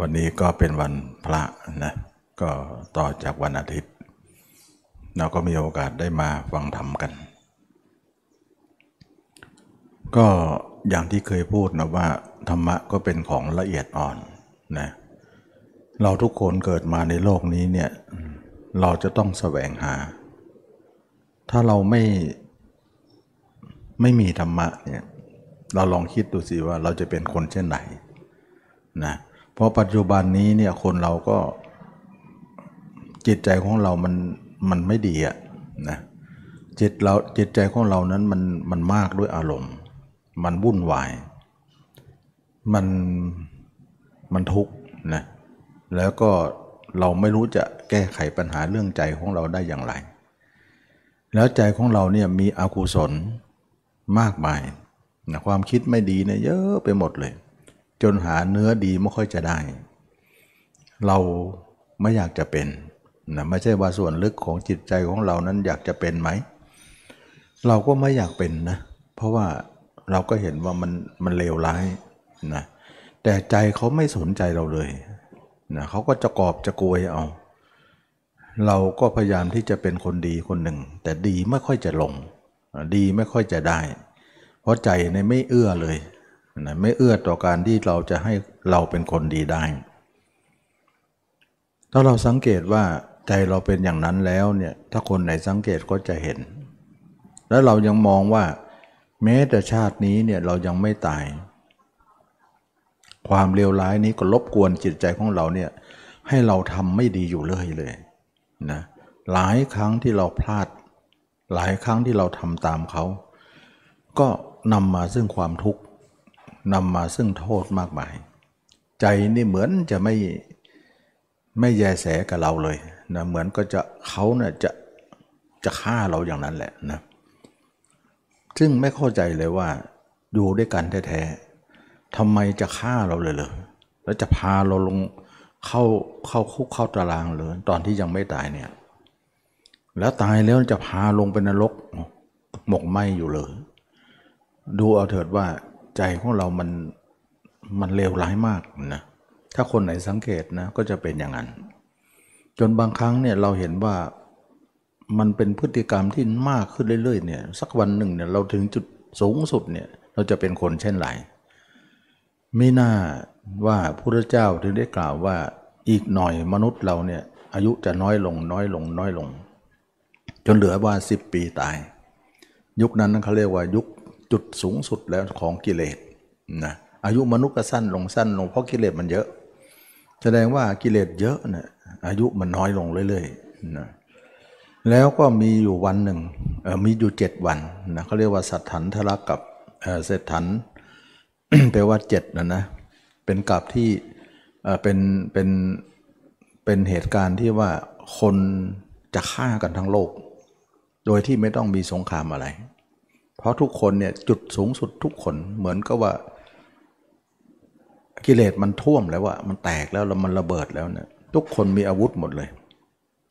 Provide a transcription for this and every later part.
วันนี้ก็เป็นวันพระนะก็ต่อจากวันอาทิตย์ เราก็มีโอกาสได้มาฟังธรรมกัน ก็อย่างที่เคยพูดนะว่า ธรรมะก็เป็นของละเอียดอ่อนนะเราทุกคนเกิดมาในโลกนี้เนี่ยเราจะต้องแสวงหา ถ้าเราไม่ไม่มีธรรมะเนี่ยเราลองคิดดูสิว่าเราจะเป็นคนเช่นไหนนะเราะปัจจุบันนี้เนี่ยคนเราก็จิตใจของเรามันมันไม่ดีอะนะจิตเราจิตใจของเรานั้นมันมันมากด้วยอารมณ์ มันวุ่นวาย มันมันทุกข์นะแล้วก็เราไม่รู้จะแก้ไขปัญหาเรื่องใจของเราได้อย่างไร แล้วใจของเราเนี่ยมีอกุศลมากมายนะความคิดไม่ดีเนี่ยเยอะไปหมดเลย จนหาเนื้อดีไม่ค่อยจะได้ เราไม่อยากจะเป็นนะไม่ใช่ว่าส่วนลึกของจิตใจของเรานั้นอยากจะเป็นไหม เราก็ไม่อยากเป็นนะ เพราะว่าเราก็เห็นว่ามันมันเลวร้ายนะแต่ใจเขาไม่สนใจเราเลยนะเขาก็จะกอบจะกวยเอา เราก็พยายามที่จะเป็นคนดีคนหนึ่ง แต่ดีไม่ค่อยจะลง ดีไม่ค่อยจะได้ เพราะใจในไม่เอื้อเลย นะไม่เอื้อต่อการที่เราจะให้เราเป็นคนดีได้ ถ้าเราสังเกตว่าใจเราเป็นอย่างนั้นแล้วเนี่ยถ้าคนไหนสังเกตก็จะเห็น แล้วเรายังมองว่า แม้แต่ชาตินี้เนี่ยเรายังไม่ตาย ความเลวร้ายนี้ก็รบกวนจิตใจของเราเนี่ยให้เราทำไม่ดีอยู่เลยเลยนะหลายครั้งที่เราพลาด หลายครั้งที่เราทำตามเขา ก็นำมาซึ่งความทุกข์ นำมาซึ่งโทษมากมาย ใจนี่เหมือนจะไม่ไม่แยแสกับเราเลยนะเหมือนก็จะเขาเนะ่ยจะจะฆ่าเราอย่างนั้นแหละนะซึ่งไม่เข้าใจเลยว่าอยู่ด้วยกันแท้ๆทำไมจะฆ่าเราเลยเลยแล้วจะพาเราลงเข้าเข้าคุกเข้าตารางเลยตอนที่ยังไม่ตายเนี่ย แล้วตายแล้วจะพาลงเป็นนรกหมกไหมอยู่เลย ดูเอาเถิดว่า ใจของเรามันมันเลวร้ายมากนะถ้าคนไหนสังเกตนะก็จะเป็นอย่างนั้น จนบางครั้งเนี่ยเราเห็นว่ามันเป็นพฤติกรรมที่มากขึ้นเรื่อยๆเนี่ยสักวันหนึ่งเนี่ยเราถึงจุดสูงสุดเนี่ยเราจะเป็นคนเช่นไรไม่น่าว่าพระเจ้าถึงได้กล่าวว่าอีกหน่อยมนุษย์เราเนี่ยอายุจะน้อยลงน้อยลงน้อยลง จนเหลือว่าสิบปีตาย ยุคนั้นเขาเรียกว่ายุค จุดสูงสุดแล้วของกิเลสนะอายุมนุษย์ก็สั้นลงสั้นลงเพราะกิเลสมันเยอะ แสดงว่ากิเลสเยอะนะอายุมันน้อยลงเรื่อยๆนะแล้วก็มีอยู่วันหนึ่งมีอยู่เจ็ดวันนะเขาเรียกว่าสัตถันทลักกับเศรษฐันแปลว่าเจ็ดนะนะเป็นกับที่เป็นเป็นเป็นเหตุการณ์ที่ว่าคนจะฆ่ากันทั้งโลก โดยที่ไม่ต้องมีสงครามอะไร เพราะทุกคนเนี่ยจุดสูงสุดทุกคนเหมือนกับว่ากิเลสมันท่วมแล้วว่ามันแตกแล้วแล้วมันระเบิดแล้วเนี่ยทุกคนมีอาวุธหมดเลย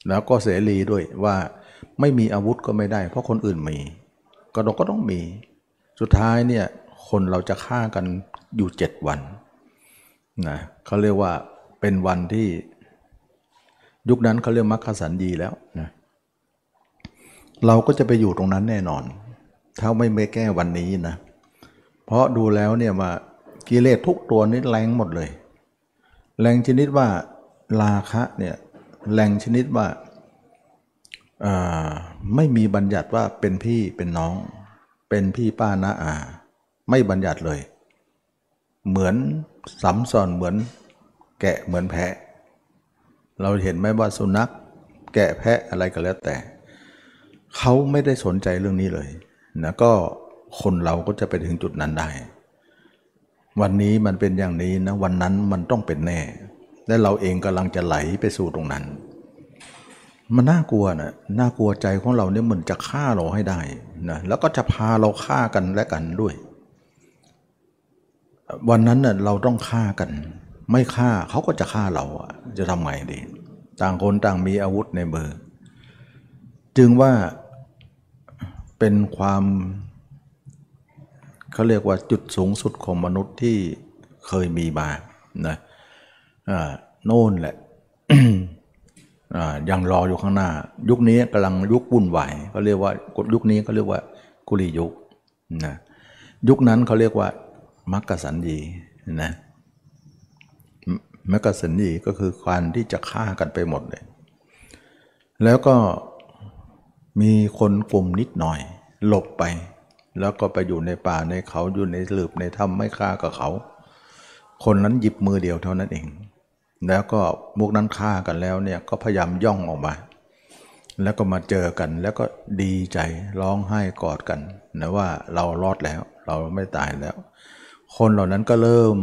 แล้วก็เสรีด้วยว่าไม่มีอาวุธก็ไม่ได้ เพราะคนอื่นมี ก็ต้องก็ต้องมี สุดท้ายเนี่ยคนเราจะฆ่ากันอยู่เจ็ดวันนะเขาเรียกว่าเป็นวันที่ยุคนั้นเขาเรียกมรคสันดีแล้วนะเราก็จะไปอยู่ตรงนั้นแน่นอน ถ้าไม่ไม่แก้วันนี้นะ เพราะดูแล้วเนี่ยว่ากิเลสทุกตัวนี้แรงหมดเลย แรงชนิดว่าราคะเนี่ยแรงชนิดว่าไม่มีบัญญัติว่าเป็นพี่เป็นน้อง เป็นพี่ป้าน้าอา ไม่บัญญัติเลย เหมือนสำซอนเหมือนแกะเหมือนแพะ เราเห็นไหมว่าสุนัข แกะแพะอะไรก็แล้วแต่ เขาไม่ได้สนใจเรื่องนี้เลย นะก็คนเราก็จะไปถึงจุดนั้นได้ วันนี้มันเป็นอย่างนี้นะวันนั้นมันต้องเป็นแน่ และเราเองกำลังจะไหลไปสู่ตรงนั้น มันน่ากลัวนะน่ากลัวใจของเราเนี่ยมันจะฆ่าเราให้ได้นะแล้วก็จะพาเราฆ่ากันและกันด้วย วันนั้นเน่ยเราต้องฆ่ากัน ไม่ฆ่าเขาก็จะฆ่าเราจะทำไงดี ต่างคนต่างมีอาวุธในมือ จึงว่า เป็นความเขาเรียกว่าจุดสูงสุดของมนุษย์ที่เคยมีมานะอ่าโน่นแหละอ่ายังรออยู่ข้างหน้า ยุคนี้กำลังยุควุ่นวายก็เรียกว่ายุคนี้ก็เรียกว่ากุลียุคนะยุคนั้นเขาเรียกว่ามักกะสันยีนะมักกะสันยีก็คือการที่จะฆ่ากันไปหมดเลย แล้วก็ มีคนกลุ่มนิดหน่อย หลบไป แล้วก็ไปอยู่ในป่าในเขาอยู่ในหลืบในถ้ำไม่ฆ่ากับเขา คนนั้นหยิบมือเดียวเท่านั้นเอง แล้วก็มุกนั้นฆ่ากันแล้วเนี่ยก็พยายามย่องออกมา แล้วก็มาเจอกันแล้วก็ดีใจร้องไห้กอดกันนะว่าเรารอดแล้ว เราไม่ตายแล้ว คนเหล่านั้นก็เริ่ม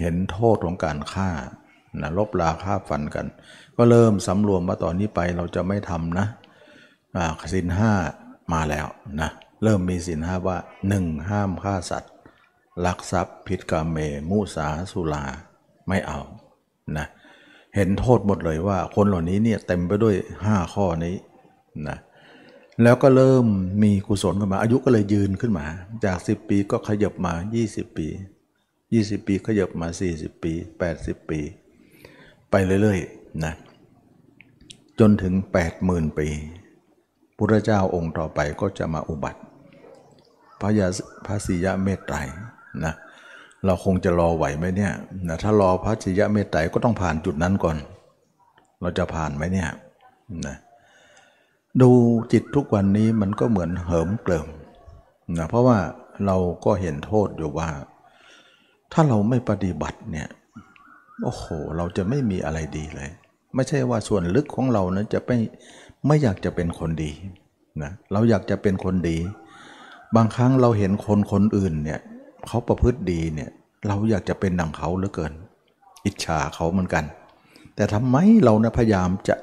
เห็นโทษของการฆ่านะลบลาฆ่าฟันกัน ก็เริ่มสำรวมว่าตอนนี้ไปเราจะไม่ทำนะ สินห้ามาแล้วนะเริ่มมีสินห้าว่าหนึ่งห้ามฆ่าสัตว์ ลักทรัพย์ผิดกรรมเม มุสาสุลาไม่เอานะเห็นโทษหมดเลยว่าคนเหล่านี้เนี่ยเต็มไปด้วยห้าข้อนี้นะแล้วก็เริ่มมีกุศลขึ้นมา อายุก็เลยยืนขึ้นมา จาก 10 ปีก็ขยับมา 20 ปี 20 ปีขยับมา 40 ปี 80 ปี ไปเรื่อยๆนะจนถึง 80,000 ปี พุทธเจ้าองค์ต่อไปก็จะมาอุบัติพระยาพระสิยะเมตไตรนะเราคงจะรอไหวไหมเนี่ยนะถ้ารอพระสิยะเมตไตรก็ต้องผ่านจุดนั้นก่อน เราจะผ่านไหมเนี่ยนะดูจิตทุกวันนี้มันก็เหมือนเหิมเกลิมนะเพราะว่าเราก็เห็นโทษอยู่ว่า ถ้าเราไม่ปฏิบัติเนี่ยโอ้โห เราจะไม่มีอะไรดีเลย ไม่ใช่ว่าส่วนลึกของเรานะจะไม่ ไม่อยากจะเป็นคนดีนะเราอยากจะเป็นคนดี บางครั้งเราเห็นคนคนอื่นเนี่ยเขาประพฤติดีเนี่ยเราอยากจะเป็นดังเขาเหลือเกิน อิจฉาเขาเหมือนกัน แต่ทำไมเรานะพยายามจะ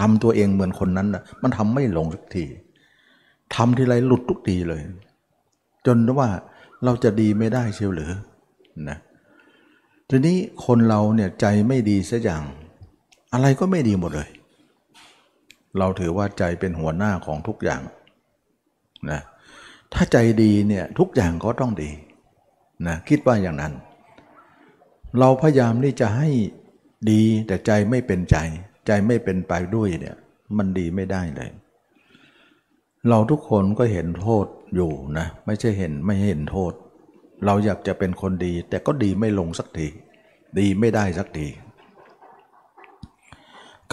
ทำตัวเองเหมือนคนนั้นนะมันทำไม่ลงสักทีทำทีไรหลุดทุกทีเลย จนว่าเราจะดีไม่ได้เชียวหรือนะทีนี้คนเราเนี่ยใจไม่ดีสัอย่าง อะไรก็ไม่ดีหมดเลย เราถือว่าใจเป็นหัวหน้าของทุกอย่างนะถ้าใจดีเนี่ยทุกอย่างก็ต้องดีนะคิดว่าอย่างนั้น เราพยายามที่จะให้ดีแต่ใจไม่เป็นใจ ใจไม่เป็นไปด้วยเนี่ยมันดีไม่ได้เลย เราทุกคนก็เห็นโทษอยู่นะไม่ใช่เห็นไม่เห็นโทษ เราอยากจะเป็นคนดี แต่ก็ดีไม่ลงสักทีดีไม่ได้สักที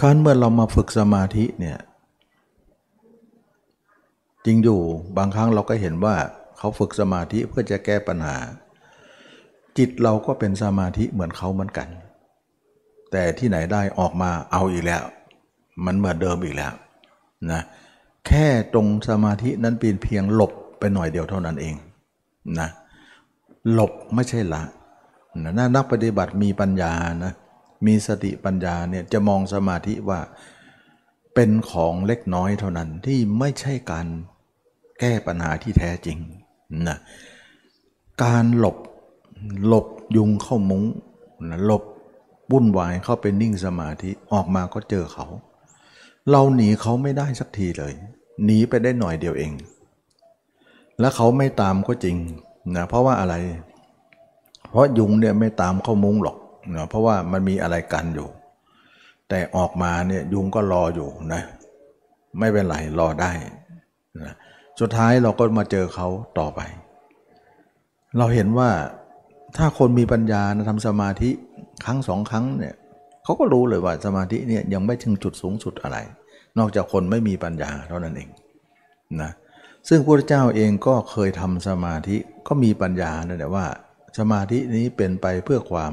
ครั้นเมื่อเรามาฝึกสมาธิเนี่ยจริงอยู่บางครั้งเราก็เห็นว่าเขาฝึกสมาธิเพื่อจะแก้ปัญหา จิตเราก็เป็นสมาธิเหมือนเขาเหมือนกัน แต่ที่ไหนได้ออกมาเอาอีกแล้ว มันเหมือนเดิมอีกแล้วนะแค่ตรงสมาธินั้นเป็นเพียงหลบไปหน่อยเดียวเท่านั้นเองนะหลบไม่ใช่ละนะนักปฏิบัติมีปัญญานะ มีสติปัญญาเนี่ยจะมองสมาธิว่า เป็นของเล็กน้อยเท่านั้นที่ไม่ใช่การแก้ปัญหาที่แท้จริงนะการหลบหลบยุงเข้ามุง้งนะหลบวุ่นวายเข้าไปนิ่งสมาธิออกมาก็เจอเขา เราหนีเขาไม่ได้สักทีเลย หนีไปได้หน่อยเดียวเอง แล้วเขาไม่ตามก็จริงนะเพราะว่าอะไร เพราะยุงเนี่ยไม่ตามเข้ามุ้งหรอก นะเพราะว่ามันมีอะไรกันอยู่ แต่ออกมาเนี่ยยุงก็รออยู่นะไม่เป็นไรรอได้นะสุดท้ายเราก็มาเจอเขาต่อไป เราเห็นว่าถ้าคนมีปัญญานะทำสมาธิครั้งสองครั้งเนี่ยเขาก็รู้เลยว่าสมาธิเนี่ยยังไม่ถึงจุดสูงสุดอะไร นอกจากคนไม่มีปัญญาเท่านั้นเองนะซึ่งพระเจ้าเองก็เคยทำสมาธิก็มีปัญญานะแต่ว่า สมาธินี้เป็นไปเพื่อความ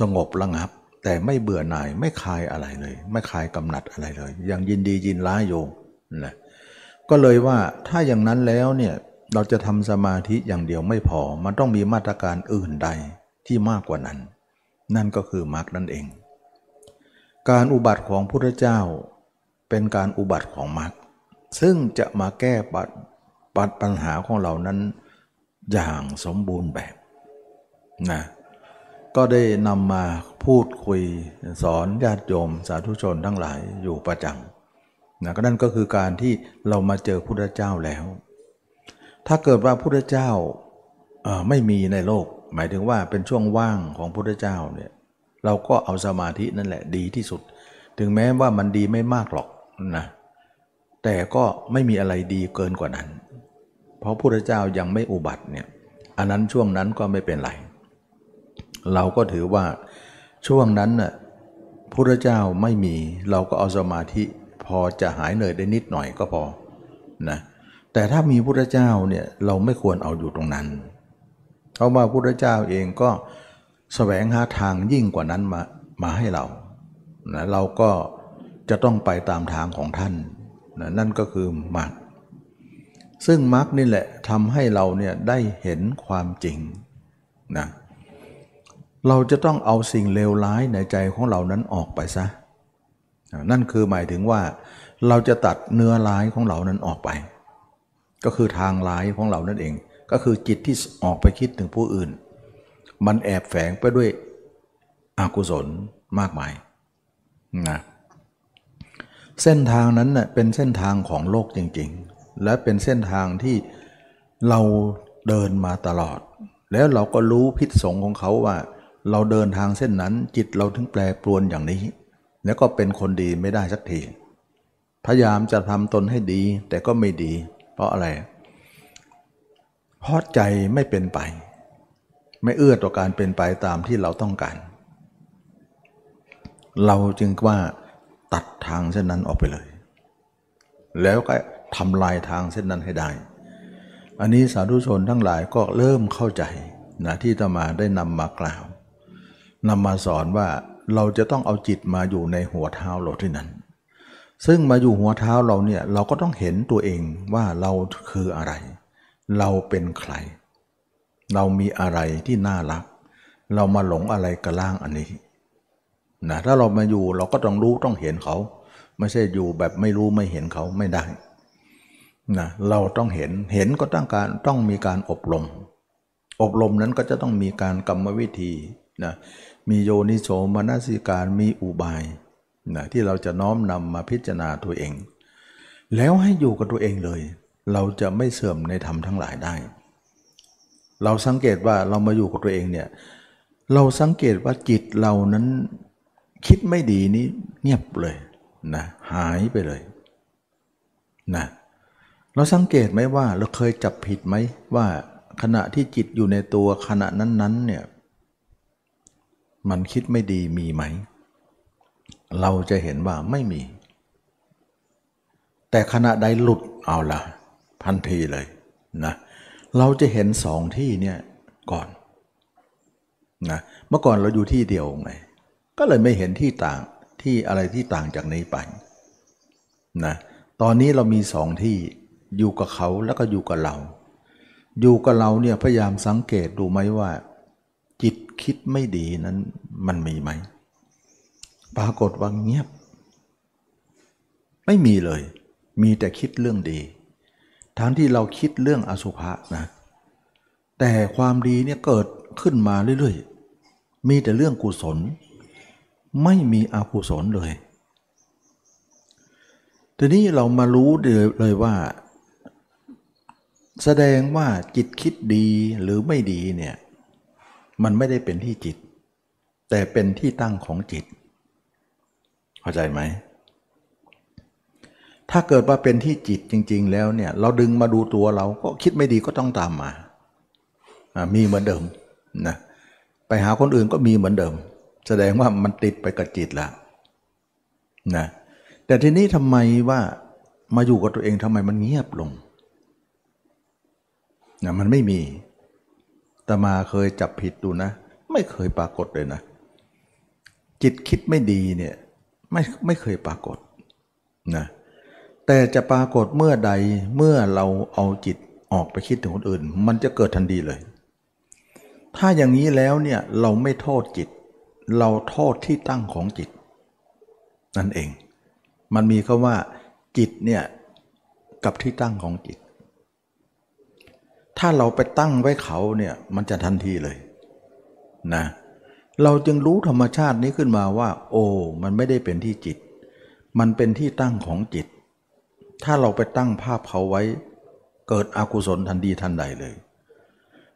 สงบระงับ แต่ไม่เบื่อหน่ายไม่คลายอะไรเลย ไม่คลายกำหนัดอะไรเลย ยังยินดียินร้ายอยู่นะก็เลยว่าถ้าอย่างนั้นแล้วเนี่ยเราจะทำสมาธิอย่างเดียวไม่พอ มันต้องมีมาตรการอื่นใดที่มากกว่านั้น นั่นก็คือมรรคนั่นเอง การอุบัติของพุทธเจ้า เป็นการอุบัติของมรรคซึ่งจะมาแก้ปัดปัดปัญหาของเรานั้นอย่างสมบูรณ์แบบนะ ก็ได้นำมาพูดคุยสอนญาติโยมสาธุชนทั้งหลายอยู่ประจำนะก็นั่นก็คือการที่เรามาเจอพุทธเจ้าแล้ว ถ้าเกิดว่าพุทธเจ้าไม่มีในโลก หมายถึงว่าเป็นช่วงว่างของพุทธเจ้าเนี่ยเราก็เอาสมาธินั่นแหละดีที่สุด ถึงแม้ว่ามันดีไม่มากหรอกนะแต่ก็ไม่มีอะไรดีเกินกว่านั้น เพราะพระพุทธเจ้ายังไม่อุบัติเนี่ยอันนั้นช่วงนั้นก็ไม่เป็นไร เราก็ถือว่าช่วงนั้นน่ะพุทธเจ้าไม่มีเราก็เอาสมาธิพอจะหายเหนื่อยได้นิดหน่อยก็พอนะแต่ถ้ามีพุทธเจ้าเนี่ยเราไม่ควรเอาอยู่ตรงนั้น เพราะว่าพุทธเจ้าเองก็แสวงหาทางยิ่งกว่านั้นมามาให้เรานะเราก็จะต้องไปตามทางของท่านนะนั่นก็คือมรรคซึ่งมรรคนี่แหละทำให้เราเนี่ยได้เห็นความจริงนะเเราจะต้องเอาสิ่งเลวร้ายในใจของเรานั้นออกไปซะ นั่นคือหมายถึงว่า เราจะตัดเนื้อร้ายของเรานั้นออกไป ก็คือทางร้ายของเรานั่นเอง ก็คือจิตที่ออกไปคิดถึงผู้อื่น มันแอบแฝงไปด้วยอกุศลมากมายนะเส้นทางนั้นเน่ยเป็นเส้นทางของโลกจริง ๆ และเป็นเส้นทางที่เราเดินมาตลอด แล้วเราก็รู้พิษสงของเขาว่า เราเดินทางเส้นนั้นจิตเราถึงแปรปรวนอย่างนี้ แล้วก็เป็นคนดีไม่ได้สักทีพยายามจะทำตนให้ดีแต่ก็ไม่ดี เพราะอะไรเพราะใจไม่เป็นไป ไม่เอื้อต่อการเป็นไปตามที่เราต้องการ เราจึงว่าตัดทางเส้นนั้นออกไปเลย แล้วก็ทำลายทางเส้นนั้นให้ได้ อันนี้สาธุชนทั้งหลายก็เริ่มเข้าใจนะที่ตมาได้นำมากล่าว นำมาสอนว่าเราจะต้องเอาจิตมาอยู่ในหัวเท้าเราที่นั้น ซึ่งมาอยู่หัวเท้าเราเนี่ยเราก็ต้องเห็นตัวเองว่าเราคืออะไร เราเป็นใคร เรามีอะไรที่น่ารัก เรามาหลงอะไรกับล่างอันนี้นะถ้าเรามาอยู่เราก็ต้องรู้ต้องเห็นเขา ไม่ใช่อยู่แบบไม่รู้ไม่เห็นเขาไม่ได้นะเราต้องเห็นเห็นก็ต้องการต้องมีการอบรม อบรมนั้นก็จะต้องมีการกรรมวิธีนะ มีโยนิโสมนสิการมีอุบายนะที่เราจะน้อมนำมาพิจารณาตัวเอง แล้วให้อยู่กับตัวเองเลย เราจะไม่เสื่อมในธรรมทั้งหลายได้ เราสังเกตว่าเรามาอยู่กับตัวเองเนี่ยเราสังเกตว่าจิตเรานั้นคิดไม่ดีนี้เงียบเลยนะหายไปเลยนะเราสังเกตไหมว่าเราเคยจับผิดไหมว่าขณะที่จิตอยู่ในตัวขณะนั้นๆเนี่ย มันคิดไม่ดีมีไหม เราจะเห็นว่าไม่มี แต่ขณะใดหลุดเอาละพันทีเลยนะเราจะเห็นสองที่เนี่ยก่อนนะเมื่อก่อนเราอยู่ที่เดียวไงก็เลยไม่เห็นที่ต่างที่อะไรที่ต่างจากนี้ไปนะตอนนี้เรามีสองที่อยู่กับเขาแล้วก็อยู่กับเรา อยู่กับเราเนี่ยพยายามสังเกตดูไหมว่า คิดไม่ดีนั้นมันมีไหม ปรากฏว่าเงียบ ไม่มีเลย มีแต่คิดเรื่องดี ทั้งที่เราคิดเรื่องอสุภะนะ แต่ความดีเนี่ยเกิดขึ้นมาเรื่อยๆ มีแต่เรื่องกุศล ไม่มีอกุศลเลย ทีนี้เรามารู้เลยว่าแสดงว่าจิตคิดดีหรือไม่ดีเนี่ย มันไม่ได้เป็นที่จิต แต่เป็นที่ตั้งของจิต เข้าใจไหม ถ้าเกิดว่าเป็นที่จิตจริง ๆ แล้วเนี่ยเราดึงมาดูตัวเราก็คิดไม่ดีก็ต้องตามมา มีเหมือนเดิมนะไปหาคนอื่นก็มีเหมือนเดิม แสดงว่ามันติดไปกับจิตแล้วนะแต่ทีนี้ทำไมว่ามาอยู่กับตัวเองทำไมมันเงียบลงนะมันไม่มี ตมาเคยจับผิดดูนะ ไม่เคยปรากฏเลยนะ จิตคิดไม่ดีเนี่ยไม่ไม่เคยปรากฏนะแต่จะปรากฏเมื่อใดเมื่อเราเอาจิตออกไปคิดถึงคนอื่น มันจะเกิดทันทีเลย ถ้าอย่างนี้แล้วเนี่ยเราไม่โทษจิต เราโทษที่ตั้งของจิต นั่นเอง มันมีคาว่าจิตเนี่ยกับที่ตั้งของจิต ถ้าเราไปตั้งไว้เขาเนี่ยมันจะทันทีเลยนะเราจึงรู้ธรรมชาตินี้ขึ้นมาว่า โอ้มันไม่ได้เป็นที่จิต มันเป็นที่ตั้งของจิต ถ้าเราไปตั้งภาพเขาไว้ เกิดอกุศลทันทีทันใดเลย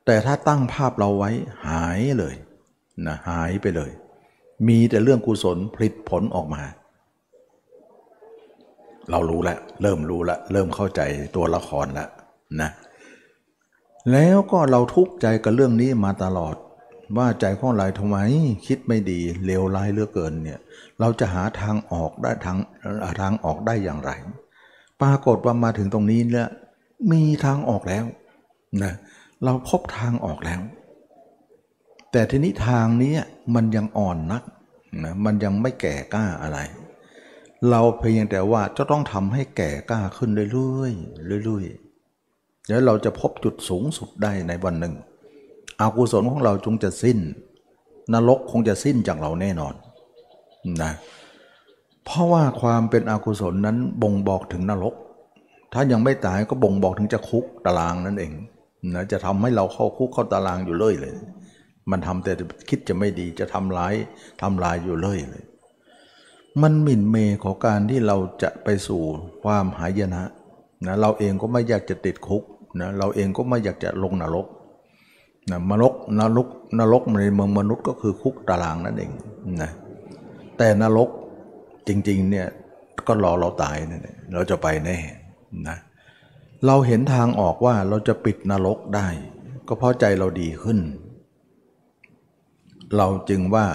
แต่ถ้าตั้งภาพเราไว้หายเลยนะหายไปเลย มีแต่เรื่องกุศลผลิตผลออกมา เรารู้แล้วเริ่มรู้แล้วเริ่มเข้าใจตัวละครแล้วนะ แล้วก็เราทุกข์ใจกับเรื่องนี้มาตลอด ว่าใจของเราทำไมคิดไม่ดีเลวร้ายเหลือเกินเนี่ยเราจะหาทางออกได้ทางทางออกได้อย่างไร ปรากฏว่ามาถึงตรงนี้เนี่ยมีทางออกแล้วนะเราพบทางออกแล้ว แต่ทีนี้ทางนี้มันยังอ่อนนักนะมันยังไม่แก่กล้าอะไร เราเพียงแต่ว่าจะต้องทำให้แก่กล้าขึ้นเรื่อยๆเรื่อยๆ แล้วเราจะพบจุดสูงสุดได้ในวันหนึ่งอากุศลของเราจงจะสิ้น นรกคงจะสิ้นจากเราแน่นอนนะเพราะว่าความเป็นอกุศลนั้นบ่งบอกถึงนรก ถ้ายังไม่ตายก็บ่งบอกถึงจะคุกตารางนั่นเองนะจะทำให้เราเข้าคุกเข้าตารางอยู่เลยเลย มันทำแต่คิดจะไม่ดีจะทำร้ายทำลายอยู่เลยเลย มันหมิ่นเมของการที่เราจะไปสู่ความหายนะนะเราเองก็ไม่อยากจะติดคุก นะเราเองก็ไม่อยากจะลงนรกนะมรกนรกนรกในเมืองมนุษย์ก็คือคุกตารางนั่นเองนะแต่นรกจริงๆเนี่ยก็รอเราตายนั่นเราจะไปแน่นะเราเห็นทางออกว่าเราจะปิดนรกได้ ก็เพราะใจเราดีขึ้น เราจึงว่า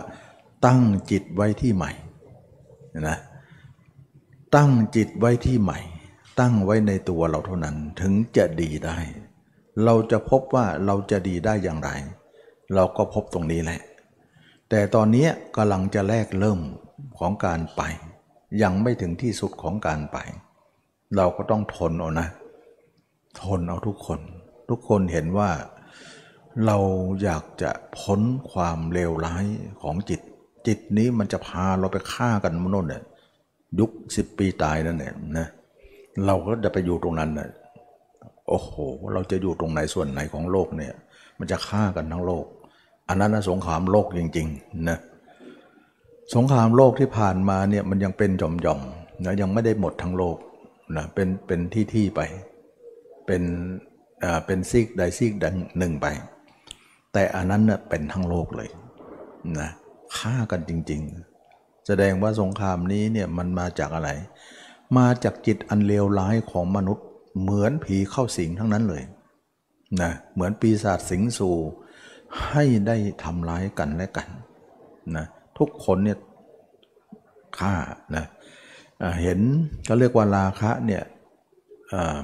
ตั้งจิตไว้ที่ใหม่นะตั้งจิตไว้ที่ใหม่ ตั้งไว้ในตัวเราเท่านั้นถึงจะดีได้ เราจะพบว่าเราจะดีได้อย่างไร เราก็พบตรงนี้แหละ แต่ตอนนี้กำลังจะแรกเริ่มของการไป ยังไม่ถึงที่สุดของการไป เราก็ต้องทนเอานะ ทนเอาทุกคน ทุกคนเห็นว่าเราอยากจะพ้นความเลวร้ายของจิต จิตนี้มันจะพาเราไปฆ่ากันมนุษย์เนี่ยยุคสิบปีตายนั่นเนี่ยนะ เราก็จะไปอยู่ตรงนั้นนะโอ้โห เราจะอยู่ตรงไหนส่วนไหนของโลกเนี่ย มันจะฆ่ากันทั้งโลก อันนั้นนะสงครามโลกจริงๆนะสงครามโลกที่ผ่านมาเนี่ยมันยังเป็นจอมๆนะยังไม่ได้หมดทั้งโลกนะเป็นเป็นที่ที่ไป เป็นอ่าเป็นซีกใดซีกดังหนึ่งไป แต่อันนั้นเน่ยเป็นทั้งโลกเลยนะฆ่ากันจริง ๆ แสดงว่าสงครามนี้เนี่ยมันมาจากอะไร มาจากจิตอันเลวร้ายของมนุษย์ เหมือนผีเข้าสิงทั้งนั้นเลยนะเหมือนปีศาจสิงสู่ให้ได้ทำร้ายกันและกันนะทุกคนเนี่ยฆ่านะเห็นเขาเรียกว่าราคะเนี่ย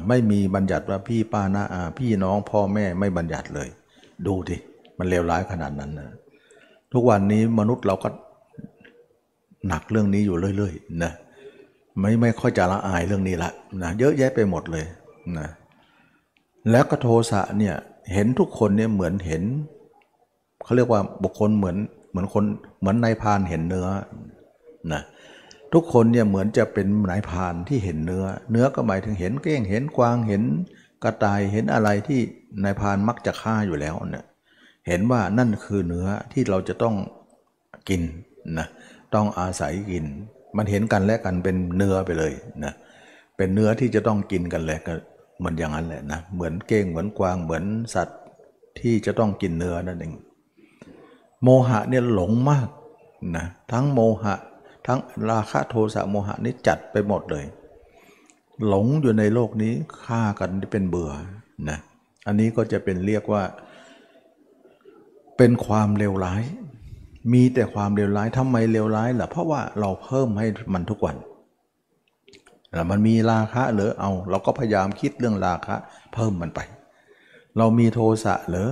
ไม่มีบัญญัติว่าพี่ป้าน้าอาพี่น้องพ่อแม่ไม่บัญญัติเลย ดูดิมันเลวร้ายขนาดนั้นนะทุกวันนี้มนุษย์เราก็หนักเรื่องนี้อยู่เรื่อยๆนะ ไม่ไม่ค่อยจะละอายเรื่องนี้ละนะเยอะแยะไปหมดเลยนะแล้วก็โทสะเนี่ยเห็นทุกคนเนี่ยเหมือนเห็นเขาเรียกว่าบุคคลเหมือนเหมือนคนเหมือนนายพานเห็นเนื้อนะทุกคนเนี่ยเหมือนจะเป็นนายพานที่เห็นเนื้อ เนื้อก็หมายถึงเห็นเก้งเห็นกวางเห็นกระต่ายเห็นอะไรที่นายพานมักจะฆ่าอยู่แล้วเนี่ยเห็นว่านั่นคือเนื้อที่เราจะต้องกินนะต้องอาศัยกิน มันเห็นกันและกันเป็นเนื้อไปเลยนะเป็นเนื้อที่จะต้องกินกันแหละก็เหมือนอย่างนั้นแหละนะเหมือนเก้งเหมือนกวางเหมือนสัตว์ที่จะต้องกินเนื้อนั่นเองโมหะเนี่ยหลงมากนะทั้งโมหะ ทั้งราคะโทสะโมหะนี่จัดไปหมดเลย หลงอยู่ในโลกนี้ฆ่ากันที่เป็นเบื่อนะอันนี้ก็จะเป็นเรียกว่า เป็นความเลวร้าย มีแต่ความเลวร้ายทำไมเลวร้ายล่ะเพราะว่าเราเพิ่มให้มันทุกวันแล้วมันมีราคะหรือเอา เราก็พยายามคิดเรื่องราคะ เพิ่มมันไป เรามีโทสะหรือ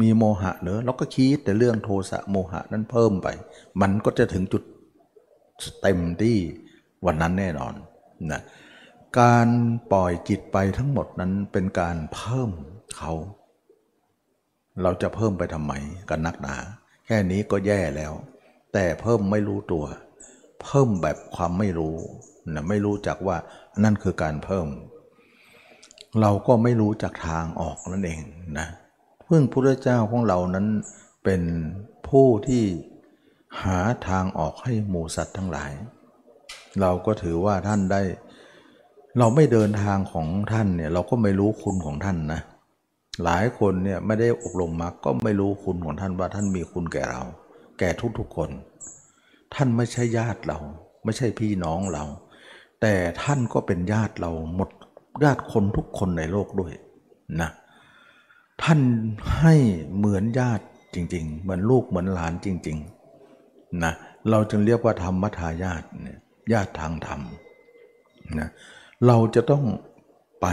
มีโมหะหรือเราก็คิดแต่เรื่องโทสะโมหะนั้นเพิ่มไป มันก็จะถึงจุดเต็มที่วันนั้นแน่นอนนะการปล่อยจิตไปทั้งหมดนั้นเป็นการเพิ่มเขา เราจะเพิ่มไปทำไมกันนักหนา แค่นี้ก็แย่แล้ว แต่เพิ่มไม่รู้ตัว เพิ่มแบบความไม่รู้นะไม่รู้จักว่านั่นคือการเพิ่ม เราก็ไม่รู้จักทางออกนั่นเองนะเพื่งพระเจ้าของเรานั้นเป็นผู้ที่หาทางออกให้หมูสัตว์ทั้งหลาย เราก็ถือว่าท่านได้ เราไม่เดินทางของท่านเนี่ยเราก็ไม่รู้คุณของท่านนะ หลายคนเนี่ยไม่ได้อบรมมาก็ไม่รู้คุณของท่านว่าท่านมีคุณแก่เรา แก่ทุกๆคน ท่านไม่ใช่ญาติเรา ไม่ใช่พี่น้องเรา แต่ท่านก็เป็นญาติเราหมดญาติคนทุกคนในโลกด้วยนะท่านให้เหมือนญาติจริง ๆ เหมือนลูกเหมือนหลานจริงๆนะเราจึงเรียกว่าธรรมทายาทเนี่ยญาติทางธรรมนะเราจะต้อง ไป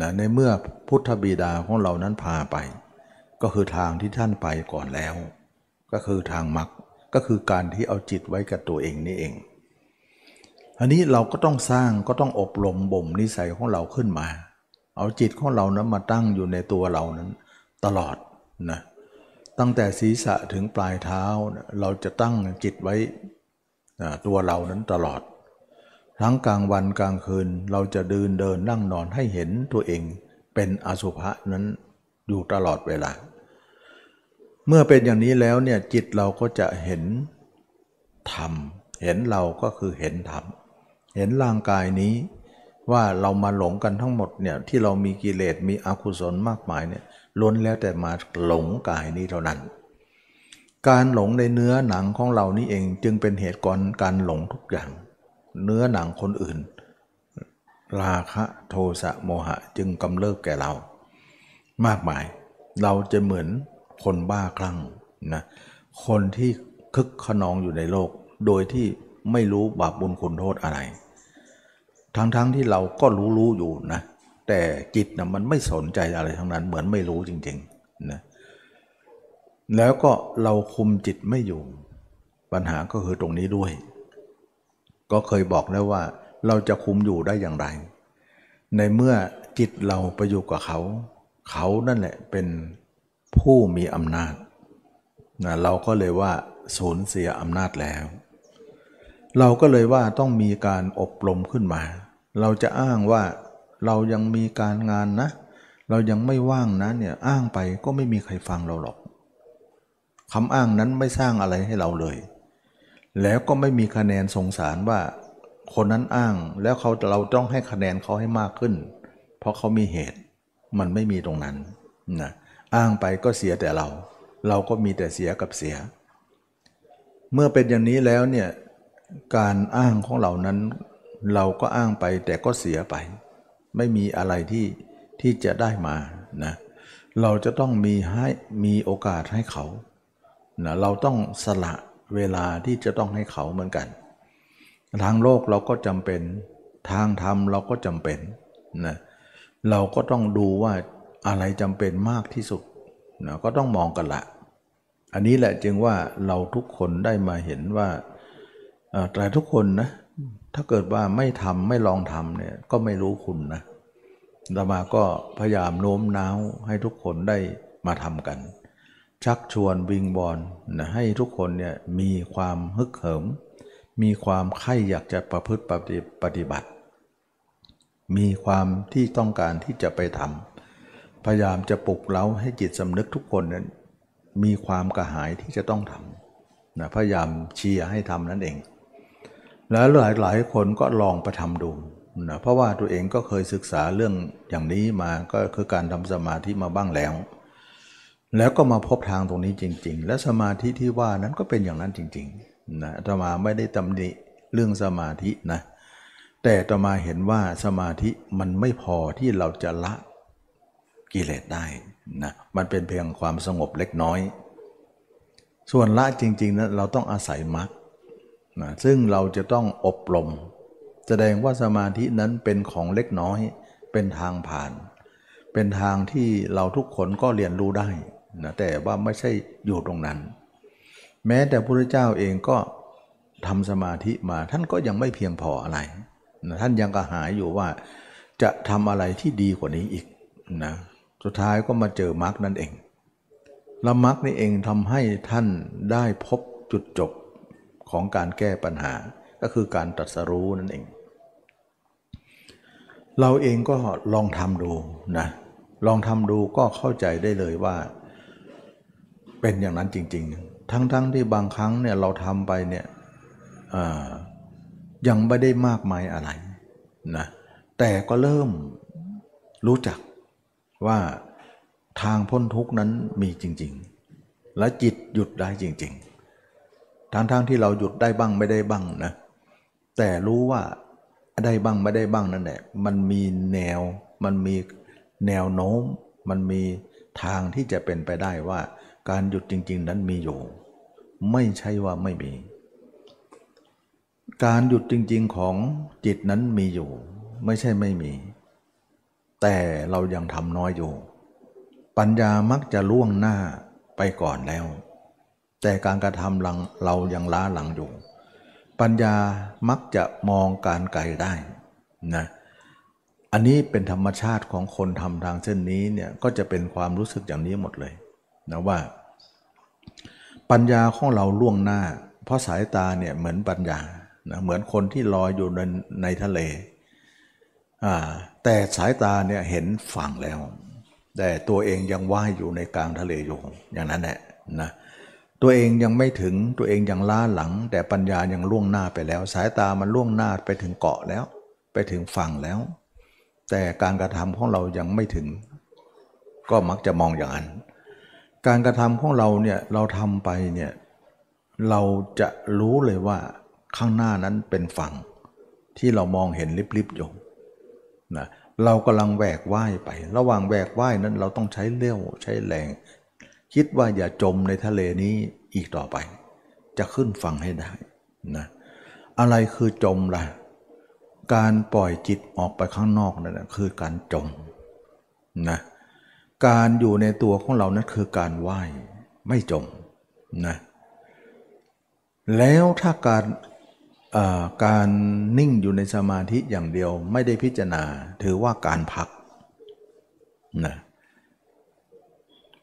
นะในเมื่อพุทธบิดาของเรานั้นพาไป ก็คือทางที่ท่านไปก่อนแล้ว ก็คือทางมรรคก็คือการที่เอาจิตไว้กับตัวเองนี่เองอันนี้เราก็ต้องสร้างก็ต้องอบรมบ่มนิสัยของเราขึ้นมา เอาจิตของเรานั้นมาตั้งอยู่ในตัวเรานั้น ตลอดนะตั้งแต่ศีรษะถึงปลายเท้าเราจะตั้งจิตไว้ตัวเรานั้นตลอด ทั้งกลางวันกลางคืนเราจะเดินเดินนั่งนอนให้เห็นตัวเองเป็นอสุภะนั้นอยู่ตลอดเวลา เมื่อเป็นอย่างนี้แล้วเนี่ยจิตเราก็จะเห็นธรรม เห็นเราก็คือเห็นธรรม เห็นร่างกายนี้ว่าเรามาหลงกันทั้งหมดเนี่ยที่เรามีกิเลสมีอกุศลมากมายเนี่ยล้นแล้วแต่มาหลงกายนี้เท่านั้น การหลงในเนื้อหนังของเรานี่เองจึงเป็นเหตุก่อนการหลงทุกอย่าง เนื้อหนังคนอื่น ราคะโทสะโมหะจึงกำเริบแก่เรา มากมาย เราจะเหมือนคนบ้าคลั่งนะคนที่คึกขนองอยู่ในโลก โดยที่ไม่รู้บาปบุญคุณโทษอะไร ทั้งๆทที่เราก็รู้รู้อยู่นะ แต่จิตนะมันไม่สนใจอะไรทั้งนั้น เหมือนไม่รู้จริงๆนะแล้วก็เราคุมจิตไม่อยู่ ปัญหาก็คือตรงนี้ด้วย ก็เคยบอกแล้วว่าเราจะคุมอยู่ได้อย่างไร ในเมื่อจิตเราไปอยู่กับเขา เขานั่นแหละเป็นผู้มีอำนาจนะเราก็เลยว่าสูญเสียอำนาจแล้ว เราก็เลยว่าต้องมีการอบรมขึ้นมา เราจะอ้างว่าเรายังมีการงานนะ เรายังไม่ว่างนะเนี่ยอ้างไปก็ไม่มีใครฟังเราหรอกคำอ้างนั้นไม่สร้างอะไรให้เราเลย แล้วก็ไม่มีคะแนนสงสารว่า คนนั้นอ้างแล้วเขาเราต้องให้คะแนนเขาให้มากขึ้น เพราะเขามีเหตุ มันไม่มีตรงนั้นนะอ้างไปก็เสียแต่เรา เราก็มีแต่เสียกับเสีย เมื่อเป็นอย่างนี้แล้วเนี่ยการอ้างของเรานั้น เราก็อ้างไปแต่ก็เสียไป ไม่มีอะไรที่ที่จะได้มานะเราจะต้องมีให้มีโอกาสให้เขานะเราต้องสละ เวลาที่จะต้องให้เขาเหมือนกัน ทางโลกเราก็จำเป็น ทางธรรมเราก็จำเป็นนะเราก็ต้องดูว่าอะไรจำเป็นมากที่สุดนะก็ต้องมองกันละอันนี้แหละจึงว่าเราทุกคนได้มาเห็นว่าแต่ทุกคนนะถ้าเกิดว่าไม่ทำไม่ลองทำเนี่ยก็ไม่รู้คุณนะดามาก็พยายามโน้มน้าวให้ทุกคนได้มาทำกัน ชักชวนวิงบอลนะให้ทุกคนเนี่ยมีความฮึกเหิม มีความใคร่อยากจะประพฤติปฏิบัติ มีความที่ต้องการที่จะไปทำพยายามจะปลุกเร้าให้จิตสำนึกทุกคนนั้นมีความกระหายที่จะต้องทำนะพยายามเชียร์ให้ทำนั่นเอง แล้วหลายหลายคนก็ลองไปทำดูนะเพราะว่าตัวเองก็เคยศึกษาเรื่องอย่างนี้มาก็คือการทำสมาธิมาบ้างแล้ว แล้วก็มาพบทางตรงนี้จริง ๆ และสมาธิที่ว่านั้นก็เป็นอย่างนั้นจริงๆนะตมาไม่ได้ตำหนิเรื่องสมาธินะแต่ตมาเห็นว่าสมาธิมันไม่พอที่เราจะละกิเลสได้นะมันเป็นเพียงความสงบเล็กน้อย ส่วนละจริงๆนะั้นเราต้องอาศัยมรรคนะซึ่งเราจะต้องอบรม แสดงว่าสมาธินั้นเป็นของเล็กน้อย เป็นทางผ่าน เป็นทางที่เราทุกคนก็เรียนรู้ได้ นะแต่ว่าไม่ใช่อยู่ตรงนั้น แม้แต่พระเจ้าเองก็ทำสมาธิมาท่านก็ยังไม่เพียงพออะไรนะท่านยังกระหายอยู่ว่าจะทำอะไรที่ดีกว่านี้อีกนะสุดท้ายก็มาเจอมรรคนั่นเองแล้วมรรคนี่เองทำให้ท่านได้พบจุดจบของการแก้ปัญหาก็คือการตรัสรู้นั่นเอง เราเองก็ลองทำดูนะลองทำดูก็เข้าใจได้เลยว่า เป็นอย่างนั้นจริง ๆ ทั้งๆทที่บางครั้งเนี่ยเราทำไปเนี่ยยังไม่ได้มากมายอะไรนะแต่ก็เริ่มรู้จักว่าทางพ้นทุกนั้นมีจริง ๆ และจิตหยุดได้จริง ๆทั้งๆทที่เราหยุดได้บ้างไม่ได้บ้างนะแต่รู้ว่าได้บ้างไม่ได้บ้างนั่นแหละมันมีแนวมันมีแนวโน้ม มันมีทางที่จะเป็นไปได้ว่า การหยุดจริง ๆ นั้นมีอยู่ ไม่ใช่ว่าไม่มี การหยุดจริง ๆ ของจิตนั้นมีอยู่ ไม่ใช่ไม่มี แต่เรายังทำน้อยอยู่ ปัญญามักจะล่วงหน้าไปก่อนแล้ว แต่การกระทำหลังเรายังล้าหลังอยู่ ปัญญามักจะมองการไกลได้นะอันนี้เป็นธรรมชาติของคนทำทางเส้นนี้เนี่ยก็จะเป็นความรู้สึกอย่างนี้หมดเลย นะว่า ปัญญาของเราล่วงหน้า เพราะสายตาเนี่ยเหมือนปัญญานะเหมือนคนที่ลอยอยู่ในในทะเลอ่าแต่สายตาเนี่ยเห็นฝั่งแล้ว แต่ตัวเองยังว่ายอยู่ในกลางทะเลอยู่อย่างนั้นแหละนะตัวเองยังไม่ถึงตัวเองยังล้าหลัง แต่ปัญญายังล่วงหน้าไปแล้ว สายตามันล่วงหน้าไปถึงเกาะแล้ว ไปถึงฝั่งแล้ว แต่การกระทำของเรายังไม่ถึง ก็มักจะมองอย่างนั้น การกระทำของเราเนี่ยเราทำไปเนี่ยเราจะรู้เลยว่าข้างหน้านั้นเป็นฝั่งที่เรามองเห็นลิบๆอยู่นะเรากำลังแหวกว่ายไป ระหว่างแหวกว่ายนั้นเราต้องใช้เลี้ยวใช้แรง คิดว่าอย่าจมในทะเลนี้อีกต่อไป จะขึ้นฝั่งให้ได้นะอะไรคือจมล่ะ การปล่อยจิตออกไปข้างนอกนั่นคือการจมนะ การอยู่ในตัวของเรานั้นคือการว่ายไม่จมนะแล้วถ้าการการนิ่งอยู่ในสมาธิอย่างเดียวไม่ได้พิจารณาถือว่าการพักนะ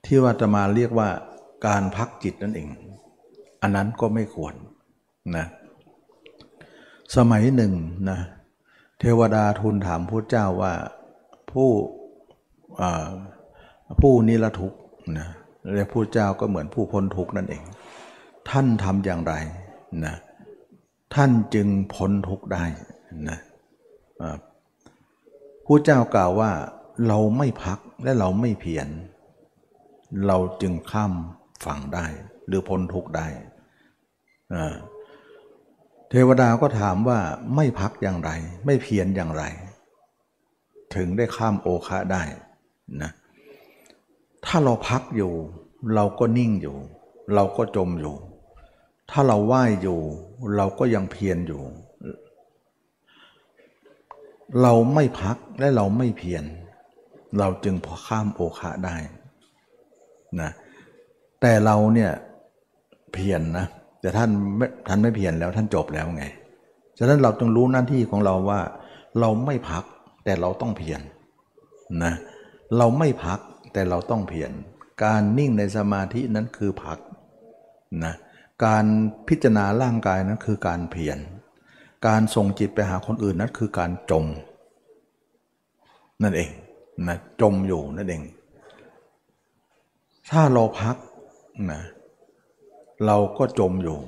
ที่ว่าจะมาเรียกว่าการพักจิตนั่นเอง อันนั้นก็ไม่ควรนะสมัยหนึ่งนะเทวดาทูลถามพระเจ้าว่าผู้ ผู้นิรทุกข์นะเรียกพระเจ้าก็เหมือนผู้พ้นทุกข์นั่นเอง ท่านทำอย่างไรนะท่านจึงพ้นทุกข์ได้นะผู้เจ้ากล่าวว่าเราไม่พักและเราไม่เพียรเราจึงข้ามฝั่งได้ หรือพ้นทุกข์ได้ เทวดาก็ถามว่าไม่พักอย่างไร ไม่เพียรอย่างไร ถึงได้ข้ามโอคะได้นะ ถ้าเราพักอยู่ เราก็นิ่งอยู่ เราก็จมอยู่ ถ้าเราไหว้อยู่ เราก็ยังเพียรอยู่ เราไม่พักและเราไม่เพียรเราจึงพอข้ามโอคะได้นะแต่เราเนี่ยเพียรนนะแต่ท่านไม่ท่านไม่เพียรแล้วท่านจบแล้วไงฉะนั้นเราต้องรู้หน้าที่ของเราว่า เราไม่พักแต่เราต้องเพียรนนะเราไม่พัก แต่เราต้องเพียรการนิ่งในสมาธินั้นคือพักนะการพิจารณาร่างกายนั้นคือการเพียรการส่งจิตไปหาคนอื่นนั้นคือการจม นั่นเองนะจมอยู่นั่นเอง ถ้าเราพักนะเราก็จมอยู่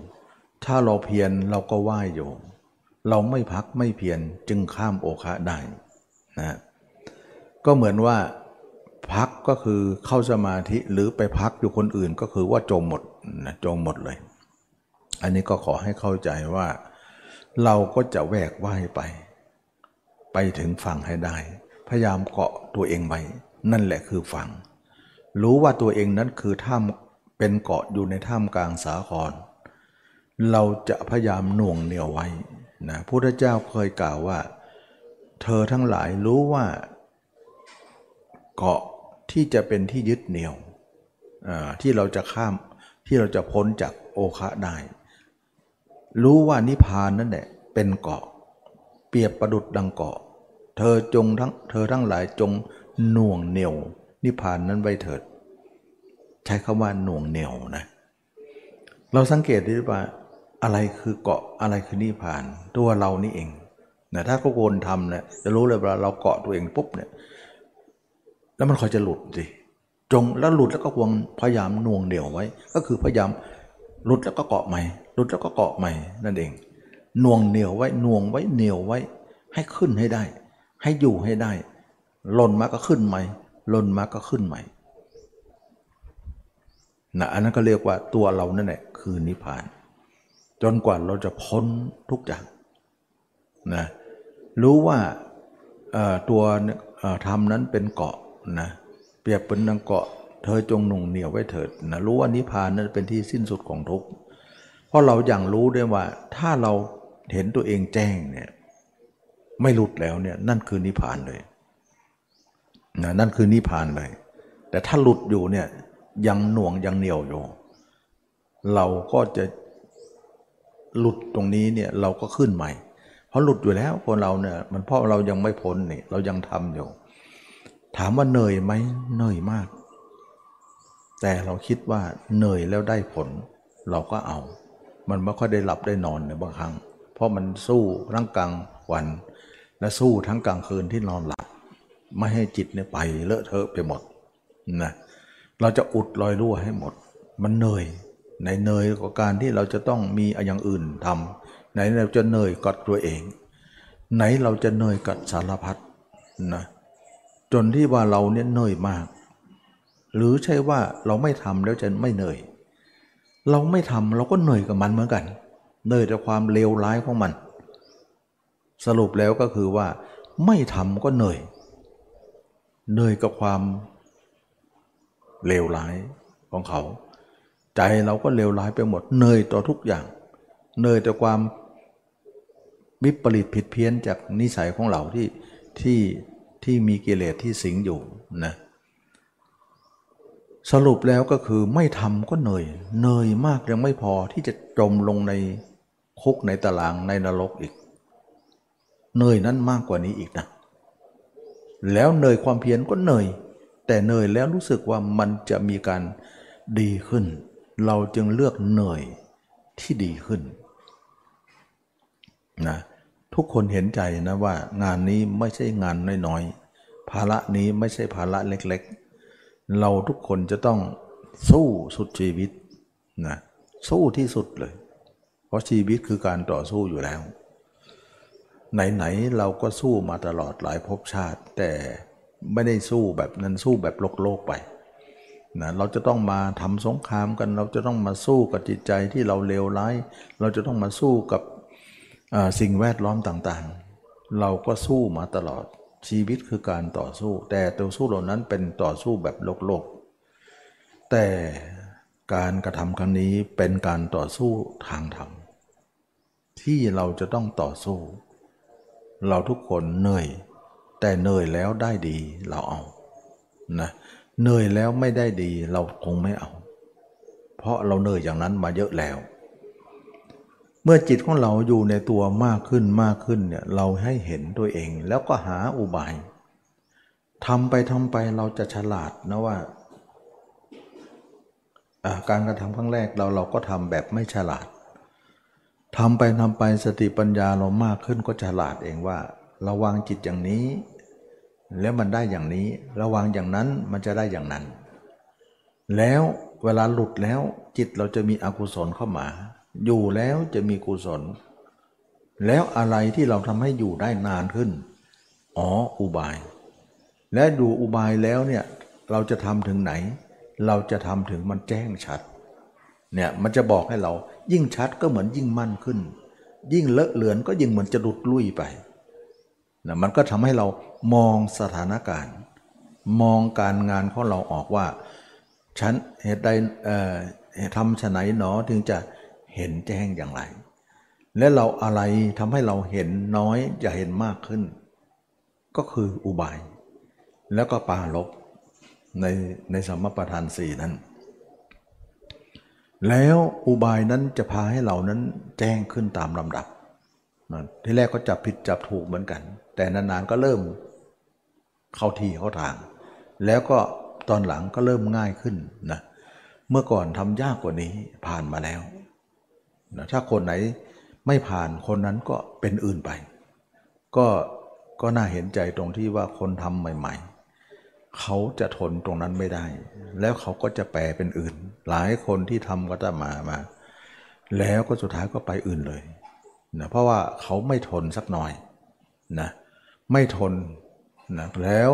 ถ้าเราเพียรเราก็ว่ายอยู่ เราไม่พักไม่เพียรจึงข้ามโอคะได้นะก็เหมือนว่า พักก็คือเข้าสมาธิหรือไปพักอยู่คนอื่นก็คือว่าจมหมดนะจมหมดเลย อันนี้ก็ขอให้เข้าใจว่า เราก็จะแวกว่ายไป ไปถึงฝั่งให้ได้ พยายามเกาะตัวเองไว้นั่นแหละคือฝั่งรู้ว่าตัวเองนั้นคือถ้ำเป็นเกาะอยู่ในถ้ำกลางสาคร เราจะพยายามหน่วงเหนียวไว้นะพระเจ้าเคยกล่าวว่า เธอทั้งหลายรู้ว่าเกาะ ที่จะเป็นที่ยึดเหนี่ยวที่เราจะข้ามที่เราจะพ้นจากโอคะได้ รู้ว่านิพานนั่นแหละเป็นเกาะ เปรียบประดุดดังเกาะ เธอจงทั้งเธอทั้งหลายจงหน่วงเหนี่ยว นิพานนั้นไว้เถิด ใช้คำว่าหน่วงเหนี่ยวนะ เราสังเกตได้ว่าอะไรคือเกาะอะไรคือนิพานตัวเรานี่เองนะถ้าเขาโกนทำเนี่ยจะรู้เลยว่าเราเกาะตัวเองปุ๊บเนี่ย แล้วมันคอยจะหลุดสิจงแล้วหลุดแล้วก็วงพยายามน่วงเหนียวไว้ ก็คือพยายามหลุดแล้วก็เกาะใหม่หลุดแล้วก็เกาะใหม่นั่นเองน่วงเหนียวไว้น่วงไว้เหนียวไว้ ให้ขึ้นให้ได้ ให้อยู่ให้ได้หล่นมาก็ขึ้นใหม่หล่นมาก็ขึ้นใหม่นะอันนั้นก็เรียกว่าตัวเรานั่นแหละคือนิพพาน จนกว่าเราจะพ้นทุกอย่างนะรู้ว่าตัวธรรมนั้นเป็นเกาะ นะเปรียบเป็นดังเกาะ เธอจงหนุ่งเหนียวไว้เถิดนะรู้ว่านิพพานนั้นเป็นที่สิ้นสุดของทุกข์เพราะเราอย่างรู้ได้ว่า ถ้าเราเห็นตัวเองแจ้งเนี่ยไม่หลุดแล้วเนี่ยนั่นคือนิพพานเลยนะนั่นคือนิพพานเลย แต่ถ้าหลุดอยู่เนี่ยยังหน่วงยังเหนียวอยู่เราก็จะหลุดตรงนี้เนี่ยเราก็ขึ้นใหม่ เพราะหลุดอยู่แล้วคนเราเนี่ยมันเพราะเรายังไม่พ้นนี่เรายังทำอยู่ ถามว่าเหนื่อยไหมเหนื่อยมาก แต่เราคิดว่าเหนื่อยแล้วได้ผล เราก็เอา มันไม่ค่อยได้หลับได้นอนในบางครั้ง เพราะมันสู้ทั้งกลางวัน และสู้ทั้งกลางคืนที่นอนหลับ ไม่ให้จิตเนี่ยไปเลอะเทอะไปหมดนะเราจะอุดรอยรั่วให้หมด มันเหนื่อยในเหนื่อยกับการที่เราจะต้องมีอย่างอื่นทำไหนเราจะเหนื่อยกับตัวเอง ไหนเราจะเหนื่อยกับสารพัดนะ จนที่ว่าเราเนี่ยเหนื่อยมาก หรือใช่ว่าเราไม่ทำแล้วจะไม่เหนื่อย เราไม่ทำเราก็เหนื่อยกับมันเหมือนกัน เหนื่อยแต่ความเลวร้ายของมัน สรุปแล้วก็คือว่า ไม่ทำก็เหนื่อย เหนื่อยกับความเลวร้ายของเขา ใจเราก็เลวร้ายไปหมดเหนื่อยต่อทุกอย่างเหนื่อยต่อความวิปริตผิดเพี้ยนจากนิสัยของเราที่ที่ ที่มีกิเลสที่สิงอยู่นะสรุปแล้วก็คือไม่ทำก็เหนื่อยเหนื่อยมากยังไม่พอที่จะจมลงในคุกในตารางในนรกอีกเหนื่อยนั้นมากกว่านี้อีกนะแล้วเหนื่อยความเพียรก็เหนื่อย แต่เหนื่อยแล้วรู้สึกว่ามันจะมีการดีขึ้น เราจึงเลือกเหนื่อยที่ดีขึ้นนะ ทุกคนเห็นใจนะว่างานนี้ไม่ใช่งานน้อยๆ ภาระนี้ไม่ใช่ภาระเล็กๆ เราทุกคนจะต้องสู้สุดชีวิตนะสู้ที่สุดเลย เพราะชีวิตคือการต่อสู้อยู่แล้ว ไหนๆเราก็สู้มาตลอดหลายภพชาติ แต่ไม่ได้สู้แบบนั้นสู้แบบโลกโลกไปนะเราจะต้องมาทำสงครามกัน เราจะต้องมาสู้กับจิตใจที่เราเลวร้าย เราจะต้องมาสู้กับ สิ่งแวดล้อมต่างๆ เราก็สู้มาตลอดชีวิตคือการต่อสู้ แต่ตัวสู้เหล่านั้นเป็นต่อสู้แบบโลกโลก แต่การกระทำครั้งนี้เป็นการต่อสู้ทางธรรมที่เราจะต้องต่อสู้ เราทุกคนเหนื่อย แต่เหนื่อยแล้วได้ดีเราเอานะเหนื่อยแล้วไม่ได้ดีเราคงไม่เอา เพราะเราเหนื่อยอย่างนั้นมาเยอะแล้ว เมื่อจิตของเราอยู่ในตัวมากขึ้นมากขึ้นเนี่ยเราให้เห็นตัวเองแล้วก็หาอุบายทำไปทำไปเราจะฉลาดนะว่า การกระทำครั้งแรกเราเราก็ทำแบบไม่ฉลาดทำไปทำไปสติปัญญาเรามากขึ้นก็ฉลาดเองว่า ระวังจิตอย่างนี้ แล้วมันได้อย่างนี้ ระวังอย่างนั้นมันจะได้อย่างนั้น แล้วเวลาหลุดแล้วจิตเราจะมีอกุศลเข้ามา อยู่แล้วจะมีกุศล แล้วอะไรที่เราทำให้อยู่ได้นานขึ้น อ๋ออุบาย และดูอุบายแล้วเนี่ยเราจะทำถึงไหน เราจะทำถึงมันแจ้งชัด เนี่ยมันจะบอกให้เรายิ่งชัดก็เหมือนยิ่งมั่นขึ้น ยิ่งเลอะเลือนก็ยิ่งเหมือนจะดุดลุยไปนะมันก็ทำให้เรามองสถานการณ์ มองการงานของเราออกว่าฉันเหตุใดทำฉไหนหนอถึงจะเห็นแจ้งอย่างไร และเราอะไรทำให้เราเห็นน้อยจะเห็นมากขึ้น ก็คืออุบาย แล้วก็ปาลบในในสมประทานสี่นั้น แล้วอุบายนั้นจะพาให้เรานั้นแจ้งขึ้นตามลำดับ ที่แรกก็จับผิดจับถูกเหมือนกัน แต่นานๆก็เริ่มเข้าทีเข้าทาง แล้วก็ตอนหลังก็เริ่มง่ายขึ้นนะเมื่อก่อนทำยากกว่านี้ผ่านมาแล้ว นะถ้าคนไหนไม่ผ่านคนนั้นก็เป็นอื่นไป ก็ก็น่าเห็นใจตรงที่ว่าคนทำใหม่ ๆ เขาจะทนตรงนั้นไม่ได้ แล้วเขาก็จะแปลเป็นอื่น หลายคนที่ทำก็จะมามา แล้วก็สุดท้ายก็ไปอื่นเลยนะเพราะว่าเขาไม่ทนสักหน่อยนะไม่ทนนะแล้ว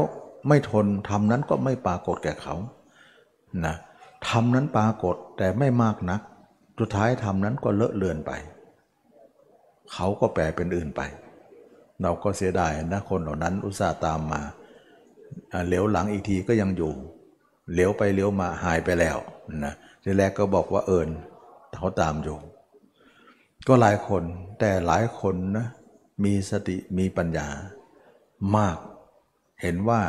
ไม่ทนทำนั้นก็ไม่ปรากฏแก่เขานะทำนั้นปรากฏแต่ไม่มากนัก สุดท้ายทำนั้นก็เลอะเลือนไป เขาก็แปลเป็นอื่นไป เราก็เสียดายนะคนเหล่านั้นอุตส่าห์ตามมาเหลียวหลังอีกทีก็ยังอยู่เหลียวไปเหลียวมาหายไปแล้วนะทีแรกก็บอกว่าเอิญเขาตามอยู่ ก็หลายคนแต่หลายคนนะมีสติมีปัญญามาก เห็นว่า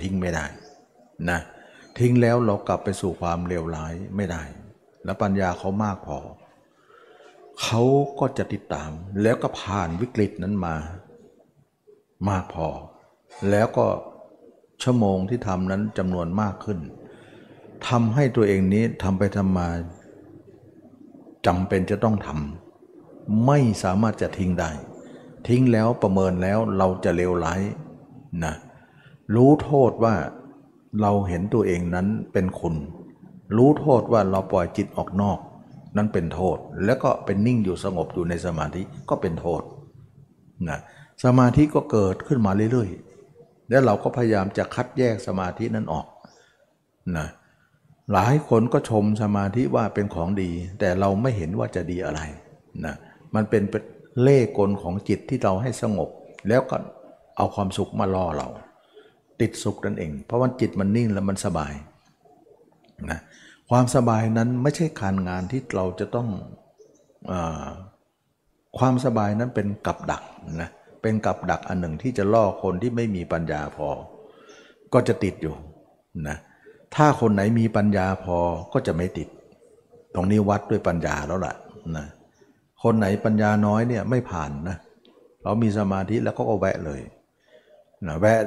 ทิ้งไม่ได้นะทิ้งแล้วเรากลับไปสู่ความเลวร้ายไม่ได้ และปัญญาเขามากพอ เขาก็จะติดตาม แล้วก็ผ่านวิกฤตนั้นมา มากพอ แล้วก็ชั่วโมงที่ทำนั้นจำนวนมากขึ้นทำให้ตัวเองนี้ทำไปทำมาจำเป็นจะต้องทำไม่สามารถจะทิ้งได้ ทิ้งแล้วประเมินแล้วเราจะเลวร้ายนะรู้โทษว่าเราเห็นตัวเองนั้นเป็นคุณ รู้โทษว่าเราปล่อยจิตออกนอก นั้นเป็นโทษ แล้วก็เป็นนิ่งอยู่สงบอยู่ในสมาธิก็เป็นโทษนะสมาธิก็เกิดขึ้นมาเรื่อยๆ แล้วเราก็พยายามจะคัดแยกสมาธินั้นออกนะหลายคนก็ชมสมาธิว่าเป็นของดี แต่เราไม่เห็นว่าจะดีอะไรนะมันเป็นเล่กลของจิตที่เราให้สงบ แล้วก็เอาความสุขมาล่อเรา ติดสุขนั่นเอง เพราะว่าจิตมันนิ่งแล้วมันสบายนะ ความสบายนั้นไม่ใช่การงานที่เราจะต้องอความสบายนั้นเป็นกับดักนะเป็นกับดักอันหนึ่งที่จะล่อคนที่ไม่มีปัญญาพอ ก็จะติดอยู่นะถ้าคนไหนมีปัญญาพอก็จะไม่ติด ตรงนี้วัดด้วยปัญญาแล้วล่ะนะคนไหนปัญญาน้อยเนี่ยไม่ผ่านนะเรามีสมาธิแล้วก็แวะเลยนะแวะ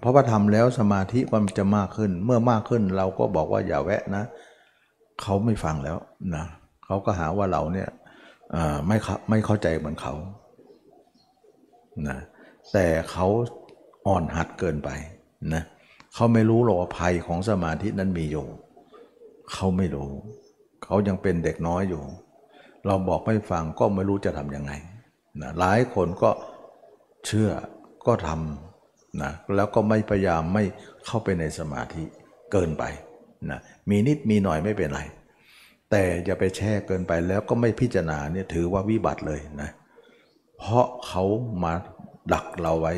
เพราะว่าทำแล้วสมาธิมันจะมากขึ้น เมื่อมากขึ้นเราก็บอกว่าอย่าแวะนะ เขาไม่ฟังแล้วนะเขาก็หาว่าเราเนี่ยไม่ไม่เข้าใจเหมือนเขานะแต่เขาอ่อนหัดเกินไปนะเขาไม่รู้หรอกว่าภัยของสมาธินั้นมีอยู่ เขาไม่รู้ เขายังเป็นเด็กน้อยอยู่ เราบอกไม่ฟังก็ไม่รู้จะทำยังไงนะหลายคนก็เชื่อก็ทำนะแล้วก็ไม่พยายามไม่เข้าไปในสมาธิเกินไปนะ มีนิดมีหน่อยไม่เป็นไร แต่อย่าไปแช่เกินไปแล้วก็ไม่พิจารณาเนี่ยถือว่าวิบัติเลยนะ เพราะเขามาดักเราไว้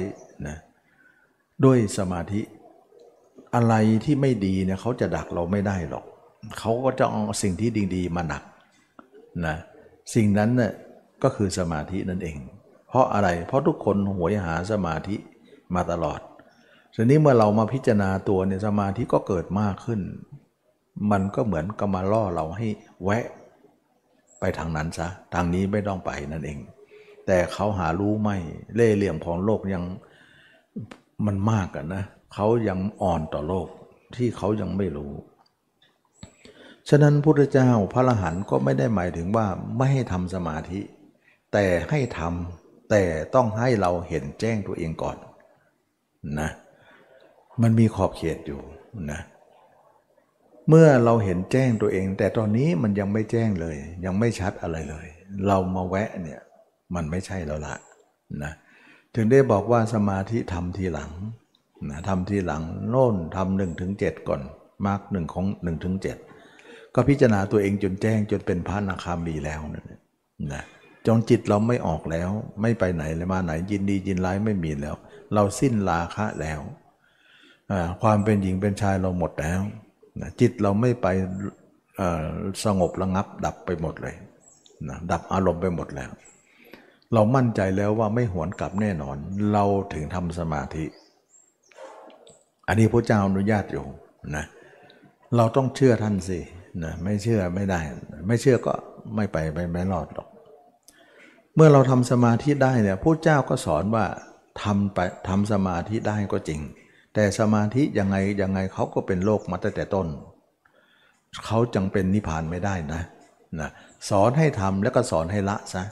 นะด้วยสมาธิอะไรที่ไม่ดีเนี่ยเขาจะดักเราไม่ได้หรอก เขาก็จะเอาสิ่งที่ดีๆมาดักนะสิ่งนั้นน่ยก็คือสมาธินั่นเอง เพราะอะไรเพราะทุกคนหวยหาสมาธิมาตลอดทีนี้เมื่อเรามาพิจารณาตัวเนี่ยสมาธิก็เกิดมากขึ้น มันก็เหมือนกับมาล่อเราให้แวะ ไปทางนั้นซะทางนี้ไม่ต้องไปนั่นเอง แต่เขาหารู้ไม่เล่เหลี่ยมของโลกยังมันมากอะนะเขายังอ่อนต่อโลกที่เขายังไม่รู้ ฉะนั้นพุทธเจ้าพระอรหันต์ก็ไม่ได้หมายถึงว่าไม่ให้ทำสมาธิ แต่ให้ทำแต่ต้องให้เราเห็นแจ้งตัวเองก่อนนะมันมีขอบเขตอยู่นะเมื่อเราเห็นแจ้งตัวเอง แต่ตอนนี้มันยังไม่แจ้งเลย ยังไม่ชัดอะไรเลย เรามาแวะเนี่ยมันไม่ใช่แล้วละนะถึงได้บอกว่าสมาธิทำทีหลังนะทำทีหลังโน่นทำหนึ่งถึงเจ็ดก่อนมาร์กหนึ่งของหนึ่งถึงเจ็ดก็พิจารณาตัวเองจนแจ้งจนเป็นพระนาคามีแล้วนะนะจงจิตเราไม่ออกแล้ว ไม่ไปไหนเลยมาไหนยินดียินร้ายไม่มีแล้ว เราสิ้นราคะแล้ว ความเป็นหญิงเป็นชายเราหมดแล้ว นะจิตเราไม่ไปสงบระงับ ดับไปหมดเลยนะดับอารมณ์ไปหมดแล้ว เรามั่นใจแล้วว่าไม่หวนกลับแน่นอน เราถึงทำสมาธิ อันนี้พระเจ้าอนุญาตอยู่นะเราต้องเชื่อท่านสินะไม่เชื่อไม่ได้ ไม่เชื่อก็ไม่ไปไปไม่รอดหรอก เมื่อเราทำสมาธิได้เนี่ยพระเจ้าก็สอนว่าทำไปทำสมาธิได้ก็จริง แต่สมาธิยังไงยังไงเขาก็เป็นโลกมาตั้งแต่ต้น เขาจังเป็นนิพพานไม่ได้นะนะสอนให้ทำแล้วก็สอนให้ละซะ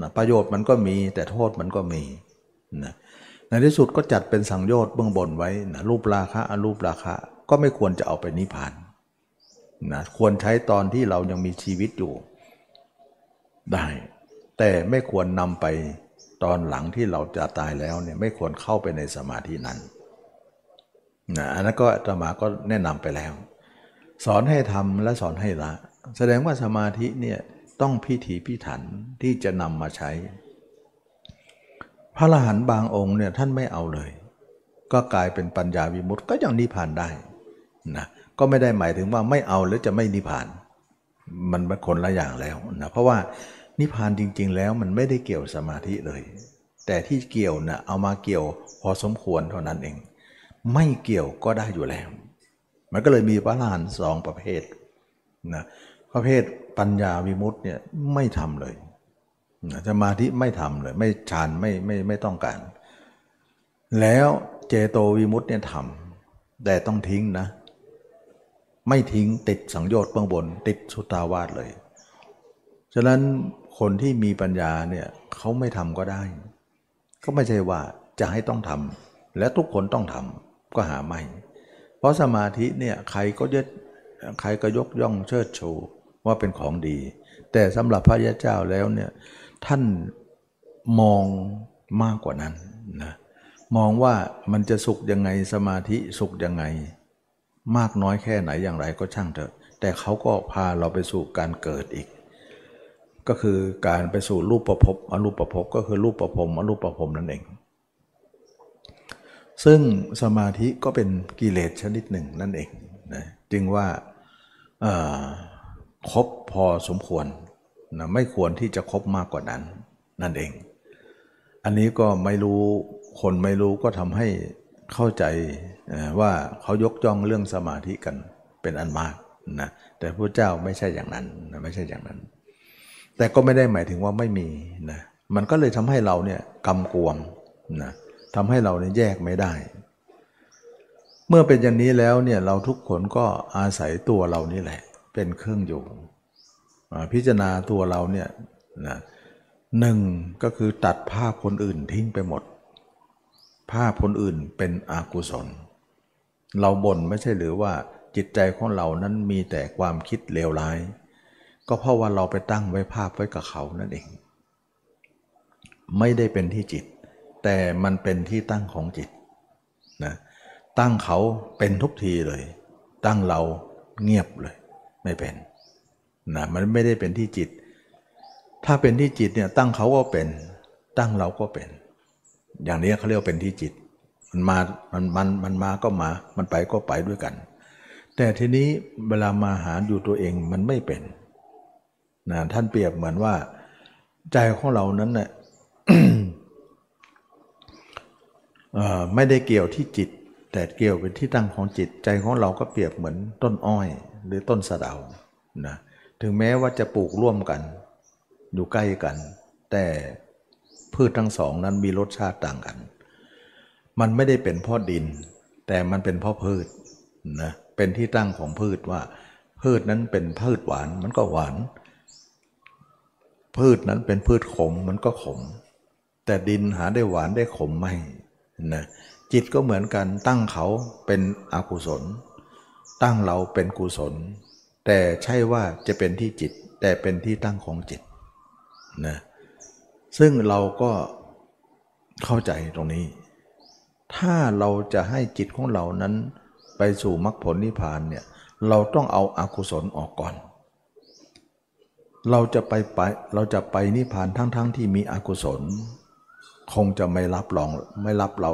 นะประโยชน์มันก็มีแต่โทษมันก็มีนะในที่สุดก็จัดเป็นสังโยชน์เบื้องบนไว้นะรูปราคะอรูปราคะก็ไม่ควรจะเอาไปนิพพานนะควรใช้ตอนที่เรายังมีชีวิตอยู่ได้ แต่ไม่ควรนำไปตอนหลังที่เราจะตายแล้วเนี่ยไม่ควรเข้าไปในสมาธินั้น นะอันนั้นก็ธรรมาก็แนะนำไปแล้ว สอนให้ทำและสอนให้ละ แสดงว่าสมาธิเนี่ยต้องพิถีพิถันที่จะนำมาใช้ พระอรหันต์บางองค์เนี่ยท่านไม่เอาเลย ก็กลายเป็นปัญญาวิมุตติก็ยังนิพพานได้นะก็ไม่ได้หมายถึงว่าไม่เอาแล้วจะไม่นิพพาน มันเป็นคนละอย่างแล้วนะเพราะว่านิพพานจริง ๆ แล้วมันไม่ได้เกี่ยวสมาธิเลย แต่ที่เกี่ยวนะ่ะเอามาเกี่ยวพอสมควรเท่านั้นเอง ไม่เกี่ยวก็ได้อยู่แล้ว มันก็เลยมีพระอรหันต์สองประเภทนะประเภทปัญญาวิมุตต์เนี่ยไม่ทำเลยสมาธิไม่ทำเลย ไม่ฌานไม่ไม่ไม่ต้องการ แล้วเจโตวิมุตต์เนี่ยทำแต่ต้องทิ้งนะ ไม่ทิ้งติดสังโยชน์เบื้องบน ติดสุตาวาสเลย ฉะนั้นคนที่มีปัญญาเนี่ยเขาไม่ทำก็ได้ ก็ไม่ใช่ว่าจะให้ต้องทำและทุกคนต้องทำ ก็หาไม่ เพราะสมาธิเนี่ยใครก็ยึดใครก็ยกย่องเชิดชูว่าเป็นของดี แต่สำหรับพระยาเจ้าแล้วเนี่ยท่านมองมากกว่านั้นนะมองว่ามันจะสุขยังไงสมาธิสุขยังไง มากน้อยแค่ไหนอย่างไรก็ช่างเถอะ แต่เขาก็พาเราไปสู่การเกิดอีก ก็คือการไปสู่รูปประพบอรูปประพบก็คือรูปประพรมอรูปประพรมนั่นเอง ซึ่งสมาธิก็เป็นกิเลสชนิดหนึ่งนั่นเองนะจึงว่าครบพอสมควรนะไม่ควรที่จะครบมากกว่านั้นนั่นเอง อันนี้ก็ไม่รู้คนไม่รู้ก็ทำให้เข้าใจว่าเขายกย่องเรื่องสมาธิกันเป็นอันมากนะแต่พระเจ้าไม่ใช่อย่างนั้นนะไม่ใช่อย่างนั้น แต่ก็ไม่ได้หมายถึงว่าไม่มีนะมันก็เลยทำให้เราเนี่ยกำกวมนะ ทำให้เราเนี่ยแยกไม่ได้ เมื่อเป็นอย่างนี้แล้วเนี่ยเราทุกคนก็อาศัยตัวเรานี่แหละ เป็นเครื่องอยู่ พิจารณาตัวเราเนี่ยนะหนึ่งก็คือตัดภาพคนอื่นทิ้งไปหมด ภาพคนอื่นเป็นอกุศล เราบ่นไม่ใช่หรือว่าจิตใจของเรานั้นมีแต่ความคิดเลวร้าย ก็เพราะว่าเราไปตั้งไว้ภาพไว้กับเขานั่นเอง ไม่ได้เป็นที่จิต แต่มันเป็นที่ตั้งของจิตนะตั้งเขาเป็นทุกทีเลย ตั้งเราเงียบเลย ไม่เป็นนะมันไม่ได้เป็นที่จิต ถ้าเป็นที่จิตเนี่ยตั้งเขาก็เป็น ตั้งเราก็เป็น อย่างนี้เขาเรียกเป็นที่จิต มันมามันมันมันมาก็มา มันไปก็ไปด้วยกัน แต่ทีนี้เวลามาหาอยู่ตัวเองมันไม่เป็นนะท่านเปรียบเหมือนว่า ใจของเรานั้นเนะ่ย ไม่ได้เกี่ยวที่จิต แต่เกี่ยวเป็นที่ตั้งของจิตใจของเราก็เปรียบเหมือนต้นอ้อย หรือต้นสะเดานะถึงแม้ว่าจะปลูกร่วมกัน อยู่ใกล้กัน แต่พืชทั้งสองนั้นมีรสชาติต่างกัน มันไม่ได้เป็นเพราะดิน แต่มันเป็นเพราะพืชนะเป็นที่ตั้งของพืชว่า พืชนั้นเป็นพืชหวานมันก็หวาน พืชนั้นเป็นพืชขมมันก็ขม แต่ดินหาได้หวานได้ขมไม่ นะจิตก็เหมือนกันตั้งเขาเป็นอกุศล ตั้งเราเป็นกุศล แต่ใช่ว่าจะเป็นที่จิตแต่เป็นที่ตั้งของจิตนะซึ่งเราก็เข้าใจตรงนี้ ถ้าเราจะให้จิตของเรานั้นไปสู่มรรคผลนิพพานเนี่ยเราต้องเอาอากุศลออกก่อน เราจะไปไปเราจะไปนิพพานทั้งๆทที่มีอกุศล คงจะไม่รับรองไม่รับเรา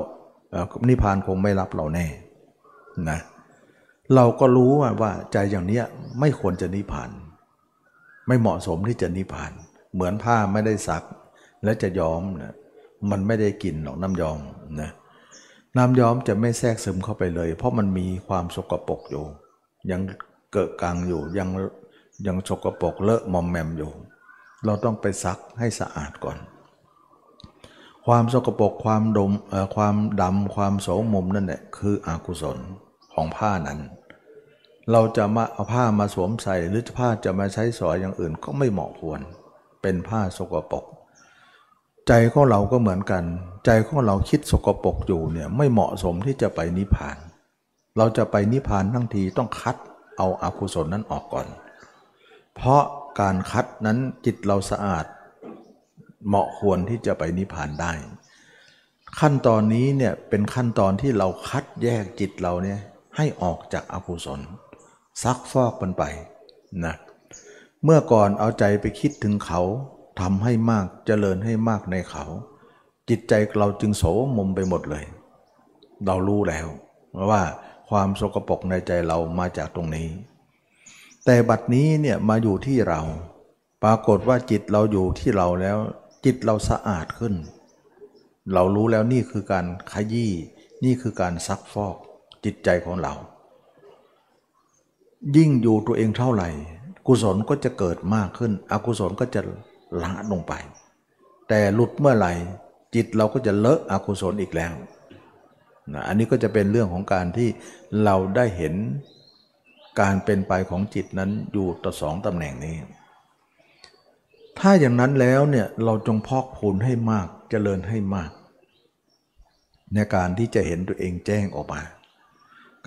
นิพพานคงไม่รับเราแน่นะเราก็รู้ว่าใจอย่างนี้ไม่ควรจะนิพพาน ไม่เหมาะสมที่จะนิพพาน เหมือนผ้าไม่ได้ซัก แล้วจะย้อมนะมันไม่ได้กินหรอกน้ำย้อมนะน้ำย้อมจะไม่แทรกซึมเข้าไปเลย เพราะมันมีความสกปรกอยู่ ยังเกิดกลางอยู่ยังยังสกปรกเลอะมอมแมมอยู่ เราต้องไปซักให้สะอาดก่อน ความสกปรกความดมความดำความโสมมนั่นแหละคืออกุศลของผ้านั้น เราจะมาเอาผ้ามาสวมใส่หรือผ้าจะมาใช้สอยอย่างอื่นก็ไม่เหมาะควร เป็นผ้าสกปรกใจของเราก็เหมือนกัน ใจของเราคิดสกปรกอยู่เนี่ยไม่เหมาะสมที่จะไปนิพพาน เราจะไปนิพพานทั้งทีต้องคัดเอาอากุศลนั้นออกก่อน เพราะการคัดนั้นจิตเราสะอาด เหมาะควรที่จะไปนิพพานได้ ขั้นตอนนี้เนี่ยเป็นขั้นตอนที่เราคัดแยกจิตเราเนี่ยให้ออกจากอกุศล ซักฟอกมันไปนะเมื่อก่อนเอาใจไปคิดถึงเขาทำให้มากเจริญให้มากในเขา จิตใจเราจึงโสมมไปหมดเลย เรารู้แล้วว่าความสกปรกในใจเรามาจากตรงนี้ แต่บัดนี้เนี่ยมาอยู่ที่เรา ปรากฏว่าจิตเราอยู่ที่เราแล้ว จิตเราสะอาดขึ้น เรารู้แล้วนี่คือการขยี้นี่คือการซักฟอกจิตใจของเรา ยิ่งอยู่ตัวเองเท่าไหร่ กุศลก็จะเกิดมากขึ้น อกุศลก็จะละลงไป แต่หลุดเมื่อไหร่ จิตเราก็จะเลอะอกุศลอีกแล้วนะอันนี้ก็จะเป็นเรื่องของการที่เราได้เห็นการเป็นไปของจิตนั้นอยู่ต่อสองตำแหน่งนี้ ถ้าอย่างนั้นแล้วเนี่ยเราจงพอกพูนให้มากเจริญให้มาก ในการที่จะเห็นตัวเองแจ้งออกมา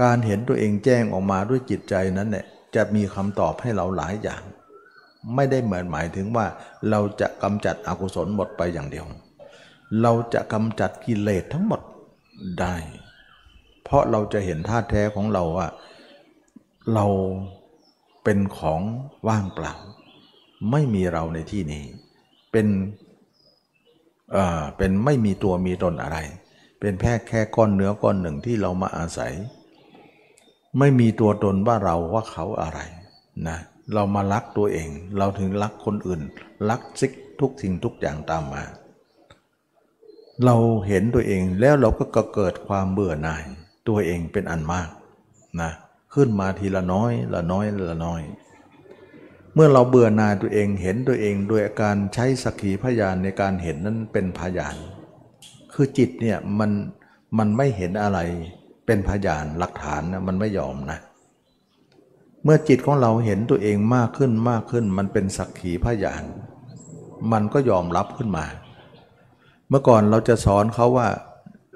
การเห็นตัวเองแจ้งออกมาด้วยจิตใจนั้นเนี่ยจะมีคำตอบให้เราหลายอย่าง ไม่ได้เหมือนหมายถึงว่า เราจะกำจัดอกุศลหมดไปอย่างเดียว เราจะกำจัดกิเลสทั้งหมดได้ เพราะเราจะเห็นท่าแท้ของเราว่า เราเป็นของว่างเปล่า ไม่มีเราในที่นี้ เป็นเอ่อเป็นไม่มีตัวมีตนอะไร เป็นแค่แค่ก้อนเนื้อก้อนหนึ่งที่เรามาอาศัย ไม่มีตัวตนว่าเราว่าเขาอะไรนะเรามารักตัวเอง เราถึงรักคนอื่น รักซิกทุกสิ่งทุกอย่างตามมา เราเห็นตัวเองแล้วเราก็เกิดความเบื่อหน่าย ตัวเองเป็นอันมากนะขึ้นมาทีละน้อยละน้อยละน้อย เมื่อเราเบื่อหน่ายตัวเองเห็นตัวเองโดยการใช้สักขีพยานในการเห็นนั้นเป็นพยาน คือจิตเนี่ยมันมันไม่เห็นอะไรเป็นพยานหลักฐานนะมันไม่ยอมนะ เมื่อจิตของเราเห็นตัวเองมากขึ้นมากขึ้น มันเป็นสักขีพยาน มันก็ยอมรับขึ้นมา เมื่อก่อนเราจะสอนเขาว่า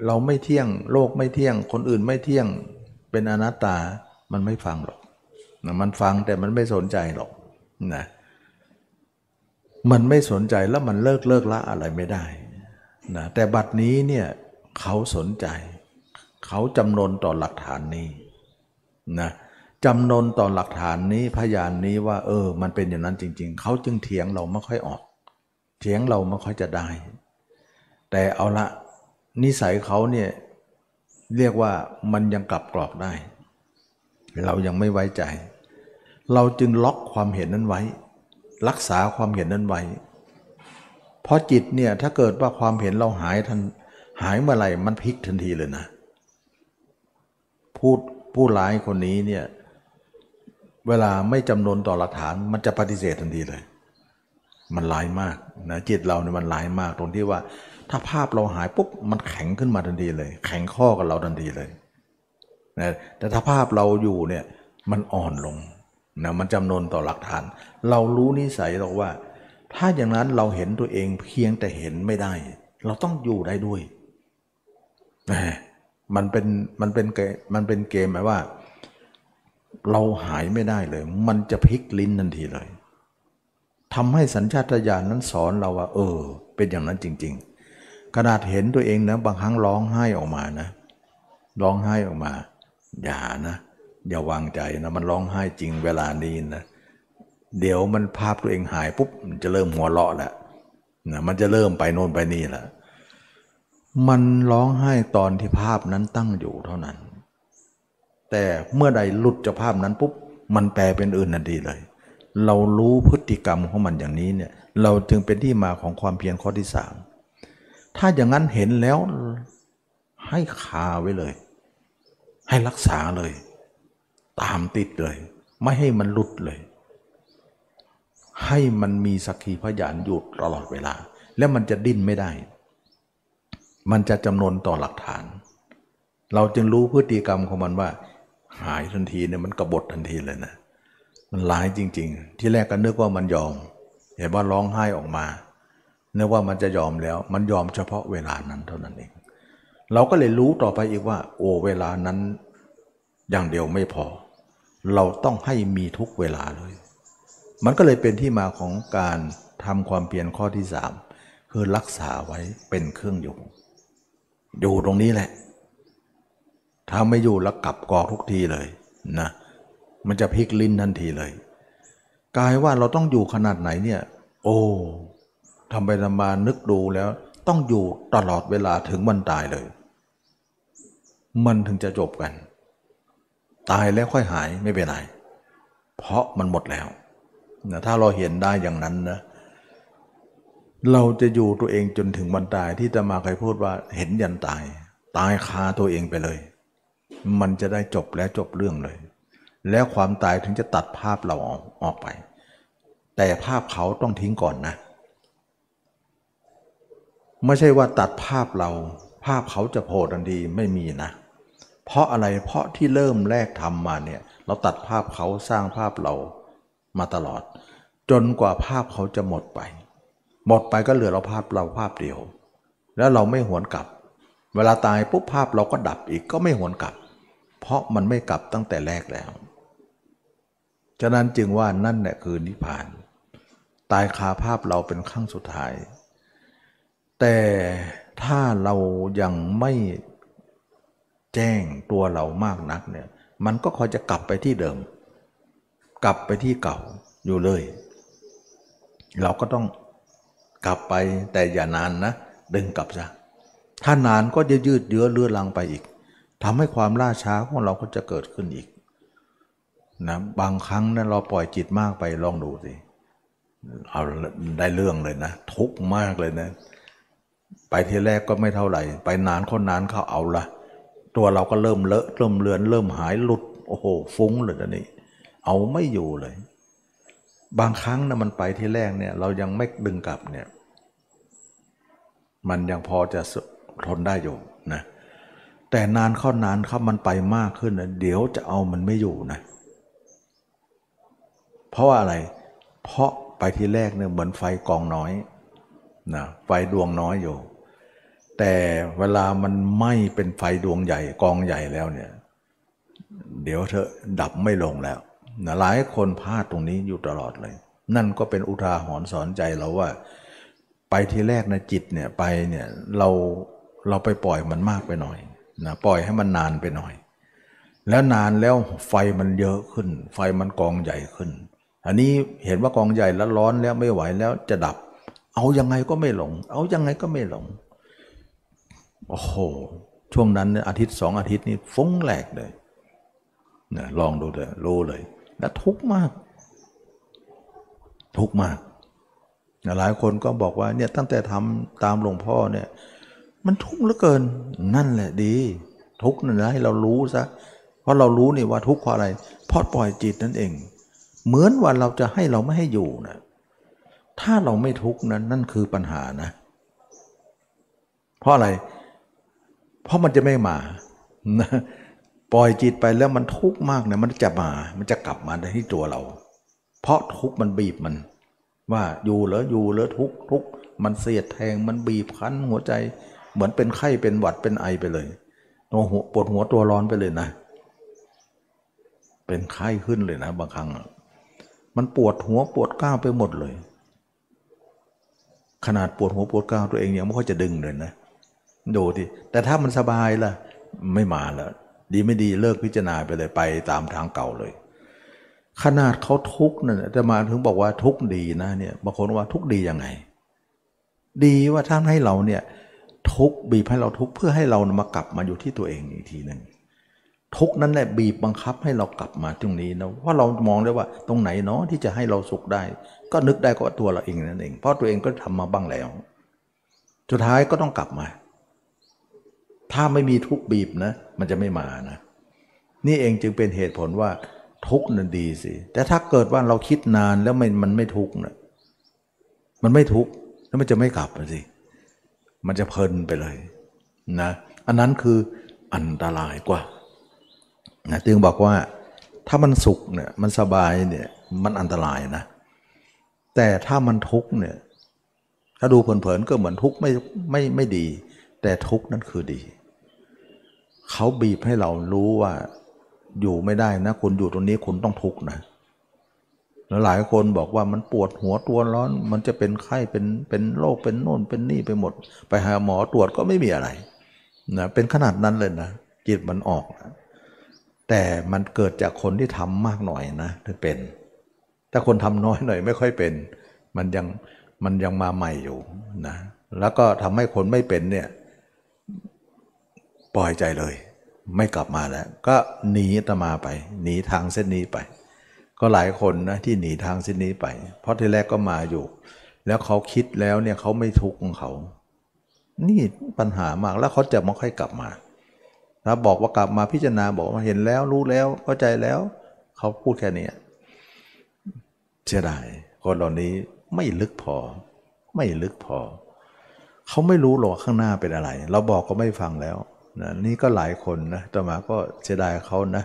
เราไม่เที่ยงโลกไม่เที่ยง คนอื่นไม่เที่ยงเป็นอนัตตามันไม่ฟังหรอกมันฟังแต่มันไม่สนใจหรอก นะมันไม่สนใจแล้วมันเลิกเลิกละอะไรไม่ได้นะแต่บัดนี้เนี่ยเขาสนใจ เขาจำนนต่อหลักฐานนี้นะจำนนต่อหลักฐานนี้พยานนี้ว่า เออ มันเป็นอย่างนั้นจริง ๆ เขาจึงเถียงเราไม่ค่อยออก เถียงเราไม่ค่อยจะได้ แต่เอาละนิสัยเขาเนี่ยเรียกว่ามันยังกลับกรอกได้ เรายังไม่ไว้ใจ เราจึงล็อกความเห็นนั้นไว้ รักษาความเห็นนั้นไว้ เพราะจิตเนี่ยถ้าเกิดว่าความเห็นเราหายทันหายเมื่อไหร่มันพลิกทันทีเลยนะ พูดผู้ร้ายคนนี้เนี่ยเวลาไม่จำนนต่อหลักฐานมันจะปฏิเสธทันทีเลย มันลายมากนะจิตเราเนี่ยมันลายมากตรงที่ว่า ถ้าภาพเราหายปุ๊บมันแข็งขึ้นมาทันทีเลย แข็งข้อกับเราทันทีเลยนะแต่ถ้าภาพเราอยู่เนี่ยมันอ่อนลง นะมันจำนวนต่อหลักฐาน เรารู้นิสัยเราว่า ถ้าอย่างนั้นเราเห็นตัวเองเพียงแต่เห็นไม่ได้ เราต้องอยู่ได้ด้วยนะมันเป็นมันเป็นเกมันเป็นเกมหมายว่า เราหายไม่ได้เลย มันจะพลิกลิ้นทันทีเลยทำให้สัญชาตญาณนั้นสอนเราว่า เออ เป็นอย่างนั้นจริง ๆ ขนาดเห็นตัวเองนะบางครั้งร้องไห้ออกมานะร้องไห้ออกมา อย่านะ อย่าวางใจนะมันร้องไห้จริงเวลานี้นะเดี๋ยวมันภาพตัวเองหายปุ๊บมันจะเริ่มหัวเราะแหล้วนะมันจะเริ่มไปโน่นไปนี่แหละมันร้องไห้ตอนที่ภาพนั้นตั้งอยู่เท่านั้น แต่เมื่อใดหลุดจากภาพนั้นปุ๊บมันแปลเป็นอื่นทันทีเลย เรารู้พฤติกรรมของมันอย่างนี้เนี่ย เราจึงเป็นที่มาของความเพียรข้อที่สามถ้าอย่างนั้นเห็นแล้วให้คาไว้เลย ให้รักษาเลย ตามติดเลย ไม่ให้มันหลุดเลย ให้มันมีสักขีพยานหยุดตลอดเวลา แล้วมันจะดิ้นไม่ได้ มันจะจำนวนต่อหลักฐาน เราจึงรู้พฤติกรรมของมันว่า หายทันทีเนี่ยมันกบฏทันทีเลยนะ มันร้ายจริง ๆ ที่แรกก็นึกว่ามันยอม เห็นว่าร้องไห้ออกมานึกว่ามันจะยอมแล้ว มันยอมเฉพาะเวลานั้นเท่านั้นเอง เราก็เลยรู้ต่อไปอีกว่า โอ้เวลานั้นอย่างเดียวไม่พอ เราต้องให้มีทุกเวลาเลย มันก็เลยเป็นที่มาของการทำความเพียรข้อที่สามคือรักษาไว้เป็นเครื่องอยู่ อยู่ตรงนี้แหละ ถ้าไม่อยู่แล้วกลับกอกทุกทีเลยนะมันจะพลิกลิ้นทันทีเลยกายว่าเราต้องอยู่ขนาดไหนเนี่ย โอ้ทำไปทำมานึกดูแล้ว ต้องอยู่ตลอดเวลาถึงวันตายเลย มันถึงจะจบกัน ตายแล้วค่อยหายไม่เป็นไรเพราะมันหมดแล้วนะถ้าเราเห็นได้อย่างนั้นนะเราจะอยู่ตัวเองจนถึงวันตายที่จะมาใครพูดว่าเห็นยันตาย ตายคาตัวเองไปเลย มันจะได้จบและจบเรื่องเลย แล้วความตายถึงจะตัดภาพเราออกออกไป แต่ภาพเขาต้องทิ้งก่อนนะ ไม่ใช่ว่าตัดภาพเรา ภาพเขาจะโผล่ทันทีไม่มีนะเเพราะอะไรเพราะที่เริ่มแรกทำมาเนี่ยเราตัดภาพเขาสร้างภาพเรามาตลอด จนกว่าภาพเขาจะหมดไป หมดไปก็เหลือเราภาพเราภาพเดียว แล้วเราไม่หวนกลับ เวลาตายปุ๊บภาพเราก็ดับอีกก็ไม่หวนกลับ เพราะมันไม่กลับตั้งแต่แรกแล้ว ฉะนั้นจึงว่านั่นแหละคือนิพพาน ตายคาภาพเราเป็นครั้งสุดท้าย แต่ถ้าเรายังไม่ แจ้งตัวเรามากนักเนี่ย มันก็คอยจะกลับไปที่เดิม กลับไปที่เก่าอยู่เลย เราก็ต้องกลับไปแต่อย่านานนะ ดึงกลับซะถ้านานก็จะยืดเยื้อเลื่อนลังไปอีกทำให้ความล่าช้าของเราก็จะเกิดขึ้นอีกนะบางครั้งนะั้นเราปล่อยจิตมากไปลองดูสิเอาได้เรื่องเลยนะ ทุกมากเลยนะ ไปทีแรกก็ไม่เท่าไหร่ ไปนานคนนานเขาเอาละ ตัวเราก็เริ่มเลอะเริ่มเลือน เริ่มหายหลุดโอ้โหฟุ้งเลยตอนนี้ เอาไม่อยู่เลย บางครั้งนะมันไปที่แรกเนี่ย เรายังไม่ดึงกลับเนี่ย มันยังพอจะทนได้อยู่นะแต่นานเข้านานเข้ามันไปมากขึ้นนะเดี๋ยวจะเอามันไม่อยู่นะ เพราะว่าอะไร เพราะไปที่แรกเนี่ยเหมือนไฟกองน้อยนะไฟดวงน้อยอยู่ แต่เวลามันไหม้เป็นไฟดวงใหญ่กองใหญ่แล้วเนี่ย เดี๋ยวเธอดับไม่ลงแล้วนะหลายคนพลาดตรงนี้อยู่ตลอดเลย นั่นก็เป็นอุทาหรณ์สอนใจเราว่า ไปทีแรกนะจิตเนี่ยไปเนี่ยเราเราไปปล่อยมันมากไปหน่อยนะปล่อยให้มันนานไปหน่อย แล้วนานแล้วไฟมันเยอะขึ้น ไฟมันกองใหญ่ขึ้น อันนี้เห็นว่ากองใหญ่แล้วร้อนแล้วไม่ไหวแล้วจะดับ เอายังไงก็ไม่หลง เอายังไงก็ไม่หลง โอ้โห ช่วงนั้นอาทิตย์สองอาทิตย์นี้ฟุ้งแหลกเลยนะลองดูเลยรู้เลย แล้วทุกมาก ทุกมากหลายคนก็บอกว่าเนี่ยตั้งแต่ทำตามหลวงพ่อเนี่ย มันทุกข์เหลือเกิน นั่นแหละดี ทุกข์นั่นนะให้เรารู้ซะเพราะเรารู้นี่ว่าทุกข์เพราะอะไรเพราะปล่อยจิตนั่นเอง เหมือนว่าเราจะให้เราไม่ให้อยู่นะถ้าเราไม่ทุกข์นั้นนั่นคือปัญหานะ เพราะอะไร เพราะมันจะไม่มาปล่อยจิตไปแล้วมันทุกข์มากเนี่ยมันจะมา มันจะกลับมาที่ตัวเรา เพราะทุกข์มันบีบมัน ว่าอยู่เหรออยู่เหรอทุกข์ทุกข์มันเสียดแทงมันบีบคั้นหัวใจ เหมือนเป็นไข้เป็นหวัดเป็นไอไปเลยตัวหัวปวดหัวตัวร้อนไปเลยนะ เป็นไข้ขึ้นเลยนะ บางครั้ง มันปวดหัวปวดก้าวไปหมดเลย ขนาดปวดหัวปวดก้าวตัวเองยังไม่ค่อยจะดึงเลยนะ ดูดิแต่ถ้ามันสบายล่ะ ไม่มาแล้ว ดีไม่ดีเลิกพิจารณาไปเลยไปตามทางเก่าเลย ขนาดเขาทุกข์นั่นแต่มาถึงบอกว่าทุกข์ดีนะเนี่ยบางคนว่าทุกข์ดียังไง ดีว่าท่านให้เราเนี่ยทุกบีบให้เราทุกเพื่อให้เรามากลับมาอยู่ที่ตัวเองอีกทีหนึ่งทุกนั้นแหละบีบบังคับให้เรากลับมาตรงนี้นะว่าเรามองได้ว่าตรงไหนเนาะที่จะให้เราสุขได้ ก็นึกได้ก็ตัวเราเองนั่นเอง เพราะตัวเองก็ทำมาบ้างแล้ว สุดท้ายก็ต้องกลับมา ถ้าไม่มีทุกบีบนะ มันจะไม่มานะ นี่เองจึงเป็นเหตุผลว่าทุกนั้นดีสิ แต่ถ้าเกิดว่าเราคิดนานแล้วมันมันไม่ทุกนะมันไม่ทุกแล้วมันจะไม่กลับสิ มันจะเพลินไปเลยนะ อันนั้นคืออันตรายกว่านะจึงบอกว่าถ้ามันสุขเนี่ยมันสบายเนี่ยมันอันตรายนะ แต่ถ้ามันทุกเนี่ยถ้าดูเผินๆก็เหมือนทุกไม่ไม่ไม่ดี แต่ทุกนั้นคือดี เขาบีบให้เรารู้ว่าอยู่ไม่ได้นะ คุณอยู่ตรงนี้คุณต้องทุกข์นะแล้วหลายคนบอกว่ามันปวดหัวตัวร้อน มันจะเป็นไข้เป็นเป็นโรคเป็นโน่นเป็นนี่ไปหมด ไปหาหมอตรวจก็ไม่มีอะไรนะเป็นขนาดนั้นเลยนะจิตมันออกนะแต่มันเกิดจากคนที่ทำมากหน่อยนะถึงเป็น ถ้าคนทำน้อยหน่อยไม่ค่อยเป็น มันยังมันยังมาใหม่อยู่นะแล้วก็ทำให้คนไม่เป็นเนี่ย ปล่อยใจเลย ไม่กลับมาแล้ว ก็หนีตมาไป หนีทางเส้นนี้ไป ก็หลายคนนะที่หนีทางเส้นนี้ไป เพราะที่แรกก็มาอยู่ แล้วเขาคิดแล้วเนี่ยเขาไม่ทุกข์ของเขา นี่ปัญหามากแล้วเขาจะไม่ค่อยกลับมาถ้าบอกว่ากลับมาพิจารณาบอกว่าเห็นแล้วรู้แล้วเข้าใจแล้วเขาพูดแค่นี้เสียดายคนเหล่านี้ไม่ลึกพอ ไม่ลึกพอ เขาไม่รู้หรอกข้างหน้าเป็นอะไร เราบอกก็ไม่ฟังแล้ว นะนี่ก็หลายคนนะต่อมาก็เสียดายเขานะ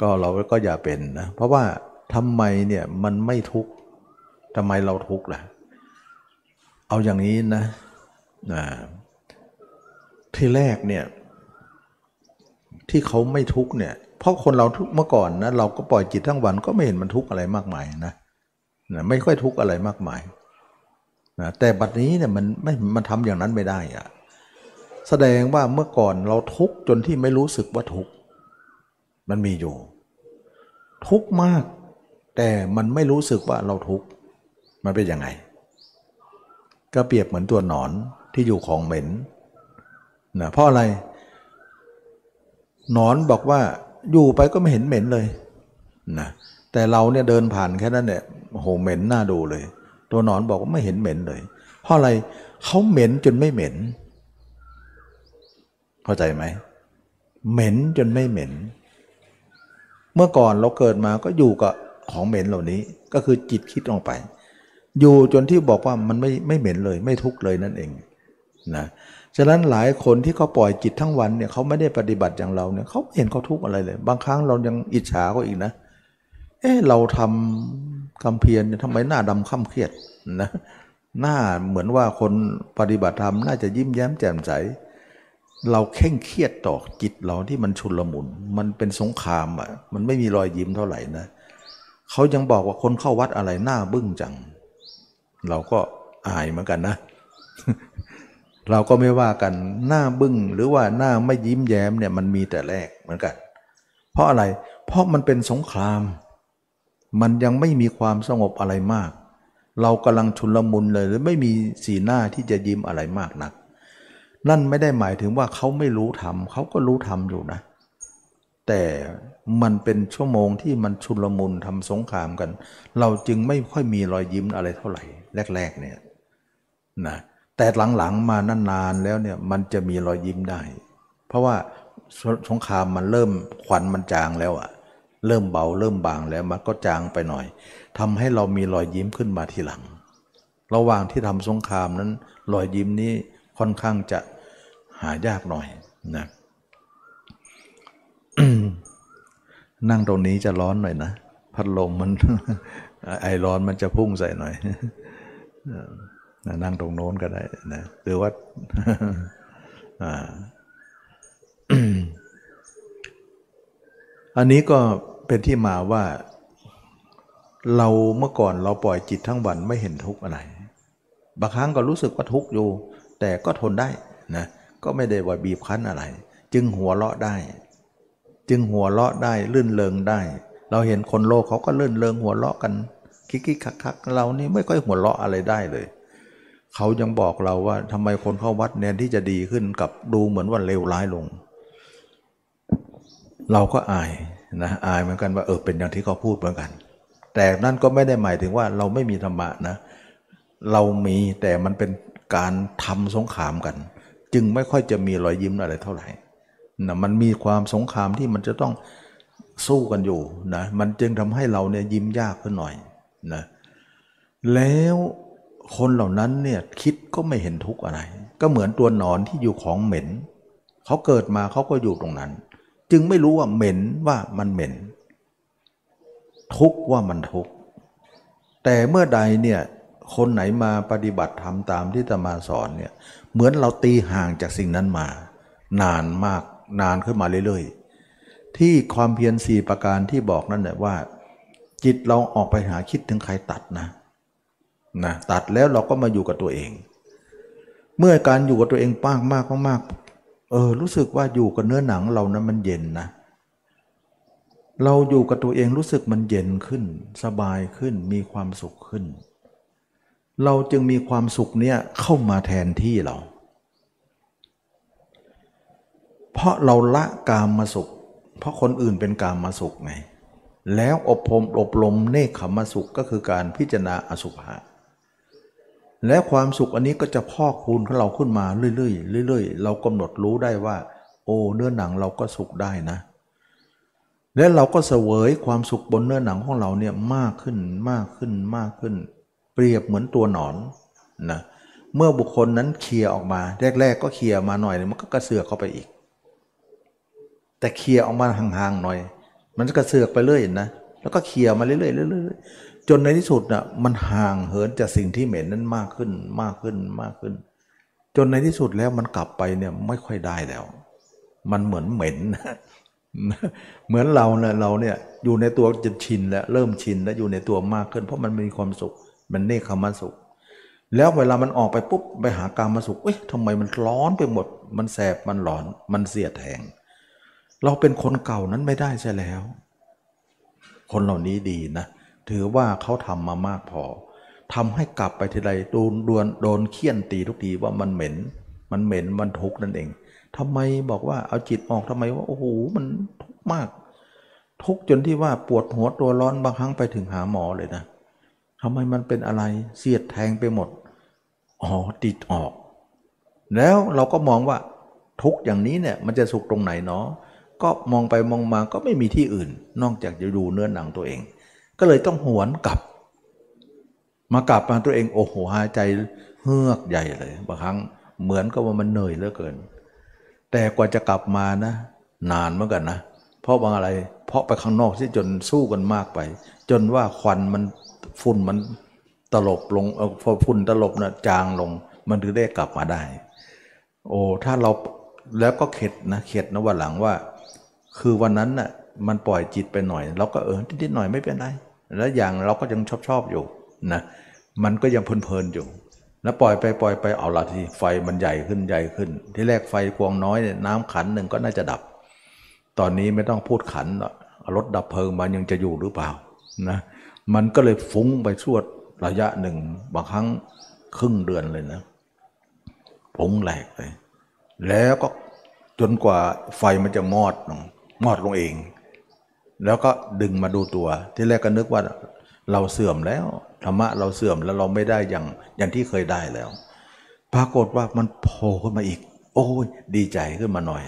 ก็เราก็อย่าเป็นนะเพราะว่าทำไมเนี่ยมันไม่ทุกข์ทำไมเราทุกข์ล่ะ เอาอย่างนี้นะนะที่แรกเนี่ย ที่เขาไม่ทุกข์เนี่ย เพราะคนเราทุกเมื่อก่อนนะเราก็ปล่อยจิตทั้งวันก็ไม่เห็นมันทุกข์อะไรมากมายนะนะไม่ค่อยทุกข์อะไรมากมายนะแต่บัดนี้เนี่ยมันไม่มันทำอย่างนั้นไม่ได้อะ แสดงว่าเมื่อก่อนเราทุกข์จนที่ไม่รู้สึกว่าทุกข์มันมีอยู่ ทุกข์มาก แต่มันไม่รู้สึกว่าเราทุกข์มันเป็นยังไง ก็เปรียบเหมือนตัวหนอนที่อยู่ของเหม็นนะเพราะอะไร หนอนบอกว่าอยู่ไปก็ไม่เห็นเหม็นเลยนะแต่เราเนี่ยเดินผ่านแค่นั้นเนี่ยโหเหม็นน่าดูเลย ตัวหนอนบอกว่าไม่เห็นเหม็นเลย เพราะอะไรเขาเหม็นจนไม่เหม็นเข้าใจไหม เหม็นจนไม่เหม็น เมื่อก่อนเราเกิดมาก็อยู่กับของเหม็นเหล่านี้ ก็คือจิตคิดออกไป อยู่จนที่บอกว่ามันไม่ไม่เหม็นเลย ไม่ทุกข์เลยนั่นเองนะฉะนั้นหลายคนที่เขาปล่อยจิตทั้งวันเนี่ยเขาไม่ได้ปฏิบัติอย่างเราเนี่ยเขาเห็นเขาทุกข์อะไรเลย บางครั้งเรายังอิจฉาเขาอีกนะ เออเราทำคำเพียรเนี่ยทำไมหน้าดำค่ำเครียดนะหน้าเหมือนว่าคนปฏิบัติธรรมน่าจะยิ้มแย้มแจ่มใส เราเข่งเครียดต่อจิตเราที่มันชุนลมุน มันเป็นสงครามอะ มันไม่มีรอยยิ้มเท่าไหร่นะเขายังบอกว่าคนเข้าวัดอะไรหน้าบึ้งจัง เราก็อายเหมือนกันนะ เราก็ไม่ว่ากันหน้าบึ้งหรือว่าหน้าไม่ยิ้มแย้มเนี่ยมันมีแต่แรกเหมือนกัน เพราะอะไร เพราะมันเป็นสงคราม มันยังไม่มีความสงบอะไรมาก เรากำลังชุนลมุนเลยหรือไม่มีสีหน้าที่จะยิ้มอะไรมากนัก นั่นไม่ได้หมายถึงว่าเขาไม่รู้ทำเขาก็รู้ทำอยู่นะ แต่มันเป็นชั่วโมงที่มันชุลมุนทำสงครามกัน เราจึงไม่ค่อยมีรอยยิ้มอะไรเท่าไหร่ แรก ๆ เนี่ยนะแต่หลังๆมานานๆแล้วเนี่ยมันจะมีรอยยิ้มได้ เพราะว่าสงครามมันเริ่มควันมันจางแล้วอะเริ่มเบาเริ่มบางแล้วมันก็จางไปหน่อยทำให้เรามีรอยยิ้มขึ้นมาทีหลัง ระหว่างที่ทำสงครามนั้นรอยยิ้มนี้ค่อนข้างจะ หายากหน่อยนะนั่งตรงนี้จะร้อนหน่อยนะ พัดลมมัน ไอร้อนมันจะพุ่งใส่หน่อยนั่งตรงโน้นก็ได้นะหรือว่าอันนี้ก็เป็นที่มาว่า เราเมื่อก่อนเราปล่อยจิตทั้งวันไม่เห็นทุกข์อะไร บางครั้งก็รู้สึกว่าทุกข์อยู่ แต่ก็ทนได้นะ ก็ไม่ได้ว่าบีบคั้นอะไร จึงหัวเราะได้ จึงหัวเราะได้ลื่นเลงได้ เราเห็นคนโลกเขาก็ลื่นเลงหัวเราะกันคิกคิกคักคักเรานี่ไม่ค่อยหัวเราะอะไรได้เลย เขายังบอกเราว่าทำไมคนเข้าวัดเนี่ยที่จะดีขึ้นกับดูเหมือนว่าเลวร้ายลง เราก็อายนะอายเหมือนกันว่าเออเป็นอย่างที่เขาพูดเหมือนกัน แต่นั่นก็ไม่ได้หมายถึงว่าเราไม่มีธรรมะนะ เรามีแต่มันเป็นการทำสงครามกัน จึงไม่ค่อยจะมีรอยยิ้มอะไรเท่าไหร่นะมันมีความสงครามที่มันจะต้องสู้กันอยู่นะมันจึงทำให้เราเนี่ยยิ้มยากขึ้นหน่อยนะแล้วคนเหล่านั้นเนี่ยคิดก็ไม่เห็นทุกข์อะไร ก็เหมือนตัวหนอนที่อยู่ของเหม็นเขาเกิดมาเขาก็อยู่ตรงนั้น จึงไม่รู้ว่าเหม็นว่ามันเหม็น ทุกข์ว่ามันทุกข์แต่เมื่อใดเนี่ยคนไหนมาปฏิบัติธรรมตามที่ตมาสอนเนี่ย เหมือนเราตีห่างจากสิ่งนั้นมา นานมากนานขึ้นมาเรื่อยๆ ที่ความเพียรสี่ประการที่บอกนั่นแหละว่า จิตเราออกไปหาคิดถึงใครตัดนะนะตัดแล้วเราก็มาอยู่กับตัวเอง เมื่อการอยู่กับตัวเองป้างมากมากเออรู้สึกว่าอยู่กับเนื้อหนังเรานั้นมันเย็นนะ เราอยู่กับตัวเองรู้สึกมันเย็นขึ้น สบายขึ้นมีความสุขขึ้น เราจึงมีความสุขเนี่ยเข้ามาแทนที่เรา เพราะเราละกามมาสุข เพราะคนอื่นเป็นกามมาสุขไง แล้วอบรมอบรมเนคขมมาสุขก็คือการพิจารณาอสุภะและความสุขอันนี้ก็จะพอกคูณของเราขึ้นมาเรื่อยๆเรื่อยๆ เรากำหนดรู้ได้ว่า โอ้เนื้อหนังเราก็สุขได้นะ และเราก็เสวยความสุขบนเนื้อหนังของเราเนี่ยมากขึ้นมากขึ้นมากขึ้น เปรียบเหมือนตัวหนอนนะเมื่อบุคคลนั้นเคลียออกมา แรก ๆ ก็เคลียมาหน่อยมันก็กระเสือกเข้าไปอีก แต่เคลียออกมาห่างๆหน่อย มันจะกระเสือกไปเรื่อยนะแล้วก็เคลียมาเรื่อยๆเรื่อยๆจนในที่สุดนะ่ะมันห่างเหินจากสิ่งที่เหม็นนั้นมากขึ้นมากขึ้นมากขึ้น จนในที่สุดแล้วมันกลับไปเนี่ยไม่ค่อยได้แล้ว มันเหมือนเหม็นเหมือนเราเนี่ยเราเนี่ยอยู่ในตัวจะชินแล้วเริ่มชินแล้วอยู่ในตัวมากขึ้น เพราะมันมีความสุข มันเนคขมสุข แล้วเวลามันออกไปปุ๊บไปหากามาสุขเอ๊ะทำไมมันร้อนไปหมด มันแสบมันหลอน มันเสียดแทง เราเป็นคนเก่านั้นไม่ได้ใช่แล้ว คนเหล่านี้ดีนะ ถือว่าเขาทำมามากพอทำให้กลับไปทีไรโดนดวนโดนเคี่ยนตีทุกทีว่ามันเหม็น มันเหม็นมันทุกข์นั่นเองทำไมบอกว่าเอาจิตออกทำไมว่าโอ้โหมันทุกข์มาก ทุกข์จนที่ว่าปวดหัวตัวร้อนบางครั้งไปถึงหาหมอเลยนะทำไมมันเป็นอะไรเสียดแทงไปหมดอ๋อติดออก แล้วเราก็มองว่าทุกอย่างนี้เนี่ยมันจะสุขตรงไหนเนาะก็มองไปมองมาก็ไม่มีที่อื่น นอกจากจะดูเนื้อหนังตัวเอง ก็เลยต้องหวนกลับ มากลับมาตัวเองโอ้โหหายใจเฮือกใหญ่เลยบางครั้งเหมือนกับว่ามันเหนื่อยเหลือเกิน แต่กว่าจะกลับมานะ นานเหมือนกันนะ เพราะบางอะไร เพราะไปข้างนอกที่จนสู้กันมากไป จนว่าควันมัน ฝุ่นมันตลบลงอพอฝุ่นตลบนะจางลง มันถึงได้กลับมาได้ โอ้ถ้าเราแล้วก็เข็ดนะเข็ดนะวันหลังว่า คือวันนั้นน่ะมันปล่อยจิตไปหน่อยเราก็เออนิดๆหน่อยไม่เป็นไรแล้วอย่างเราก็ยังชอบชอบอยู่นะมันก็ยังเพลินๆอยู่ แล้วปล่อยไปปล่อยไปเอาละทีไฟมันใหญ่ขึ้นใหญ่ขึ้น ที่แรกไฟกวงน้อยเนี่ยน้ำขันหนึ่งก็น่าจะดับ ตอนนี้ไม่ต้องพูดขันรถดับเพลิงมันยังจะอยู่หรือเปล่านะ มันก็เลยฟุ้งไปชวดระยะหนึ่งบางครั้งครึ่งเดือนเลยนะฟุ้งแหลกเลย แล้วก็จนกว่าไฟมันจะมอดลงมอดลงเอง แล้วก็ดึงมาดูตัว ที่แรกก็นึกว่าเราเสื่อมแล้วธรรมะเราเสื่อมแล้วเราไม่ได้อย่างอย่างที่เคยได้แล้ว ปรากฏว่ามันโผล่ขึ้นมาอีก โอ้ยดีใจขึ้นมาหน่อย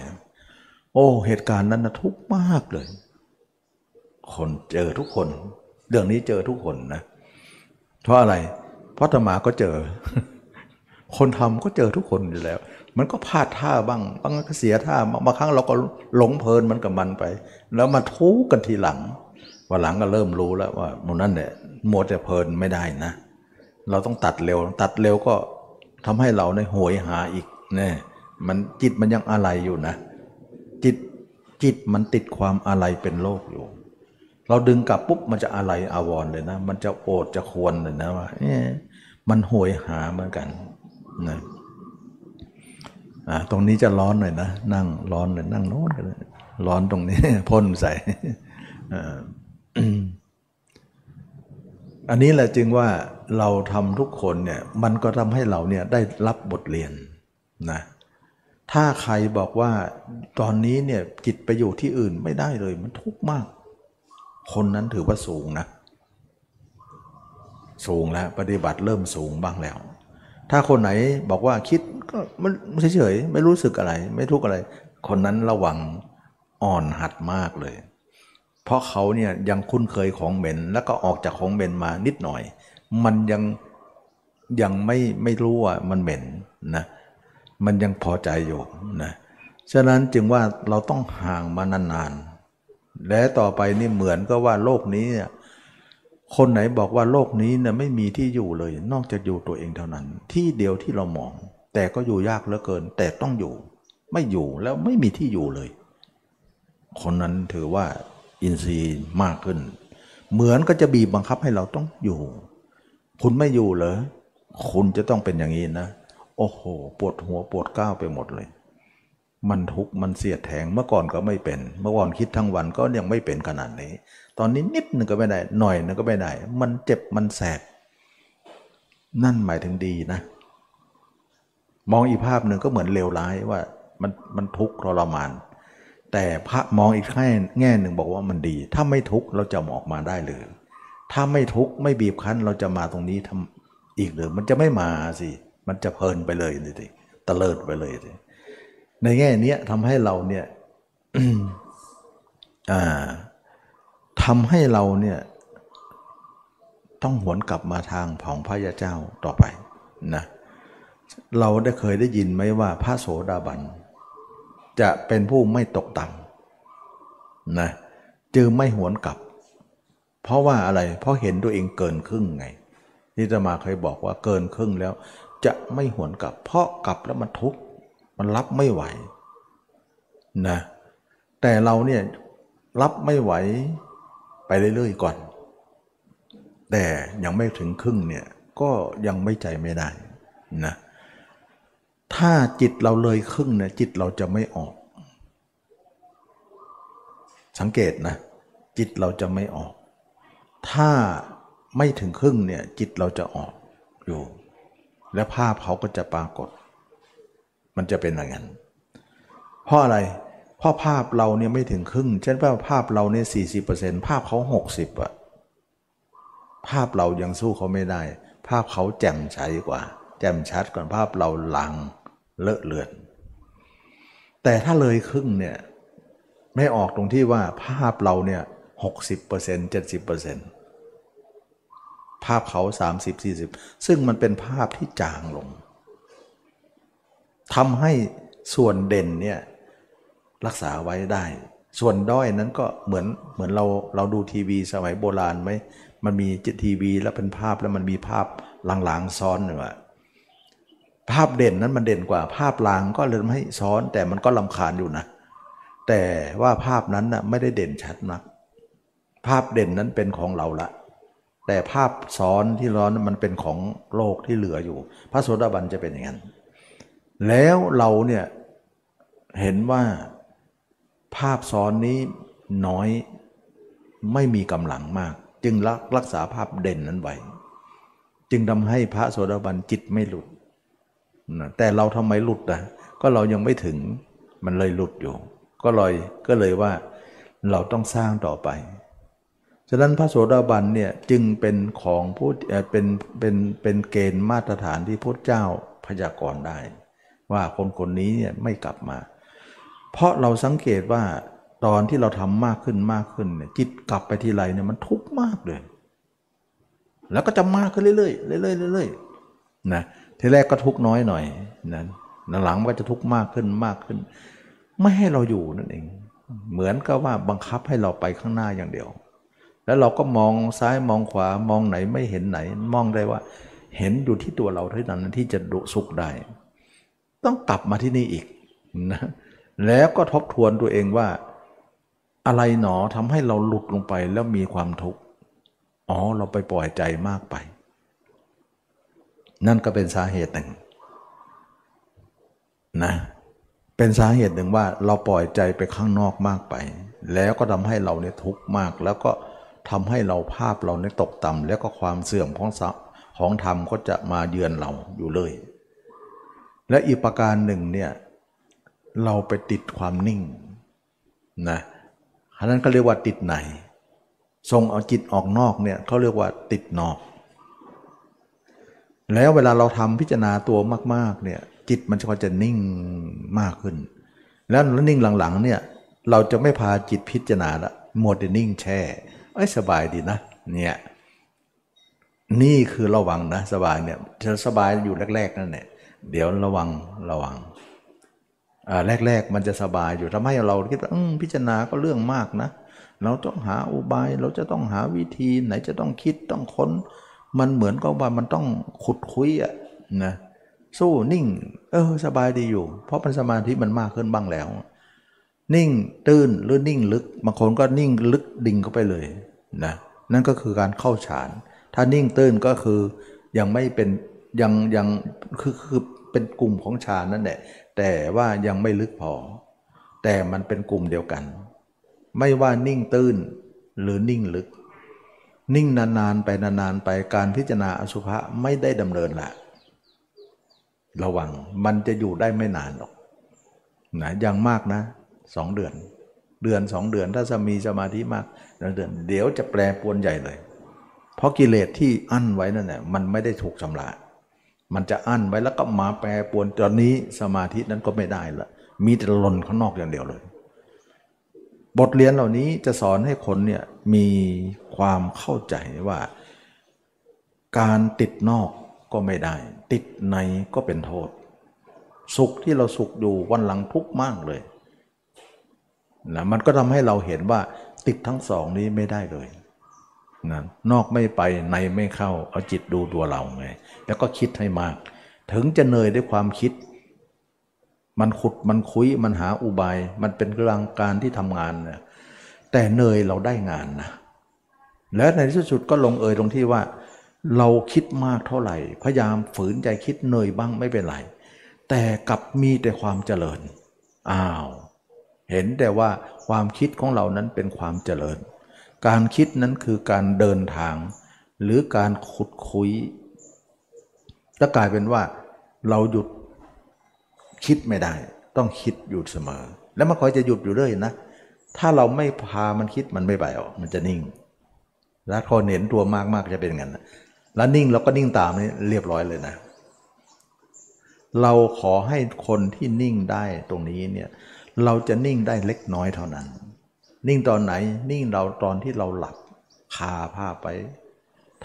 โอ้ เหตุการณ์นั้นนะทุกข์มากเลย คนเจอทุกคน เรื่องนี้เจอทุกคนนะเพราะอะไร เพราะธรรมาก็เจอ คนทำก็เจอทุกคนอยู่แล้ว มันก็พลาดท่าบ้างบางก็เสียท่าบางครั้งเราก็หลงเพลินมันกับมันไป แล้วมาทุกกันทีหลังวันหลังก็เริ่มรู้แล้วว่ามันนั่นเนี่ยมัวแต่เพลินไม่ได้นะ เราต้องตัดเร็ว ตัดเร็วก็ทำให้เราในโหยหาอีกเนี่ยมันจิตมันยังอะไรอยู่นะ จิตจิตมันติดความอะไรเป็นโลกอยู่ เราดึงกลับปุ๊บมันจะอะไรอาวรเลยนะ มันจะโอดจะควรเลยนะว่าเอมันโหยหาเหมือนกันนะตรงนี้จะร้อนหน่อยนะ นั่งร้อนเลยนั่งโน้นกันเลยร้อนตรงนี้พ่นใส่อันนี้แหละจึงว่าเราทำทุกคนเนี่ย มันก็ทำให้เราเนี่ยได้รับบทเรียนนะถ้าใครบอกว่าตอนนี้เนี่ยจิตไปอยู่ที่อื่นไม่ได้เลยมันทุกข์มาก คนนั้นถือว่าสูงนะ สูงแล้วปฏิบัติเริ่มสูงบ้างแล้ว ถ้าคนไหนบอกว่าคิดก็มันเฉยๆไม่รู้สึกอะไร ไม่ทุกข์อะไร คนนั้นระวังอ่อนหัดมากเลย เพราะเขาเนี่ยยังคุ้นเคยของเหม็น แล้วก็ออกจากของเหม็นมานิดหน่อย มันยังยังไม่ไม่รู้ว่ามันเหม็นนะมันยังพอใจอยู่นะฉะนั้นจึงว่าเราต้องห่างมานานๆ และต่อไปนี่เหมือนก็ว่าโลกนี้คนไหนบอกว่าโลกนี้เนี่ยไม่มีที่อยู่เลย นอกจากอยู่ตัวเองเท่านั้น ที่เดียวที่เรามอง แต่ก็อยู่ยากเหลือเกิน แต่ต้องอยู่ ไม่อยู่แล้วไม่มีที่อยู่เลย คนนั้นถือว่าอินทรีย์มากขึ้น เหมือนก็จะบีบบังคับให้เราต้องอยู่ คุณไม่อยู่เหรอคุณจะต้องเป็นอย่างนี้นะ โอ้โหปวดหัวปวดก้าวไปหมดเลย มันทุกข์มันเสียดแทงเมื่อก่อนก็ไม่เป็น เมื่อก่อนคิดทั้งวันก็ยังไม่เป็นขนาดนี้ ตอนนี้นิดนึงก็ไม่ได้ หน่อยนึงก็ไม่ได้ มันเจ็บมันแสบนั่นหมายถึงดีนะ มองอีกภาพหนึ่งก็เหมือนเลวร้ายว่ามันมันทุกข์ทรมาน แต่พระมองอีกแง่แง่หนึ่งบอกว่ามันดี ถ้าไม่ทุกข์เราจะออกมาได้เลยถ้าไม่ทุกข์ไม่บีบคั้นเราจะมาตรงนี้ทำอีกหรือมันจะไม่มาสิมันจะเพลินไปเลยสิตะเลิดไปเลยสิ ในแง่นี้ทำให้เราเนี่ยทำให้เราเนี่ยต้องหวนกลับมาทางของพระยาเจ้าต่อไปนะเราได้เคยได้ยินไหมว่าพระโสดาบัน จะเป็นผู้ไม่ตกต่ำนะจึงไม่หวนกลับ เพราะว่าอะไร เพราะเห็นตัวเองเกินครึ่งไงที่จะมาเคยบอกว่าเกินครึ่งแล้ว จะไม่หวนกลับ เพราะกลับแล้วมันทุกข์ มันรับไม่ไหวนะแต่เราเนี่ยรับไม่ไหวไปเรื่อยๆก่อน แต่ยังไม่ถึงครึ่งเนี่ยก็ยังไม่ใจไม่ได้นะถ้าจิตเราเลยครึ่งเนี่ยจิตเราจะไม่ออก สังเกตนะจิตเราจะไม่ออก ถ้าไม่ถึงครึ่งเนี่ยจิตเราจะออกอยู่ และภาพเขาก็จะปรากฏ มันจะเป็นอย่างนั้นเพราะอะไรเพราะภาพเราเนี่ยไม่ถึงครึ่งเช่นว่าภาพเราเนี่ยสี่สิบเปอร์เซ็นต์ภาพเขาหกสิบอะภาพเรายังสู้เขาไม่ได้ ภาพเขาแจ่มใสกว่า แจ่มชัดกว่าภาพเราลังเลอะเลือน แต่ถ้าเลยครึ่งเนี่ยไม่ออกตรงที่ว่าภาพเราเนี่ยหกสิบเปอร์เซ็นต์เจ็ดสิบเปอร์เซ็นต์ภาพเขาสามสิบสี่สิบซึ่งมันเป็นภาพที่จางลง ทำให้ส่วนเด่นเนี่ยรักษาไว้ได้ ส่วนด้อยนั้นก็เหมือนเหมือนเราเราดูทีวีสมัยโบราณไหมมันมีจิตทีวีแล้วเป็นภาพแล้วมันมีภาพลางๆซ้อนหนึ่งภาพเด่นนั้นมันเด่นกว่า ภาพลางก็เลยทำให้ซ้อน แต่มันก็ลำคาญอยู่นะ แต่ว่าภาพนั้นนะไม่ได้เด่นชัดนัก ภาพเด่นนั้นเป็นของเราละ แต่ภาพซ้อนที่ร้อนมันเป็นของโลกที่เหลืออยู่ พระโสดาบันจะเป็นอย่างนั้น แล้วเราเนี่ยเห็นว่าภาพซ้อนนี้น้อยไม่มีกำลังมาก จึงรักรักษาภาพเด่นนั้นไว้จึงทำให้พระโสดาบันจิตไม่หลุดนะแต่เราทำไมหลุดนะก็เรายังไม่ถึงมันเลยหลุดอยู่ ก็เลยก็เลยว่าเราต้องสร้างต่อไปฉะนั้นพระโสดาบันเนี่ยจึงเป็นของพูดเป็นเป็นเป็นเกณฑ์มาตรฐานที่พระเจ้าพยากรณ์ได้ ว่าคนคนนี้เนี่ยไม่กลับมา เพราะเราสังเกตว่าตอนที่เราทำมากขึ้นมากขึ้นเนี่ยจิตกลับไปทีไรเนี่ยมันทุกข์มากเลย แล้วก็จะมากขึ้นเรื่อยๆเรื่อยๆเรื่อยๆนะทีแรกก็ทุกข์น้อยหน่อยนะหลังก็จะทุกข์มากขึ้นมากขึ้น ไม่ให้เราอยู่นั่นเอง เหมือนกับว่าบังคับให้เราไปข้างหน้าอย่างเดียว แล้วเราก็มองซ้ายมองขวามองไหนไม่เห็นไหน มองได้ว่า เห็นอยู่ที่ตัวเราเท่านั้นที่จะดุสุขได้ ต้องกลับมาที่นี่อีกนะแล้วก็ทบทวนตัวเองว่า อะไรหนอทำให้เราหลุดลงไปแล้วมีความทุกข์อ๋อเราไปปล่อยใจมากไป นั่นก็เป็นสาเหตุหนึ่งนะเป็นสาเหตุหนึ่งว่าเราปล่อยใจไปข้างนอกมากไป แล้วก็ทำให้เราเนี่ยทุกข์มาก แล้วก็ทำให้เราภาพเราเนี่ยตกต่ำแล้วก็ความเสื่อมของของธรรมก็จะมาเยือนเราอยู่เลย และอีกประการหนึ่งเนี่ยเราไปติดความนิ่งนะอันนั้นก็เรียกว่าติดไหนส่งเอาจิตออกนอกเนี่ยเขาเรียกว่าติดนอก แล้วเวลาเราทำพิจารณาตัวมากๆเนี่ยจิตมันก็จะนิ่งมากขึ้น แล้วนิ่งหลังๆเนี่ยเราจะไม่พาจิตพิจารณาละหมดนิ่งแช่ไอ้สบายดีนะเนี่ยนี่คือระวังนะสบายเนี่ยจะสบายอยู่แรกๆนั่นแหละ เดี๋ยวระวังระวังแรก ๆ มันจะสบายอยู่ทำให้เราคิดว่าพิจารณาก็เรื่องมากนะ เราต้องหาอุบาย เราจะต้องหาวิธีไหนจะต้องคิดต้องค้น มันเหมือนกับว่ามันต้องขุดคุยอะนะสู้นิ่ง เออสบายดีอยู่ เพราะมันสมาธิมันมากขึ้นบ้างแล้ว นิ่งตื้นหรือนิ่งลึกบางคนก็นิ่งลึกดิ่งเข้าไปเลยนะนั่นก็คือการเข้าฌาน ถ้านิ่งตื้นก็คือยังไม่เป็น ยังยังคือคือเป็นกลุ่มของฌานนั่นแหละแต่ว่ายังไม่ลึกพอ แต่มันเป็นกลุ่มเดียวกัน ไม่ว่านิ่งตื้นหรือนิ่งลึก นิ่งนานๆไปนานๆไปการพิจารณาอสุภะไม่ได้ดำเนินละระวังมันจะอยู่ได้ไม่นานหรอกนะย่างมากนะสองเดือน เดือนสองเดือนถ้าจะมีสมาธิมากเดือนเดี๋ยวจะแปรปวนใหญ่เลย เพราะกิเลสที่อั้นไว้นั่นแหละมันไม่ได้ถูกชำระ มันจะอั้นไว้แล้วก็มาแปรปวนตอนนี้สมาธินั้นก็ไม่ได้ละมีแต่หล่นข้างนอกอย่างเดียวเลย บทเรียนเหล่านี้จะสอนให้คนเนี่ยมีความเข้าใจว่า การติดนอกก็ไม่ได้ ติดในก็เป็นโทษ สุขที่เราสุขอยู่วันหลังทุกข์มากเลยนะมันก็ทำให้เราเห็นว่าติดทั้งสองนี้ไม่ได้เลยนะนอกไม่ไปในไม่เข้าเอาจิตดูตัวเราไง แล้วก็คิดให้มาก ถึงจะเหนื่อยด้วยความคิด มันขุดมันคุยมันหาอุบาย มันเป็นกลังการที่ทำงานนะแต่เหนื่อยเราได้งานนะและในที่สุดก็ลงเอยตรงที่ว่า เราคิดมากเท่าไหร่ พยายามฝืนใจคิดเหนื่อยบ้างไม่เป็นไร แต่กลับมีแต่ความเจริญอ้าวเห็นแต่ว่าความคิดของเรานั้นเป็นความเจริญ การคิดนั้นคือการเดินทาง หรือการขุดคุย แล้วกลายเป็นว่าเราหยุดคิดไม่ได้ ต้องคิดอยู่เสมอ แล้วมันคอยจะหยุดอยู่เรื่อยนะ ถ้าเราไม่พามันคิดมันไม่ไปออกมันจะนิ่ง แล้วพอเห็นตัวมากๆจะเป็นงั้นแล้วนิ่งเราก็นิ่งตามนี่เรียบร้อยเลยนะ เราขอให้คนที่นิ่งได้ตรงนี้เนี่ยเราจะนิ่งได้เล็กน้อยเท่านั้น นิ่งตอนไหนนิ่งเราตอนที่เราหลับคาผ้าไป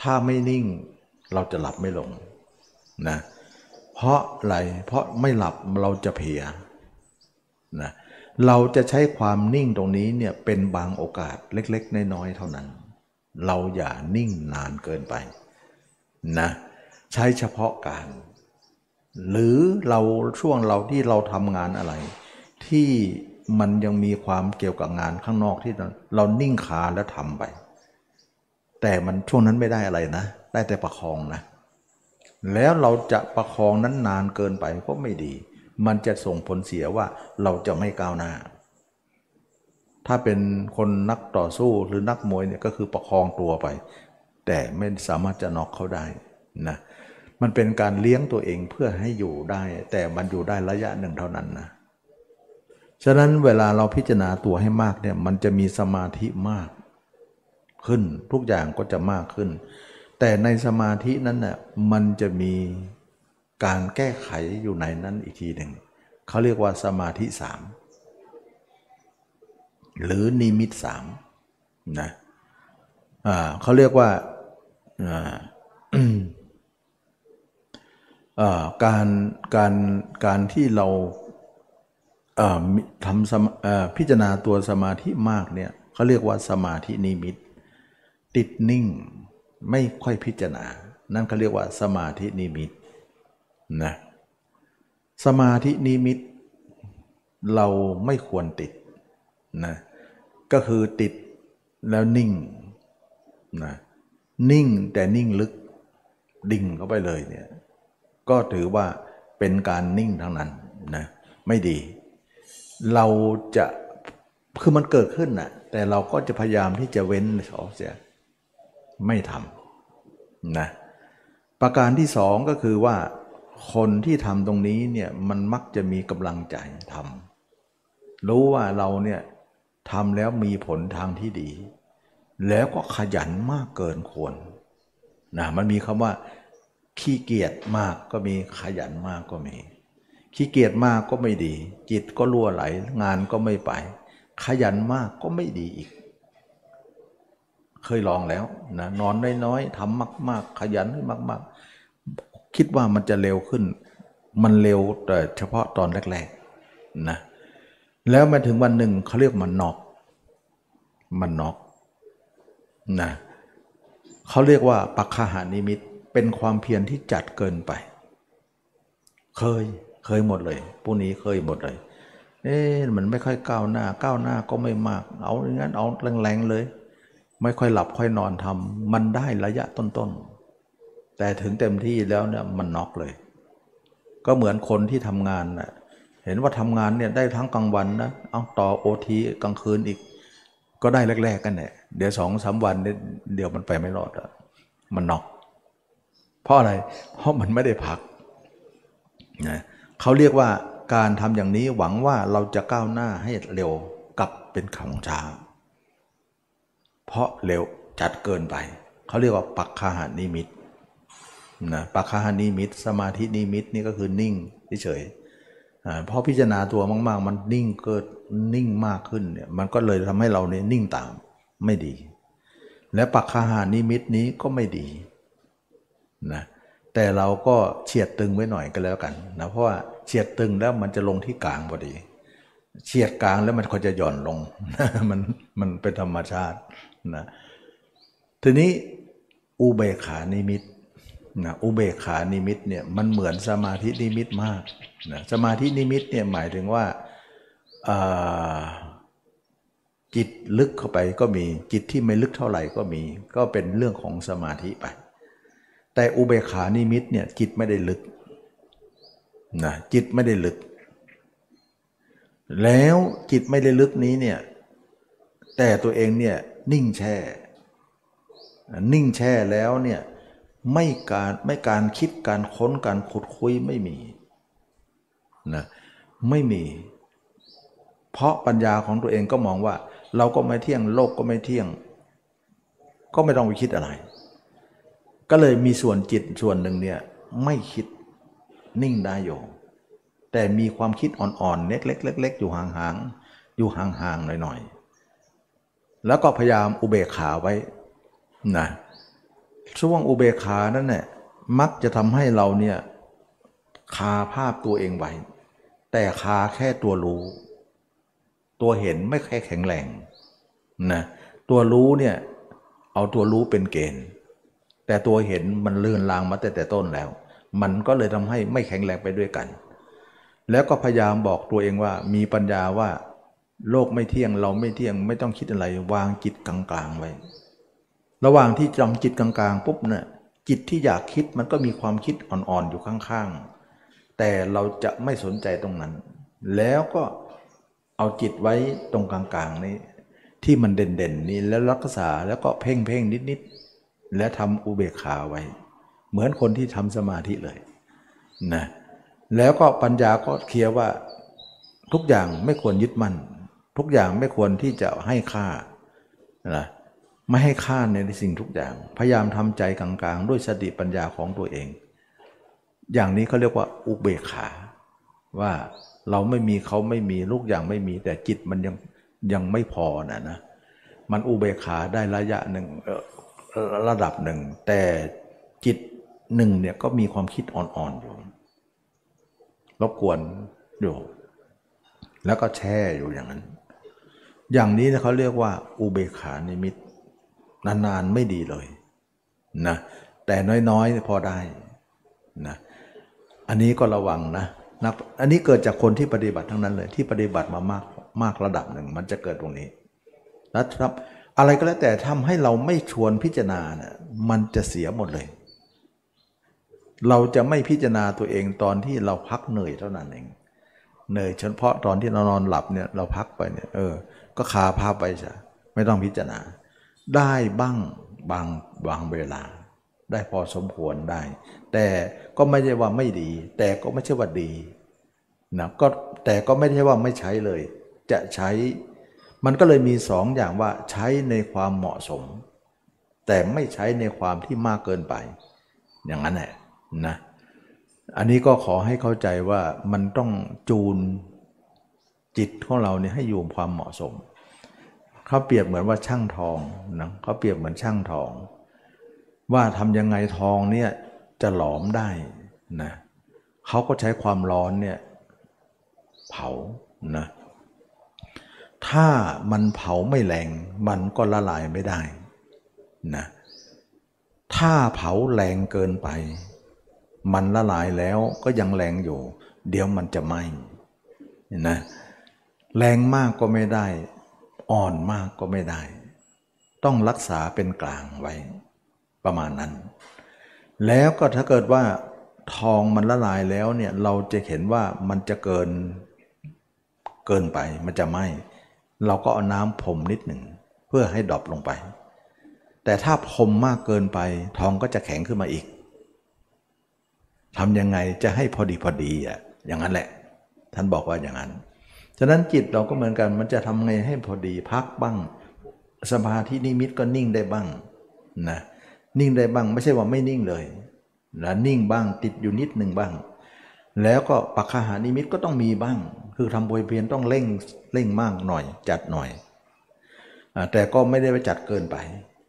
ถ้าไม่นิ่งเราจะหลับไม่ลง นะเพราะอะไรเพราะไม่หลับเราจะเพียนะเราจะใช้ความนิ่งตรงนี้เนี่ยเป็นบางโอกาสเล็กๆ น้อยๆเท่านั้น เราอย่านิ่งนานเกินไปนะใช้เฉพาะการ หรือเราช่วงเราที่เราทำงานอะไร ที่มันยังมีความเกี่ยวกับงานข้างนอกที่เรานิ่งขาแล้วทำไป แต่มันช่วงนั้นไม่ได้อะไรนะ ได้แต่ประคองนะ แล้วเราจะประคองนั้นนานเกินไปก็ไม่ดี มันจะส่งผลเสียว่าเราจะไม่ก้าวหน้า ถ้าเป็นคนนักต่อสู้หรือนักมวยเนี่ยก็คือประคองตัวไป แต่ไม่สามารถจะน็อกเขาได้นะมันเป็นการเลี้ยงตัวเองเพื่อให้อยู่ได้ แต่มันอยู่ได้ระยะหนึ่งเท่านั้นนะฉะนั้นเวลาเราพิจารณาตัวให้มากเนี่ยมันจะมีสมาธิมากขึ้นทุกอย่างก็จะมากขึ้น แต่ในสมาธินั้นน่ยมันจะมีการแก้ไขอยู่ในนั้นอีกทีหนึ่งเขาเรียกว่าสมาธิสามหรือนิมิตสามนะเขาเรียกว่าการการการที่เราทำพิจารณาตัวสมาธิมากเนี่ยเขาเรียกว่าสมาธินิมิต ติดนิ่ง ไม่ค่อยพิจารณา นั่นเขาเรียกว่าสมาธินิมิตนะสมาธินิมิตเราไม่ควรติดนะก็คือติดแล้วนิ่งนะนิ่งแต่นิ่งลึกดิ่งเข้าไปเลยเนี่ยก็ถือว่าเป็นการนิ่งทั้งนั้นนะไม่ดี เราจะคือมันเกิดขึ้นนะแต่เราก็จะพยายามที่จะเว้นออเสียไม่ทำ นะประการที่สองก็คือว่าคนที่ทำตรงนี้เนี่ยมันมักจะมีกำลังใจทำรู้ว่าเราเนี่ยทำแล้วมีผลทางที่ดี แล้วก็ขยันมากเกินควรนะมันมีคำว่า ขี้เกียจมากก็มีขยันมากก็มี ขี้เกียจมากก็ไม่ดี จิตก็ล่วไหล งานก็ไม่ไป ขยันมากก็ไม่ดีอีก เคยลองแล้วนะนอนน้อยๆทำมาก ๆ ขยันให้มาก ๆ คิดว่ามันจะเร็วขึ้น มันเร็วแต่เฉพาะตอนแรกๆนะแล้วมาถึงวันหนึ่งเขาเรียกมันนอก มันนอกนะเขาเรียกว่าปักขหานิมิตเป็นความเพียรที่จัดเกินไป เคยเคยหมดเลยพวกนี้เคยหมดเลยเอ๊ะมันไม่ค่อยก้าวหน้าก้าวหน้าก็ไม่มาก เอาอย่างนั้นเอาแรงๆเลย ไม่ค่อยหลับค่อยนอนทำมันได้ระยะต้นๆ แต่ถึงเต็มที่แล้วเนี่ยมันน็อกเลย ก็เหมือนคนที่ทำงานนะเห็นว่าทำงานเนี่ยได้ทั้งกลางวันนะเอาต่อโอทีกลางคืนอีก ก็ได้แรกๆกันเนี่ยเดี๋ยวสองสาวันเดี๋ยวมันไปไม่รอดอะมันน็อกเพราะอะไร เพราะมันไม่ได้พักนะเขาเรียกว่าการทำอย่างนี้หวังว่าเราจะก้าวหน้าให้เร็วกับเป็นของช้า เพราะเร็วจัดเกินไป เขาเรียกว่าปักคาหานิมิตนะปักคาหานิมิต สมาธินิมิตนี่ก็คือนิ่งเฉยเพราะพิจารณาตัวมาก ๆ มันนิ่งเกิดนิ่งมากขึ้นเนี่ยมันก็เลยทำให้เราเนี่ยนิ่งตามไม่ดี และปัคคาหนิมิตนี้ก็ไม่ดีนะแต่เราก็เฉียดตึงไว้หน่อยก็แล้วกันนะเพราะว่าเฉียดตึงแล้วมันจะลงที่กลางพอดีเฉียดกลางแล้วมันก็จะหย่อนลง มันมันเป็นธรรมชาติ นะทีนี้อุเบกขานิมิตนะอุเบกขานิมิตเนี่ยมันเหมือนสมาธินิมิตมากนะสมาธินิมิตเนี่ยหมายถึงว่าจิตลึกเข้าไปก็มีจิตที่ไม่ลึกเท่าไหร่ก็มี ก็เป็นเรื่องของสมาธิไป แต่อุเบกขานิมิตเนี่ยจิตไม่ได้ลึกนะจิตไม่ได้ลึก แล้วจิตไม่ได้ลึกนี้เนี่ยแต่ตัวเองเนี่ย นิ่งแช่ นิ่งแช่แล้วเนี่ยไม่การไม่การคิดการค้นการขุดคุยไม่มีนะไม่มี เพราะปัญญาของตัวเองก็มองว่า เราก็ไม่เที่ยงโลกก็ไม่เที่ยง ก็ไม่ต้องไปคิดอะไร ก็เลยมีส่วนจิตส่วนหนึ่งเนี่ยไม่คิดนิ่งได้อยู่แต่มีความคิดอ่อนๆเล็กๆๆอยู่ห่างๆอยู่ห่างๆหน่อยๆ แล้วก็พยายามอุเบกขาไว้นะช่วงอุเบกขานั่นแหละมักจะทำให้เราเนี่ยคาภาพตัวเองไว้ แต่คาแค่ตัวรู้ ตัวเห็นไม่แค่แข็งแรงนะตัวรู้เนี่ยเอาตัวรู้เป็นเกณฑ์ แต่ตัวเห็นมันเลื่อนลางมาแต่แต่ต้นแล้ว มันก็เลยทำให้ไม่แข็งแรงไปด้วยกัน แล้วก็พยายามบอกตัวเองว่ามีปัญญาว่า โลกไม่เที่ยงเราไม่เที่ยงไม่ต้องคิดอะไรวางจิตกลางๆไว้ ระหว่างที่จำจิตกลางๆปุ๊บเนี่ยจิตที่อยากคิดมันก็มีความคิดอ่อนๆอยู่ข้างๆ แต่เราจะไม่สนใจตรงนั้น แล้วก็เอาจิตไว้ตรงกลางๆนี้ที่มันเด่นๆนี้แล้วรักษาแล้วก็เพ่งเพ่งนิดๆและทำอุเบกขาไว้ เหมือนคนที่ทำสมาธิเลยนะแล้วก็ปัญญาก็เคลียร์ว่าทุกอย่างไม่ควรยึดมั่น ทุกอย่างไม่ควรที่จะให้ค่านะไม่ให้ค่าในสิ่งทุกอย่าง พยายามทำใจกลางๆ ด้วยสติปัญญาของตัวเอง อย่างนี้เขาเรียกว่าอุเบกขา ว่าเราไม่มีเขาไม่มีลูกอย่างไม่มี แต่จิตมันยังยังไม่พอนะนะมันอุเบกขาได้ระยะหนึ่งระดับหนึ่ง แต่จิตหนึ่งเนี่ยก็มีความคิดอ่อนๆอยู่รบกวนอยู่ แล้วก็แช่อยู่อย่างนั้น อย่างนี้เขาเรียกว่าอุเบกขานิมิตนานๆไม่ดีเลยนะแต่น้อยๆพอได้นะอันนี้ก็ระวังนะนะอันนี้เกิดจากคนที่ปฏิบัติทั้งนั้นเลย ที่ปฏิบัติมามากมากระดับหนึ่ง มันจะเกิดตรงนี้นะครับ อะไรก็แล้วแต่ทำให้เราไม่ชวนพิจารณาเนะี่ยมันจะเสียหมดเลย เราจะไม่พิจารณาตัวเองตอนที่เราพักเหนื่อยเท่านั้นเองเหนื่อยเฉพาะตอนที่เรานอนหลับเนี่ยเราพักไปเนี่ยเออ ก็คาพาพไปซะไม่ต้องพิจารณา ได้บ้างบางบางเวลา ได้พอสมควรได้ แต่ก็ไม่ใช่ว่าไม่ดี แต่ก็ไม่ใช่ว่าดีนะก็แต่ก็ไม่ใช่ว่าไม่ใช้เลย จะใช้ มันก็เลยมีสองอย่างว่าใช้ในความเหมาะสม แต่ไม่ใช้ในความที่มากเกินไป อย่างนั้นแหละนะ อันนี้ก็ขอให้เข้าใจว่ามันต้องจูน จิตของเราเนี่ยให้อยู่ความเหมาะสม เขาเปรียบเหมือนว่าช่างทองนะเขาเปรียบเหมือนช่างทอง ว่าทำยังไงทองเนี่ยจะหลอมได้นะเขาก็ใช้ความร้อนเนี่ยเผานะถ้ามันเผาไม่แรงมันก็ละลายไม่ได้นะถ้าเผาแรงเกินไป มันละลายแล้วก็ยังแรงอยู่ เดี๋ยวมันจะไหม้นะ แรงมากก็ไม่ได้ อ่อนมากก็ไม่ได้ ต้องรักษาเป็นกลางไว้ ประมาณนั้น แล้วก็ถ้าเกิดว่าทองมันละลายแล้วเนี่ยเราจะเห็นว่ามันจะเกินเกินไปมันจะไหมเราก็เอาน้ำพรมนิดหนึ่ง เพื่อให้ดรอปลงไป แต่ถ้าพรมมากเกินไป ทองก็จะแข็งขึ้นมาอีกทำยังไงจะให้พอดีพอดีอะอย่างนั้นแหละ ท่านบอกว่าอย่างนั้น ฉะนั้นจิตเราก็เหมือนกัน มันจะทำไงให้พอดีพักบ้าง สมาธินิมิตก็นิ่งได้บ้างนะนิ่งได้บ้างไม่ใช่ว่าไม่นิ่งเลยนะนิ่งบ้างติดอยู่นิดหนึ่งบ้าง แล้วก็ปักขาหานิมิตก็ต้องมีบ้าง คือทำบวยเพียนต้องเร่งเร่งมากหน่อย จัดหน่อยอแต่ก็ไม่ได้ไปจัดเกินไป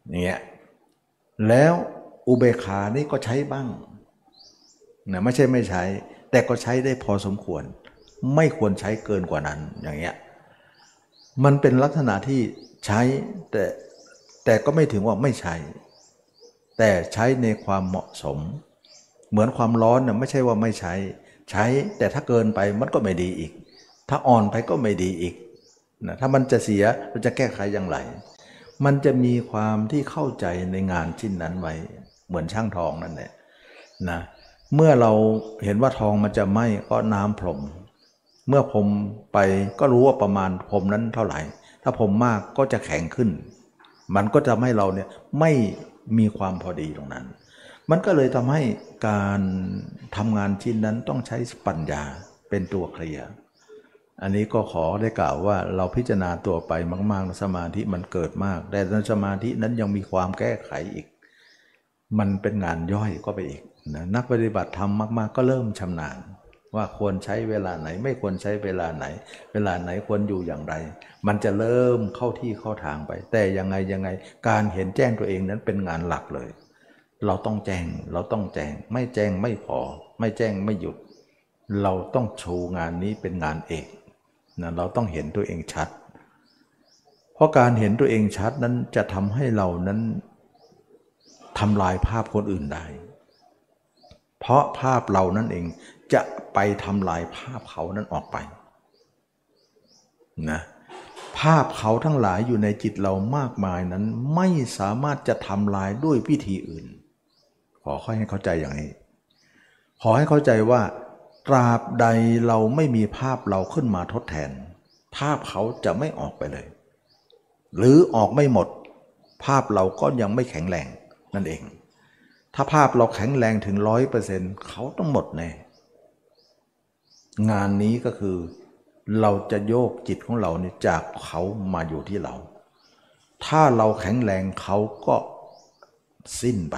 อย่างเงี้ยแล้วอุเบกขานี่ก็ใช้บ้างนะไม่ใช่ไม่ใช้ แต่ก็ใช้ได้พอสมควร ไม่ควรใช้เกินกว่านั้นอย่างเงี้ยมันเป็นลักษณะที่ใช้แต่แต่ก็ไม่ถึงว่าไม่ใช้ แต่ใช้ในความเหมาะสม เหมือนความร้อนน่ะไม่ใช่ว่าไม่ใช้ ใช้แต่ถ้าเกินไปมันก็ไม่ดีอีก ถ้าอ่อนไปก็ไม่ดีอีกนะถ้ามันจะเสียเราจะแก้ไขอย่างไรมันจะมีความที่เข้าใจในงานชิ้นนั้นไว้ เหมือนช่างทองนั่นแหละนะเมื่อเราเห็นว่าทองมันจะไหม้ก็น้ำพรม เมื่อพรมไปก็รู้ว่าประมาณพรมนั้นเท่าไหร่ ถ้าพรมมากก็จะแข็งขึ้น มันก็จะให้เราเนี่ยไม่มีความพอดีตรงนั้น มันก็เลยทำให้การทำงานชิ้นนั้นต้องใช้ปัญญาเป็นตัวเคลียร์อันนี้ก็ขอได้กล่าวว่าเราพิจารณาตัวไปมากๆสมาธิมันเกิดมาก แต่ในสมาธินั้นยังมีความแก้ไขอีก มันเป็นงานย่อยก็ไปอีกนะนักปฏิบัติธรรมมาก ๆ ก็เริ่มชำนาญ ว่าควรใช้เวลาไหน ไม่ควรใช้เวลาไหน เวลาไหนควรอยู่อย่างไร มันจะเริ่มเข้าที่เข้าทางไป แต่ยังไงยังไง การเห็นแจ้งตัวเองนั้นเป็นงานหลักเลย เราต้องแจ้งเราต้องแจ้ง ไม่แจ้งไม่พอ ไม่แจ้งไม่หยุด เราต้องโชว์งานนี้เป็นงานเอกนะเราต้องเห็นตัวเองชัด เพราะการเห็นตัวเองชัดนั้นจะทำให้เรานั้นทำลายภาพคนอื่นได้ เพราะภาพเรานั่นเอง จะไปทำลายภาพเขานั้นออกไปนะภาพเขาทั้งหลายอยู่ในจิตเรามากมายนั้นไม่สามารถจะทำลายด้วยวิธีอื่น ขอค่อยให้เข้าใจอย่างนี้ ขอให้เข้าใจว่า ตราบใดเราไม่มีภาพเราขึ้นมาทดแทน ภาพเขาจะไม่ออกไปเลย หรือออกไม่หมด ภาพเราก็ยังไม่แข็งแรงนั่นเอง ถ้าภาพเราแข็งแรงถึงร้อยเปอร์เซ็นต์เขาต้องหมดแน่ งานนี้ก็คือเราจะโยกจิตของเราเนี่ยจากเขามาอยู่ที่เรา ถ้าเราแข็งแรงเขาก็สิ้นไป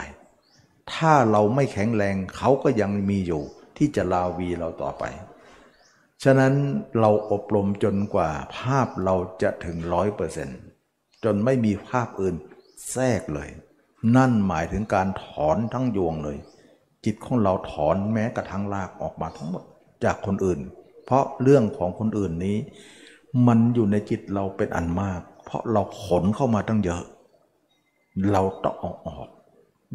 ถ้าเราไม่แข็งแรงเขาก็ยังมีอยู่ ที่จะลาวีเราต่อไป ฉะนั้นเราอบรมจนกว่าภาพเราจะถึงร้อยเปอร์เซนต์จนไม่มีภาพอื่นแทรกเลย นั่นหมายถึงการถอนทั้งยวงเลย จิตของเราถอนแม้กระทั่งลากออกมาทั้งหมด จากคนอื่น เพราะเรื่องของคนอื่นนี้ มันอยู่ในจิตเราเป็นอันมาก เพราะเราขนเข้ามาตั้งเยอะ เราต้องออกออก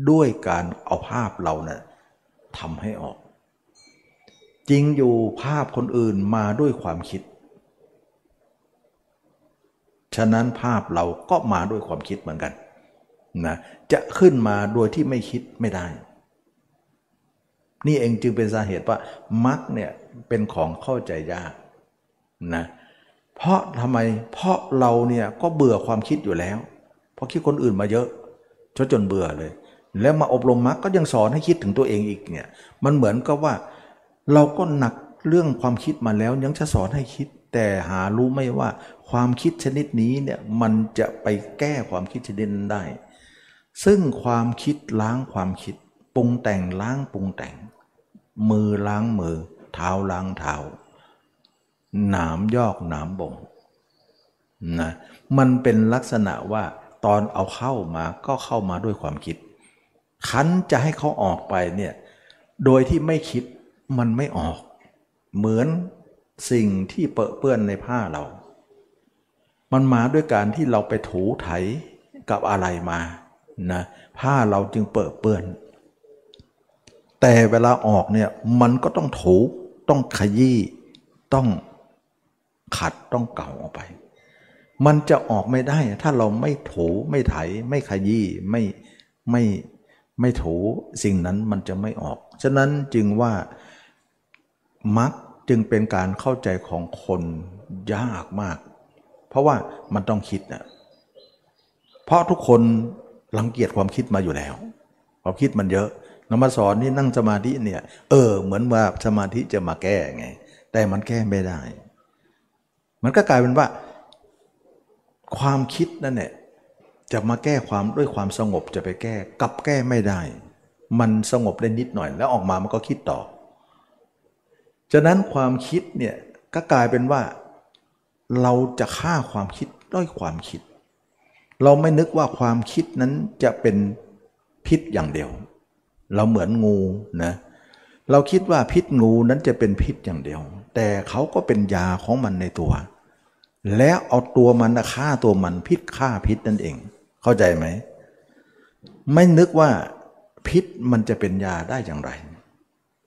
ด้วยการเอาภาพเราเนะ่ยทำให้ออก จริงอยู่ภาพคนอื่นมาด้วยความคิด ฉะนั้นภาพเราก็มาด้วยความคิดเหมือนกันนะจะขึ้นมาโดยที่ไม่คิดไม่ได้ นี่เองจึงเป็นสาเหตุว่ามักเนี่ยเป็นของเข้าใจยากนะเพราะทำไมเพราะเราเนี่ยก็เบื่อความคิดอยู่แล้ว เพราะคิดคนอื่นมาเยอะจนจนเบื่อเลย แล้วมาอบรมมักก็ยังสอนให้คิดถึงตัวเองอีกเนี่ยมันเหมือนกับว่าเราก็หนักเรื่องความคิดมาแล้วยังจะสอนให้คิด แต่หารู้ไม่ว่าความคิดชนิดนี้เนี่ยมันจะไปแก้ความคิดชนิดนั้นได้ ซึ่งความคิดล้างความคิดปรุงแต่งล้างปรุงแต่ง มือล้างมือ เท้าล้างเท้าหนามยอกหนามบ่งนะมันเป็นลักษณะว่าตอนเอาเข้ามาก็เข้ามาด้วยความคิด คันจะให้เขาออกไปเนี่ยโดยที่ไม่คิดมันไม่ออก เหมือนสิ่งที่เปเปื้อนในผ้าเรา มันมาด้วยการที่เราไปถูไถกับอะไรมานะผ้าเราจึงเปเปื้อน แต่เวลาออกเนี่ยมันก็ต้องถูต้องขยี้ต้องขัดต้องเก่าออกไป มันจะออกไม่ได้ ถ้าเราไม่ถูไม่ไถ ไม่ขยี้ไม่ไม่ไม่ถูสิ่งนั้นมันจะไม่ออก ฉะนั้นจึงว่ามักจึงเป็นการเข้าใจของคนยากมาก เพราะว่ามันต้องคิดนะเพราะทุกคนรังเกียจความคิดมาอยู่แล้ว ความคิดมันเยอะ นมาสอนนี่นั่งสมาธิเนี่ย เออ เหมือนว่าสมาธิจะมาแก้ไง แต่มันแก้ไม่ได้ มันก็กลายเป็นว่า ความคิดนั่นเนี่ยจะมาแก้ความด้วยความสงบจะไปแก้กลับแก้ไม่ได้ มันสงบได้นิดหน่อย แล้วออกมามันก็คิดต่อ ฉะนั้นความคิดเนี่ยก็กลายเป็นว่า เราจะฆ่าความคิดด้วยความคิด เราไม่นึกว่าความคิดนั้นจะเป็นพิษอย่างเดียว เราเหมือนงูนะเราคิดว่าพิษงูนั้นจะเป็นพิษอย่างเดียว แต่เขาก็เป็นยาของมันในตัว แล้วเอาตัวมันฆ่าตัวมันพิษฆ่าพิษนั่นเอง เข้าใจไหม ไม่นึกว่าพิษมันจะเป็นยาได้อย่างไร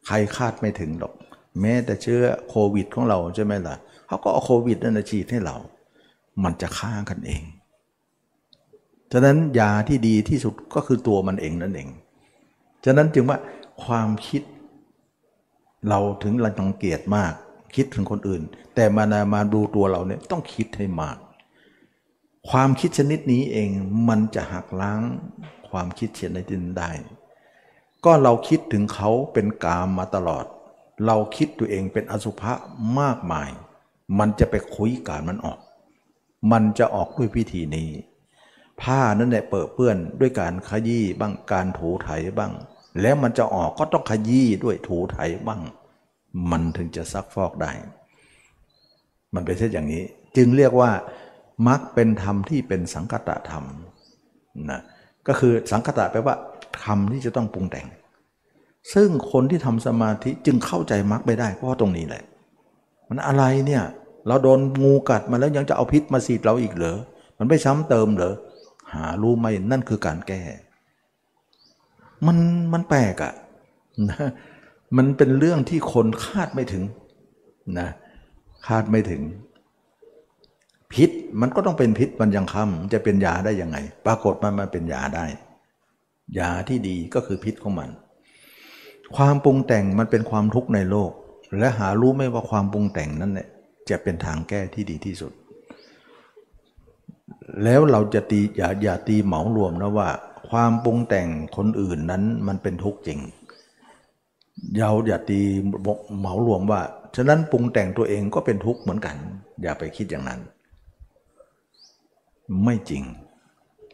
ใครคาดไม่ถึงหรอก แม้แต่เชื้อโควิดของเราใช่ไหมล่ะเขาก็เอาโควิดนั่นฉีดให้เรา มันจะฆ่ากันเอง ฉะนั้นยาที่ดีที่สุดก็คือตัวมันเองนั่นเอง ฉะนั้นจึงว่าความคิดเราถึงรังเกียจมาก คิดถึงคนอื่น แต่มานามาดูตัวเราเนี่ยต้องคิดให้มาก ความคิดชนิดนี้เองมันจะหักล้างความคิดเช่นในั้นได้ ก็เราคิดถึงเขาเป็นกามมาตลอด เราคิดตัวเองเป็นอสุภะมากมาย มันจะไปคุยการมันออก มันจะออกด้วยพิธีนี้ ผ้านั่นแหละเปิดเปื้อนด้วยการขยี้บ้างการถูไถบ้าง แล้วมันจะออกก็ต้องขยี้ด้วยถูไถบ้าง มันถึงจะซักฟอกได้ มันเป็นเช่นอย่างนี้ จึงเรียกว่ามักเป็นธรรมที่เป็นสังคตะธรรมนะก็คือสังคตะแปลว่าธรรมที่จะต้องปรุงแต่ง ซึ่งคนที่ทำสมาธิจึงเข้าใจมรรคไปได้เพราะตรงนี้แหละ มันอะไรเนี่ยเราโดนงูกัดมาแล้วยังจะเอาพิษมาสีดเราอีกเหรอ มันไม่ซ้ำเติมเหรอ หารู้ไหมนั่นคือการแก้ มันมันแปลกอะนะมันเป็นเรื่องที่คนคาดไม่ถึงนะคาดไม่ถึง พิษมันก็ต้องเป็นพิษมันยังคำจะเป็นยาได้ยังไง ปรากฏมันมาเป็นยาได้ ยาที่ดีก็คือพิษของมัน ความปรุงแต่งมันเป็นความทุกข์ในโลก และหารู้ไม่ว่าความปรุงแต่งนั้นเนี่ยจะเป็นทางแก้ที่ดีที่สุด แล้วเราจะตีอย่าอย่าตีเหมารวมนะว่า ความปรุงแต่งคนอื่นนั้นมันเป็นทุกข์จริง เราอย่าตีเหมารวมว่า ฉะนั้นปรุงแต่งตัวเองก็เป็นทุกข์เหมือนกัน อย่าไปคิดอย่างนั้น ไม่จริง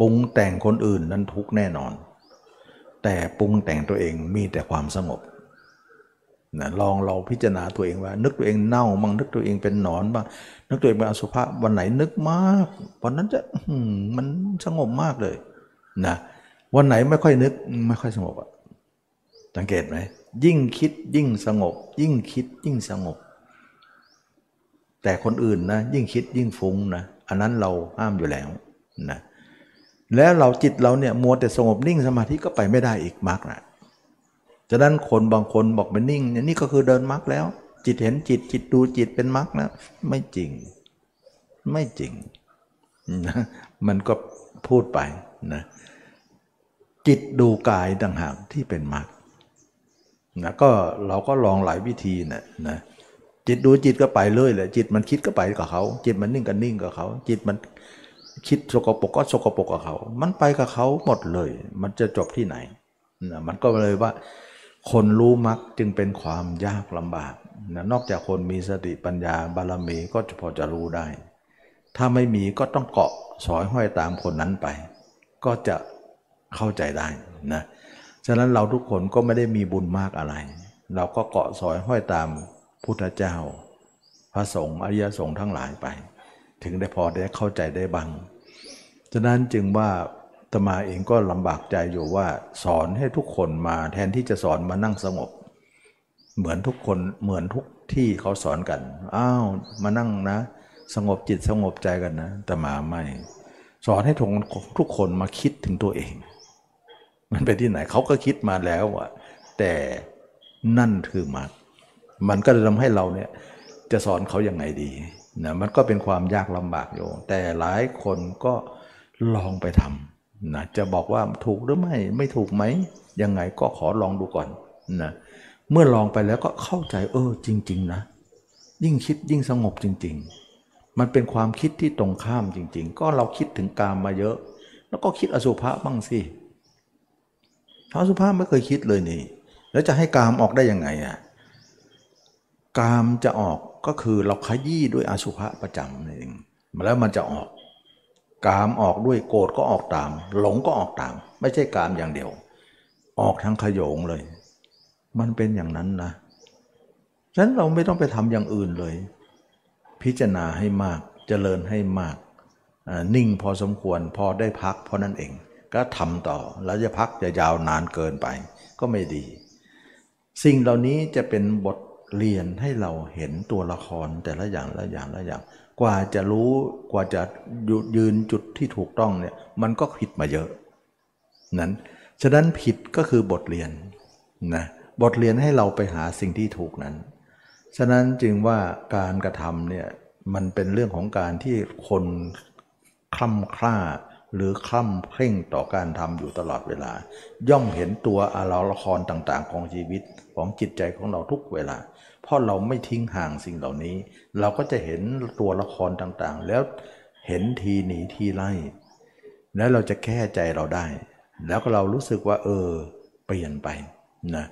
ปรุงแต่งคนอื่นนั้นทุกข์แน่นอน แต่ปรุงแต่งตัวเองมีแต่ความสงบนะลองเราพิจารณาตัวเองว่า นึกตัวเองเน่าบ้างนึกตัวเองเป็นหนอนบ้างนึกตัวเองเป็นอสุภะวันไหนนึกมาก วันนั้นจะมันสงบมากเลยนะ วันไหนไม่ค่อยนึกไม่ค่อยสงบอะสังเกตไหมยิ่งคิดยิ่งสงบ ยิ่งคิดยิ่งสงบ แต่คนอื่นนะ ยิ่งคิดยิ่งฟุ้งนะอันนั้นเราห้ามอยู่แล้วนะแล้วเราจิตเราเนี่ยมัวแต่สงบนิ่งสมาธิก็ไปไม่ได้อีกมรรคนะฉะนั้นคนบางคนบอกเป็นนิ่งเนี่ยนี่ก็คือเดินมรรคแล้ว จิตเห็นจิตจิตดูจิตเป็นมรรคนะไม่จริง ไม่จริงนะมันก็พูดไปนะ จิตดูกายต่างหากที่เป็นมรรคนะก็เราก็ลองหลายวิธีนะนะจิตดูจิตก็ไปเลยแหละจิตมันคิดก็ไปกับเขา จิตมันนิ่งก็นิ่งกับเขา จิตมันคิดสกปรกก็สกปรกกับเขา มันไปกับเขาหมดเลย มันจะจบที่ไหนนะมันก็เลยว่า คนรู้มักจึงเป็นความยากลำบากนะนอกจากคนมีสติปัญญาบารมีก็พอจะรู้ได้ ถ้าไม่มีก็ต้องเกาะสอยห้อยตามคนนั้นไป ก็จะ เข้าใจได้นะฉะนั้นเราทุกคนก็ไม่ได้มีบุญมากอะไร เราก็เกาะสอยห้อยตามพุทธเจ้า พระสงฆ์อริยสงฆ์ทั้งหลายไป ถึงได้พอได้เข้าใจได้บ้างฉะนั้นจึงว่าตมาเองก็ลำบากใจอยู่ว่าสอนให้ทุกคนมาแทนที่จะสอนมานั่งสงบ เหมือนทุกคนเหมือนทุกที่เขาสอนกัน อ้าวมานั่งนะ สงบจิตสงบใจกันนะแต่มาไม่ สอนให้ทุกทุกคนมาคิดถึงตัวเอง มันไปที่ไหนเขาก็คิดมาแล้วอะแต่นั่นคือมรรคมันก็เลยทำให้เราเนี่ยจะสอนเขายังไงดีนะมันก็เป็นความยากลำบากอยู่ แต่หลายคนก็ลองไปทำนะจะบอกว่าถูกหรือไม่ไม่ถูกไหมยังไงก็ขอลองดูก่อนนะเมื่อลองไปแล้วก็เข้าใจเออจริง ๆ นะ ยิ่งคิดยิ่งสงบจริง ๆ มันเป็นความคิดที่ตรงข้ามจริง ๆ ก็เราคิดถึงกามมาเยอะ แล้วก็คิดอสุภะบ้างสิ อสุภะไม่เคยคิดเลยนี่ แล้วจะให้กามออกได้ยังไงอะกามจะออกก็คือเราขยี้ด้วยอสุภะประจำนี่เองแล้วมันจะออก กามออกด้วยโกรธก็ออกตาม หลงก็ออกตาม ไม่ใช่กามอย่างเดียว ออกทั้งขยงเลย มันเป็นอย่างนั้นนะฉะนั้นเราไม่ต้องไปทำอย่างอื่นเลย พิจารณาให้มากเจริญให้มาก นิ่งพอสมควรพอได้พักเพราะนั้นเอง ก็ทำต่อแล้วจะพักจะยาวนานเกินไป ก็ไม่ดี สิ่งเหล่านี้จะเป็นบทเรียนให้เราเห็นตัวละครแต่ละอย่างละอย่างละอย่าง กว่าจะรู้กว่าจะยืนจุดที่ถูกต้องเนี่ยมันก็ผิดมาเยอะ นั้นฉะนั้นผิดก็คือบทเรียนนะบทเรียนให้เราไปหาสิ่งที่ถูกนั้น ฉะนั้นจึงว่าการกระทำเนี่ยมันเป็นเรื่องของการที่คนคล่ำคร่า หรือคล่ำเพ่งต่อการทำอยู่ตลอดเวลา ย่อมเห็นตัวอาราละครต่างๆ ของชีวิตของจิตใจของเราทุกเวลา เพราะเราไม่ทิ้งห่างสิ่งเหล่านี้ เราก็จะเห็นตัวละครต่างๆ แล้วเห็นทีหนีทีไล่ แล้วเราจะแก้ใจเราได้ แล้วก็เรารู้สึกว่า เออ เปลี่ยนไปนะ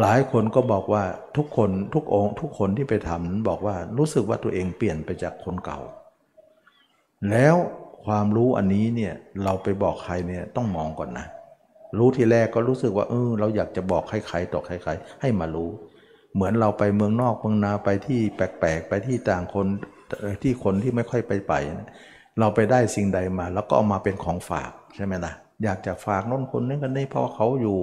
หลายคนก็บอกว่าทุกคนทุกองค์ ทุกคนที่ไปทำนั้นบอกว่ารู้สึกว่าตัวเองเปลี่ยนไปจากคนเก่า แล้ว ความรู้อันนี้เนี่ยเราไปบอกใครเนี่ยต้องมองก่อนนะ รู้ทีแรกก็รู้สึกว่าเออเราอยากจะบอกใครๆต่อใครๆให้มารู้ เหมือนเราไปเมืองนอกเมืองนาไปที่แปลกๆ ไปที่ต่างคนที่คนที่ไม่ค่อยไปไป เราไปได้สิ่งใดมา แล้วก็เอามาเป็นของฝากใช่ไหมล่ะอยากจะฝากน้นคนนี้กันนี่เพราะเขาอยู่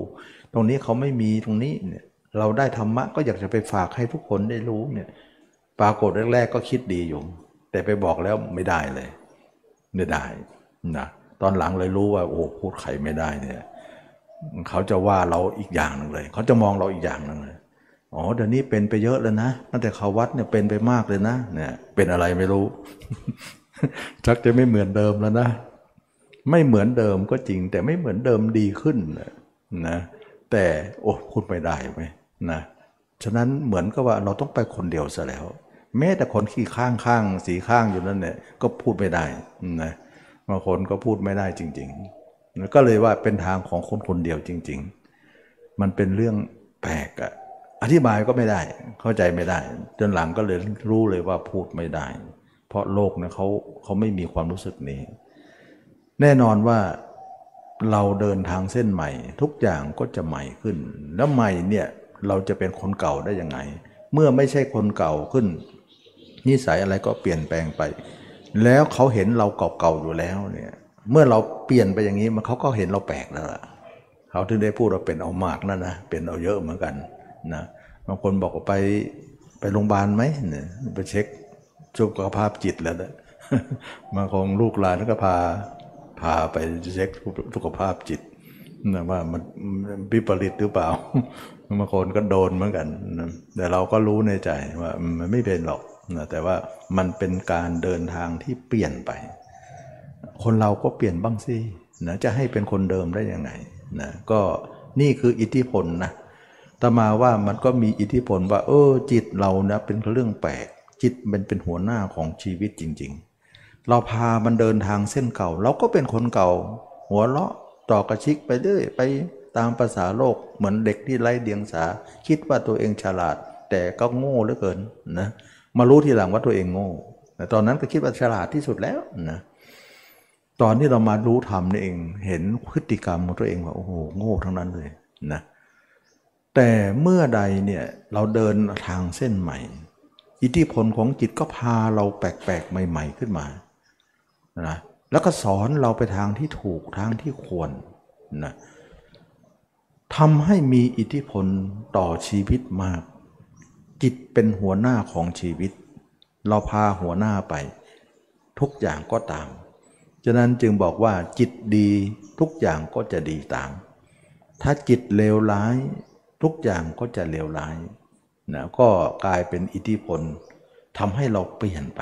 ตรงนี้เขาไม่มีตรงนี้เนี่ยเราได้ธรรมะก็อยากจะไปฝากให้ทุกคนได้รู้เนี่ยปรากฏแรกๆก็คิดดีอยู่ แต่ไปบอกแล้วไม่ได้เลย ไม่ได้นะตอนหลังเลยรู้ว่า โอ้พูดใครไม่ได้เนี่ยเขาจะว่าเราอีกอย่างหนึ่งเลย เขาจะมองเราอีกอย่างหนึ่งเลยอ๋อเดี๋ยวนี้เป็นไปเยอะแล้วนะตั้งแต่เขาวัดเนี่ยเป็นไปมากเลยนะเนี่ยเป็นอะไรไม่รู้ชักจะไม่เหมือนเดิมแล้วนะไม่เหมือนเดิมก็จริง แต่ไม่เหมือนเดิมดีขึ้นนะแต่โอ้พูดไม่ได้ไหมนะฉะนั้นเหมือนกับว่าเราต้องไปคนเดียวซะแล้ว แม้แต่คนขี้ข้างข้างสีข้างอยู่นั่นเนี่ยก็พูดไม่ได้นะบางคนก็พูดไม่ได้จริงๆก็เลยว่าเป็นทางของคนคนเดียวจริง ๆ มันเป็นเรื่องแปลกอะอธิบายก็ไม่ได้เข้าใจไม่ได้ จนหลังก็เลยรู้เลยว่าพูดไม่ได้ เพราะโลกเนี่ยเขาเขาไม่มีความรู้สึกนี้ แน่นอนว่าเราเดินทางเส้นใหม่ ทุกอย่างก็จะใหม่ขึ้น แล้วใหม่เนี่ยเราจะเป็นคนเก่าได้ยังไง เมื่อไม่ใช่คนเก่าขึ้น นิสัยอะไรก็เปลี่ยนแปลงไป แล้วเขาเห็นเราเก่าๆอยู่แล้วเนี่ย เมื่อเราเปลี่ยนไปอย่างนี้มันเขาก็เห็นเราแปลกแล้วล่ะเขาถึงได้พูดเราเป็นเอามากนั่นนะเป็นเอาเยอะเหมือนกันนะบางคนบอกว่าไปไปโรงพยาบาลไหมเนี่ยไปเช็คสุขภาพจิตแล้วนะบางคนลูกหลานก็พาพาไปเช็คสุขภาพจิตนะว่ามันวิปริตหรือเปล่าบางคนก็โดนเหมือนกัน แต่เราก็รู้ในใจว่ามันไม่เป็นหรอก นะแต่ว่ามันเป็นการเดินทางที่เปลี่ยนไป คนเราก็เปลี่ยนบ้างสินะจะให้เป็นคนเดิมได้ยังไงนะก็นี่คืออิทธิพลนะต่มาว่ามันก็มีอิทธิพลว่า เออจิตเรานะเป็นเรื่องแปลกจิตมันเป็นหัวหน้าของชีวิตจริง ๆ เราพามันเดินทางเส้นเก่า เราก็เป็นคนเก่า หัวเราะต่อกระชิกไปเรื่อยไปตามภาษาโลกเหมือนเด็กที่ไร้เดียงสา คิดว่าตัวเองฉลาด แต่ก็โง่เหลือเกินนะ มารู้ทีหลังว่าตัวเองโง่แต่ตอนนั้นก็คิดว่าฉลาดที่สุดแล้วนะตอนที่เรามารู้ธรรมนี่เอง เห็นพฤติกรรมของตัวเองว่าโอ้โหโง่ทั้งนั้นเลยนะแต่เมื่อใดเนี่ยเราเดินทางเส้นใหม่ อิทธิพลของจิตก็พาเราแปลกๆใหม่ ๆขึ้นมานะแล้วก็สอนเราไปทางที่ถูกทางที่ควรนะทำให้มีอิทธิพลต่อชีวิตมาก จิตเป็นหัวหน้าของชีวิต เราพาหัวหน้าไป ทุกอย่างก็ตาม ฉะนั้นจึงบอกว่าจิตดีทุกอย่างก็จะดีตาม ถ้าจิตเลวร้าย ทุกอย่างก็จะเลวร้ายนะก็กลายเป็นอิทธิพลทำให้เราเปลี่ยนไป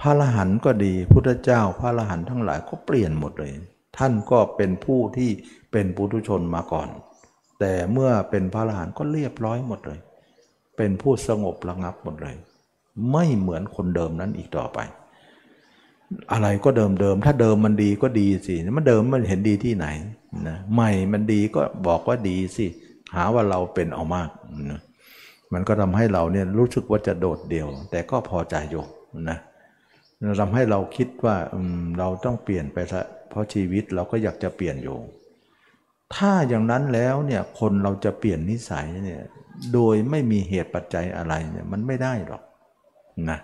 พระอรหันต์ก็ดีพุทธเจ้าพระอรหันต์ทั้งหลายก็เปลี่ยนหมดเลย ท่านก็เป็นผู้ที่เป็นปุถุชนมาก่อน แต่เมื่อเป็นพระอรหันต์ก็เรียบร้อยหมดเลย เป็นผู้สงบระงับหมดเลย ไม่เหมือนคนเดิมนั้นอีกต่อไป อะไรก็เดิมเดิมถ้าเดิมมันดีก็ดีสิมันเดิมมันเห็นดีที่ไหนนะใหม่มันดีก็บอกว่าดีสิหาว่าเราเป็นเอามากนะมันก็ทำให้เราเนี่ยรู้สึกว่าจะโดดเดี่ยว แต่ก็พอใจอยู่นะทำให้เราคิดว่าเราต้องเปลี่ยนไปซะเพราะชีวิตเราก็อยากจะเปลี่ยนอยู่ ถ้าอย่างนั้นแล้วเนี่ยคนเราจะเปลี่ยนนิสัยเนี่ย โดยไม่มีเหตุปัจจัยอะไรเนี่ยมันไม่ได้หรอกนะ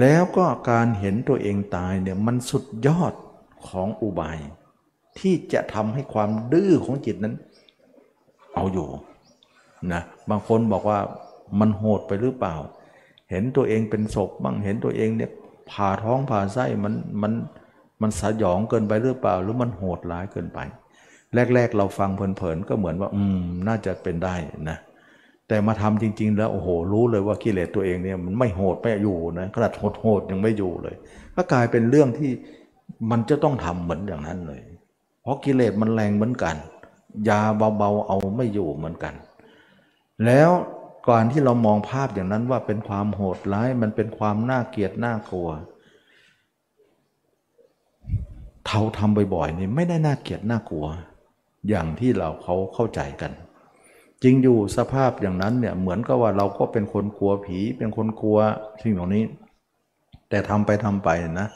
แล้วก็การเห็นตัวเองตายเนี่ยมันสุดยอดของอุบาย ที่จะทำให้ความดื้อของจิตนั้น เอาอยู่นะบางคนบอกว่ามันโหดไปหรือเปล่า เห็นตัวเองเป็นศพบ้างเห็นตัวเองเนี่ยผ่าท้องผ่าไส้มันมันมันสยองเกินไปหรือเปล่า หรือมันโหดร้ายเกินไป แรก ๆ เราฟังเพลินๆก็เหมือนว่า อืมน่าจะเป็นได้นะ แต่มาทำจริง ๆ แล้วโอ้โห รู้เลยว่ากิเลสตัวเองเนี่ยมันไม่โหดไม่อยู่นะขนาดโหดๆยังไม่อยู่เลย ก็กลายเป็นเรื่องที่มันจะต้องทำเหมือนอย่างนั้นเลย เพราะกิเลสมันแรงเหมือนกันยาเบาๆเอาไม่อยู่เหมือนกัน แล้วก่อนที่เรามองภาพอย่างนั้นว่าเป็นความโหดร้ายมันเป็นความน่าเกลียดน่ากลัวเท่าทำบ่อยๆนี่ไม่ได้น่าเกลียดน่ากลัว อย่างที่เราเขาเข้าใจกัน จริงอยู่สภาพอย่างนั้นเนี่ยเหมือนกับว่าเราก็เป็นคนกลัวผี เป็นคนกลัวสิ่งเหล่านี้ แต่ทำไปทำไปนะ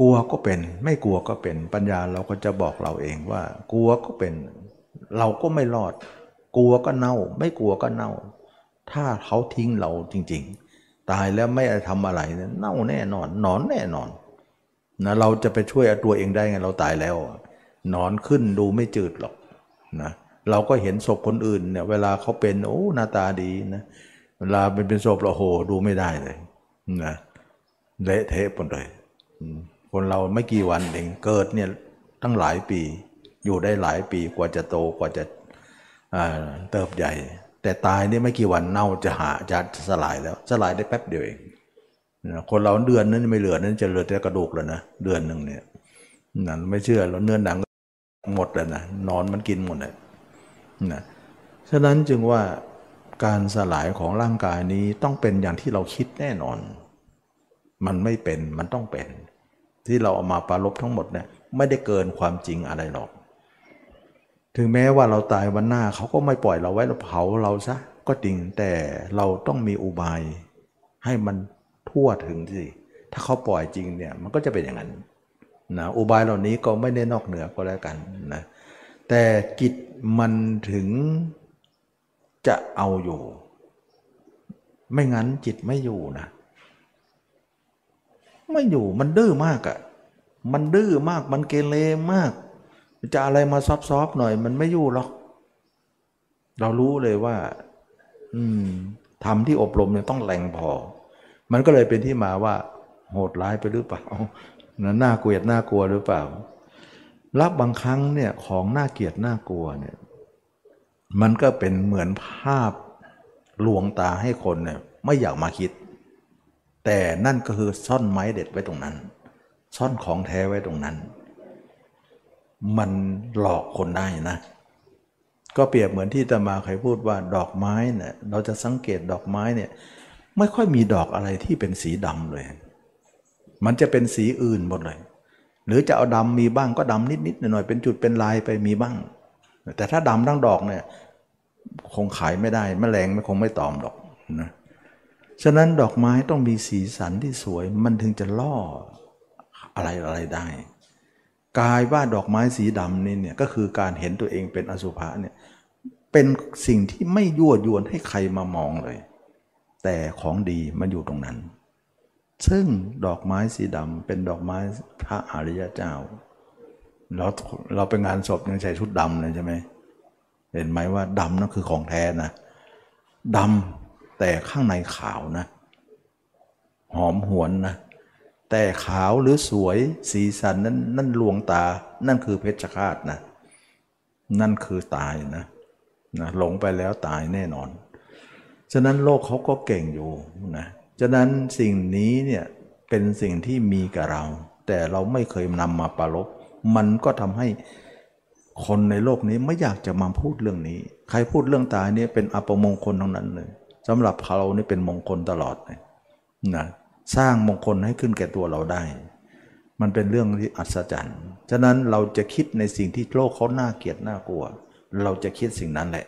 กลัวก็เป็น ไม่กลัวก็เป็นปัญญาเราก็จะบอกเราเองว่า กลัวก็เป็น เราก็ไม่รอด กลัวก็เน่า ไม่กลัวก็เน่า ถ้าเขาทิ้งเราจริง ๆ ตายแล้วไม่ไทำอะไรเนี่ยเน่าแน่นอน นอนแน่นอนนะเราจะไปช่วยตัวเองได้ไงเราตายแล้วนอนขึ้นดูไม่จืดหรอกนะเเราก็เห็นศพคนอื่นเนี่ยเวลาเขาเป็นโอ้หน้าตาดีนะเวลาเป็นเป็นศพเราโหดูไม่ได้เลยนะเละเทะหมดเลยคนเราไม่กี่วันเองเกิดเนี่ยตั้งหลายปี อยู่ได้หลายปีกว่าจะโตกว่าจะเติบใหญ่ แต่ตายนี่ไม่กี่วันเน่าจะหาจะสลายแล้วสลายได้แป๊บเดียวเองคนเราเดือนนั้นไม่เหลือนั้นจะเหลือแต่กระดูกแล้วนะเดือนหนึ่งเนี่ยนั่นไม่เชื่อเราเนื้อหนังหมดแล้วนะนอนมันกินหมดเลย นะฉะนั้นจึงว่าการสลายของร่างกายนี้ต้องเป็นอย่างที่เราคิดแน่นอน มันไม่เป็นมันต้องเป็น ที่เราเอามาปรารบทั้งหมดเนี่ยไม่ได้เกินความจริงอะไรหรอก ถึงแม้ว่าเราตายวันหน้าเขาก็ไม่ปล่อยเราไว้เราเผาเราซะก็จริงแต่เราต้องมีอุบายให้มันทั่วถึงสิถ้าเขาปล่อยจริงเนี่ยมันก็จะเป็นอย่างนั้นนะอุบายเหล่านี้ก็ไม่ได้นอกเหนือก็แล้วกันนะแต่จิต มันถึงจะเอาอยู่ ไม่งั้นจิตไม่อยู่นะไม่อยู่มันดื้อมากอะ่ะ มันดื้อมากมันเกเรมาก จะอะไรมาซอฟๆหน่อยมันไม่อยู่หรอก เรารู้เลยว่า อืมทำที่อบรมเนี่ยต้องแรงพอ มันก็เลยเป็นที่มาว่า โหดร้ายไปหรือเปล่าน่าเกลียดน่ากลัวหรือเปล่า รับบางครั้งเนี่ยของน่าเกลียดน่ากลัวเนี่ยมันก็เป็นเหมือนภาพลวงตาให้คนเนี่ยไม่อยากมาคิด แต่นั่นก็คือซ่อนไม้เด็ดไว้ตรงนั้น ซ่อนของแท้ไว้ตรงนั้น มันหลอกคนได้นะ ก็เปรียบเหมือนที่ตมาเคยพูดว่าดอกไม้เนี่ยเราจะสังเกตดอกไม้เนี่ยไม่ค่อยมีดอกอะไรที่เป็นสีดำเลย มันจะเป็นสีอื่นหมดเลย หรือจะเอาดำมีบ้างก็ดำนิดๆหน่อยๆเป็นจุดเป็นลายไปมีบ้าง แต่ถ้าดำทั้งดอกเนี่ยคงขายไม่ได้แมลงไม่คงไม่ตอมดอกนะฉะนั้นดอกไม้ต้องมีสีสันที่สวยมันถึงจะล่ออะไรอะไรได้กายว่าดอกไม้สีดำนี่เนี่ยก็คือการเห็นตัวเองเป็นอสุภะเนี่ยเป็นสิ่งที่ไม่ยั่วยวนให้ใครมามองเลย แต่ของดีมันอยู่ตรงนั้น ซึ่งดอกไม้สีดำเป็นดอกไม้พระอริยเจ้า เราเราไปงานศพยังใส่ชุดดำเลยใช่ไหมเห็นไหมว่าดำนั่นคือของแท้นะดำแต่ข้างในขาวนะ หอมหวนนะ แต่ขาวหรือสวยสีสันนั้นนั่นลวงตา นั่นคือเพชฌฆาตนะ นั่นคือตายนะนะหลงไปแล้วตายแน่นอน ฉะนั้นโลกเขาก็เก่งอยู่นะ ฉะนั้นสิ่งนี้เนี่ยเป็นสิ่งที่มีกับเรา แต่เราไม่เคยนำมาปรารบมันก็ทำให้คนในโลกนี้ไม่อยากจะมาพูดเรื่องนี้ ใครพูดเรื่องตายเนี่ยเป็นอัปมงคลทั้งนั้นเลยสำหรับเขานี่เป็นมงคลตลอดเลยนะสร้างมงคลให้ขึ้นแก่ตัวเราได้ มันเป็นเรื่องที่อัศจรรย์ ฉะนั้นเราจะคิดในสิ่งที่โลกเขาน่าเกลียดน่ากลัว เราจะคิดสิ่งนั้นแหละ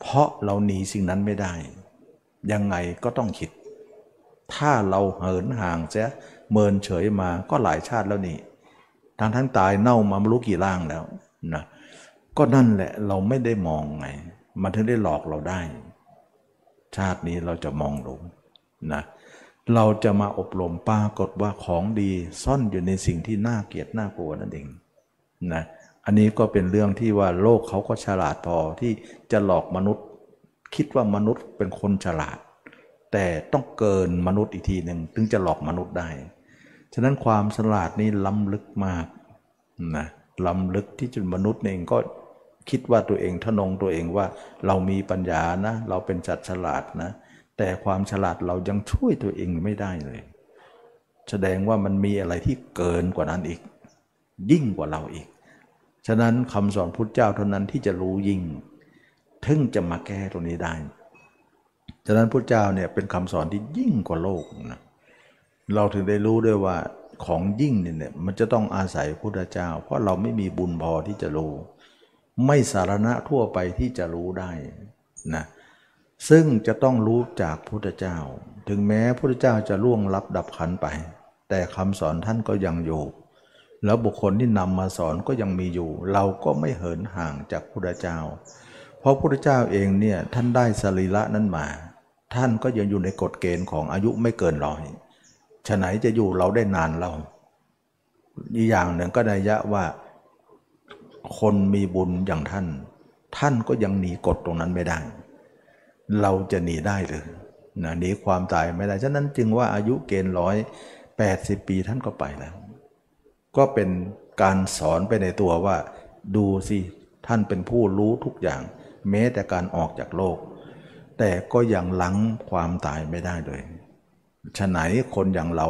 เพราะเราหนีสิ่งนั้นไม่ได้ ยังไงก็ต้องคิด ถ้าเราเหินห่างเสียเมินเฉยมาก็หลายชาติแล้วนี่ทางทั้งตายเน่ามาไม่รู้กี่ร่างแล้วนะก็นั่นแหละเราไม่ได้มองไง มันถึงได้หลอกเราได้ ชาตินี้เราจะมองลงนะเราจะมาอบรมปรากฏว่าของดีซ่อนอยู่ในสิ่งที่น่าเกลียดน่ากลัวนั่นเองนะอันนี้ก็เป็นเรื่องที่ว่าโลกเขาก็ฉลาดพอที่จะหลอกมนุษย์ คิดว่ามนุษย์เป็นคนฉลาด แต่ต้องเกินมนุษย์อีกทีหนึ่งถึงจะหลอกมนุษย์ได้ ฉะนั้นความฉลาดนี้ล้ำลึกมากนะล้ำลึกที่จนมนุษย์เองก็คิดว่าตัวเองทนงตัวเองว่าเรามีปัญญานะ เราเป็นจัดฉลาดนะ แต่ความฉลาดเรายังช่วยตัวเองไม่ได้เลย แสดงว่ามันมีอะไรที่เกินกว่านั้นอีก ยิ่งกว่าเราอีก ฉะนั้นคำสอนพุทธเจ้าเท่านั้นที่จะรู้ยิ่งถึงจะมาแก้ตรงนี้ได้ ฉะนั้นพุทธเจ้าเนี่ยเป็นคำสอนที่ยิ่งกว่าโลกนะเราถึงได้รู้ด้วยว่าของยิ่งเนี่ยมันจะต้องอาศัยพุทธเจ้า เพราะเราไม่มีบุญพอที่จะรู้ ไม่สารณะทั่วไปที่จะรู้ได้นะซึ่งจะต้องรู้จากพุทธเจ้า ถึงแม้พุทธเจ้าจะล่วงลับดับขันไป แต่คำสอนท่านก็ยังอยู่แล้วบุคคลที่นำมาสอนก็ยังมีอยู่ เราก็ไม่เหินห่างจากพุทธเจ้า เพราะพระพุทธเจ้าเองเนี่ยท่านได้สรีระนั้นมา ท่านก็ยังอยู่ในกฎเกณฑ์ของอายุไม่เกินร้อยฉะไหนจะอยู่เราได้นานเราอีกอย่างหนึ่งก็นัยยะว่าคนมีบุญอย่างท่าน ท่านก็ยังหนีกฎตรงนั้นไม่ได้ เราจะหนีได้หรือนะหนีความตายไม่ได้ ฉะนั้นจึงว่าอายุเกณฑ์ร้อยแปดสิบปีท่านก็ไปแล้ว ก็เป็นการสอนไปในตัวว่า ดูสิ ท่านเป็นผู้รู้ทุกอย่าง แม้แต่การออกจากโลก แต่ก็ยังหลังความตายไม่ได้เลยฉะไหนคนอย่างเรา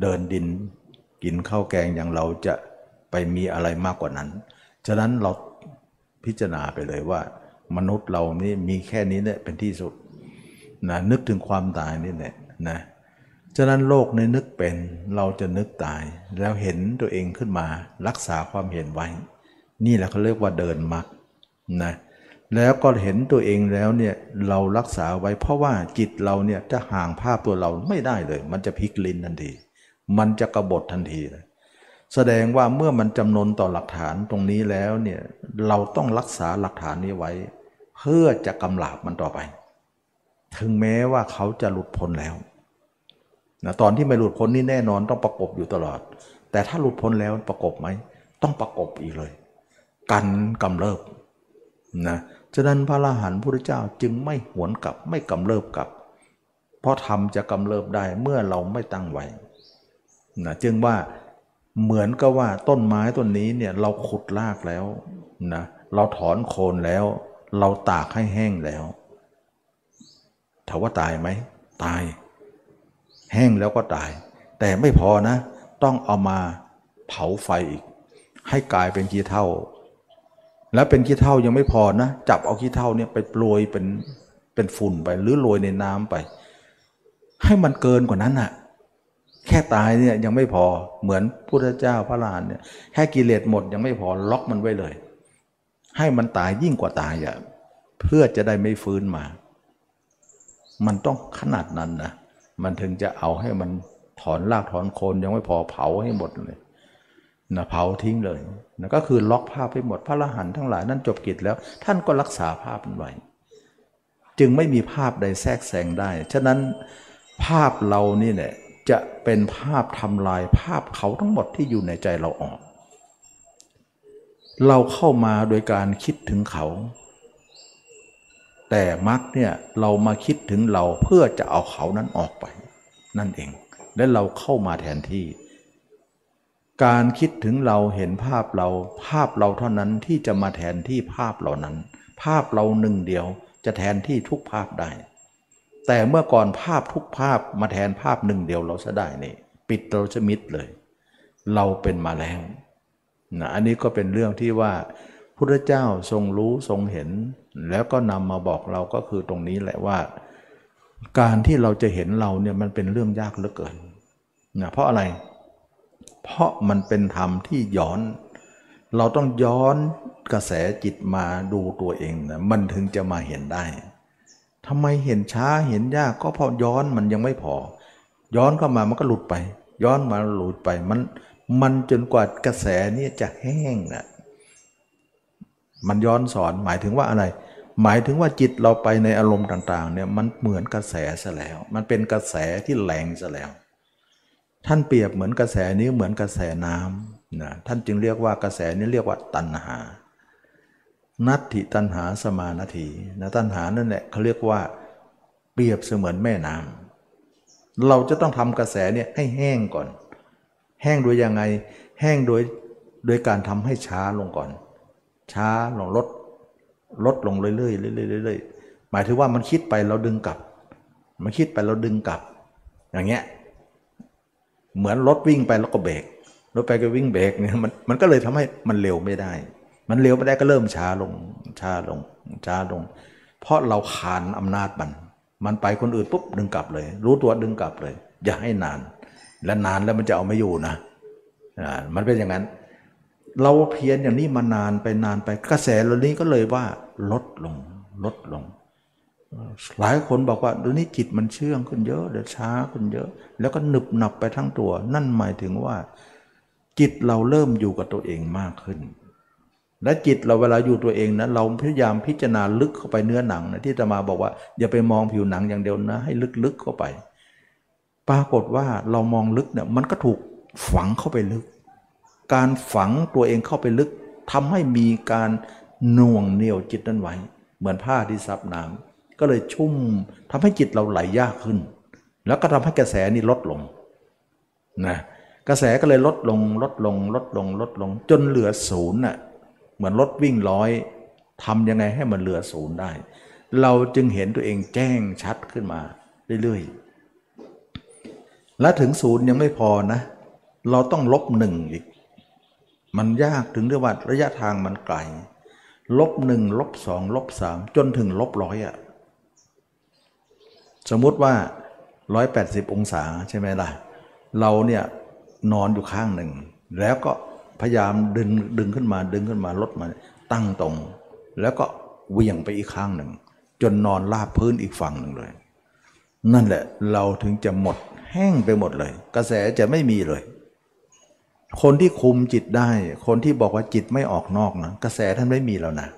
เดินดินกินข้าวแกงอย่างเราจะไปมีอะไรมากกว่านั้น ฉะนั้นเราพิจารณาไปเลยว่า มนุษย์เรานี่มีแค่นี้เนี่ยเป็นที่สุดนะนึกถึงความตายนี่แหละนะฉะนั้นโลกในนึกเป็นเราจะนึกตาย แล้วเห็นตัวเองขึ้นมารักษาความเห็นไว้ นี่แหละเขาเรียกว่าเดินมรรคนะ แล้วก็เห็นตัวเองแล้วเนี่ยเรารักษาไว้เพราะว่าจิตเราเนี่ยจะห่างภาพตัวเราไม่ได้เลย มันจะพลิกลิ้นทันที มันจะกระบฏทันทีเลยแสดงว่าเมื่อมันจำนนต่อหลักฐานตรงนี้แล้วเนี่ยเราต้องรักษาหลักฐานนี้ไว้ เพื่อจะกำลาบมันต่อไป ถึงแม้ว่าเขาจะหลุดพ้นแล้วนะตอนที่ไม่หลุดพ้นนี่แน่นอนต้องประกบอยู่ตลอด แต่ถ้าหลุดพ้นแล้วประกบไหมต้องประกบอีกเลย กันกำเริบนะ ฉะนั้นพระอรหันต์พุทธเจ้าจึงไม่หวนกลับไม่กำเริบกลับ เพราะธรรมจะกำเริบได้เมื่อเราไม่ตั้งไว้นะจึงว่าเหมือนกับว่าต้นไม้ต้นนี้เนี่ยเราขุดรากแล้วนะเราถอนโคนแล้ว เราตากให้แห้งแล้วถามว่าตายไหมตาย แห้งแล้วก็ตาย แต่ไม่พอนะ ต้องเอามาเผาไฟอีก ให้กลายเป็นกี่เท่า แล้วเป็นขี้เท่ายังไม่พอนะจับเอาขี้เท่าเนี่ยไปโปรยเป็นเป็นฝุ่นไปหรือโรยในน้ำไป ให้มันเกินกว่านั้นอะแค่ตายเนี่ยยังไม่พอเหมือนพุทธเจ้าพระลานเนี่ยแค่กิเลสหมดยังไม่พอล็อกมันไว้เลย ให้มันตายยิ่งกว่าตายอะเพื่อจะได้ไม่ฟื้นมา มันต้องขนาดนั้นนะมันถึงจะเอาให้มันถอนรากถอนโคนยังไม่พอเผาให้หมดเลยนะเผาทิ้งเลย นะก็คือล็อกภาพให้หมดพระอรหันต์ทั้งหลายนั้นจบกิจแล้ว ท่านก็รักษาภาพนั้นไว้จึงไม่มีภาพใดแทรกแซงได้ ฉะนั้นภาพเรานี่แหละจะเป็นภาพทำลายภาพเขาทั้งหมดที่อยู่ในใจเราออก เราเข้ามาโดยการคิดถึงเขา แต่มักเนี่ยเรามาคิดถึงเราเพื่อจะเอาเขานั้นออกไป นั่นเอง และเราเข้ามาแทนที่ การคิดถึงเราเห็นภาพเรา ภาพเราเท่านั้นที่จะมาแทนที่ภาพเหล่านั้น ภาพเราหนึ่งเดียวจะแทนที่ทุกภาพได้ แต่เมื่อก่อนภาพทุกภาพมาแทนภาพหนึ่งเดียวเราจะได้นี่ ปิดเราจะมิดเลย เราเป็นมาแล้วนะอันนี้ก็เป็นเรื่องที่ว่าพุทธเจ้าทรงรู้ทรงเห็น แล้วก็นำมาบอกเราก็คือตรงนี้แหละว่า การที่เราจะเห็นเราเนี่ยมันเป็นเรื่องยากเหลือเกินนะเพราะอะไร เพราะมันเป็นธรรมที่ย้อน เราต้องย้อนกระแสจิตมาดูตัวเองนะมันถึงจะมาเห็นได้ทำไมเห็นช้าเห็นยากก็เพราะย้อนมันยังไม่พอ ย้อนเข้ามามันก็หลุดไป ย้อนมาหลุดไปมันมันจนกว่ากระแสนี้จะแห้งนะมันย้อนสอนหมายถึงว่าอะไร หมายถึงว่าจิตเราไปในอารมณ์ต่าง ๆ เนี่ยมันเหมือนกระแสซะแล้ว มันเป็นกระแสที่แรงซะแล้ว ท่านเปรียบเหมือนกระแสนี้เหมือนกระแสน้ำนะท่านจึงเรียกว่ากระแสนี้เรียกว่าตัณหา นัตถิตัณหาสมานาทีนะตัณหานั่นแหละเขาเรียกว่าเปรียบเสมือนแม่น้ำเราจะต้องทำกระแสเนี่ยให้แห้งก่อน แห้งโดยยังไง แห้งโดยโดยการทำให้ช้าลงก่อน ช้าลงลดลดลงเรื่อยๆเรื่อยๆเรื่อยๆหมายถึงว่ามันคิดไปเราดึงกลับ มันคิดไปเราดึงกลับ อย่างเงี้ย เหมือนรถวิ่งไปแล้วก็เบรกรถไปก็วิ่งเบรกเนี่ยมันมันก็เลยทำให้มันเร็วไม่ได้ มันเร็วไม่ได้ก็เริ่มช้าลงช้าลงช้าลง เพราะเราขานอำนาจมัน มันไปคนอื่นปุ๊บดึงกลับเลย รู้ตัวดึงกลับเลย อย่าให้นาน และนานแล้วมันจะเอาไม่อยู่นะมันเป็นอย่างนั้น เราเพียรอย่างนี้มานานไปนานไปกระแสเหล่านี้ก็เลยว่าลดลงลดลง หลายคนบอกว่าดูนี้จิตมันเชื่องขึ้นเยอะเดี๋ยวช้าขึ้นเยอะ แล้วก็หนึบหนับไปทั้งตัว นั่นหมายถึงว่า จิตเราเริ่มอยู่กับตัวเองมากขึ้น และจิตเราเวลาอยู่ตัวเองนะเราพยายามพิจารณาลึกเข้าไปเนื้อหนังนะที่จะมาบอกว่า อย่าไปมองผิวหนังอย่างเดียวนะ ให้ลึกๆเข้าไป ปรากฏว่าเรามองลึกเนี่ยมันก็ถูกฝังเข้าไปลึก การฝังตัวเองเข้าไปลึกทำให้มีการน่วงเหนียวจิตนั้นไว้ เหมือนผ้าที่ซับน้ำ ก็เลยชุ่มทำให้จิตเราไหลยากขึ้น แล้วก็ทำให้กระแสนี้ลดลงนะกระแสก็เลยลดลงลดลง ลดลงลดลง จนเหลือศูนย์น่ะเหมือนรถวิ่งร้อยทำยังไงให้มันเหลือศูนย์ได้ เราจึงเห็นตัวเองแจ้งชัดขึ้นมาเรื่อยๆ และถึงศูนย์ยังไม่พอนะ เราต้องลบหนึ่งอีก มันยากถึงเรียกว่าระยะทางมันไกล ลบหนึ่งลบสองลบสามจนถึงลบร้อยอะ สมมุติว่า 180 องศาใช่ไหมล่ะ เราเนี่ยนอนอยู่ข้างหนึ่ง แล้วก็พยายามดึงดึงขึ้นมาดึงขึ้นมาลดมาตั้งตรง แล้วก็เวียงไปอีกข้างหนึ่ง จนนอนราบพื้นอีกฝั่งหนึ่งเลย นั่นแหละเราถึงจะหมดแห้งไปหมดเลย กระแสจะไม่มีเลย คนที่คุมจิตได้ คนที่บอกว่าจิตไม่ออกนอกนะกระแสท่านไม่มีแล้วนะ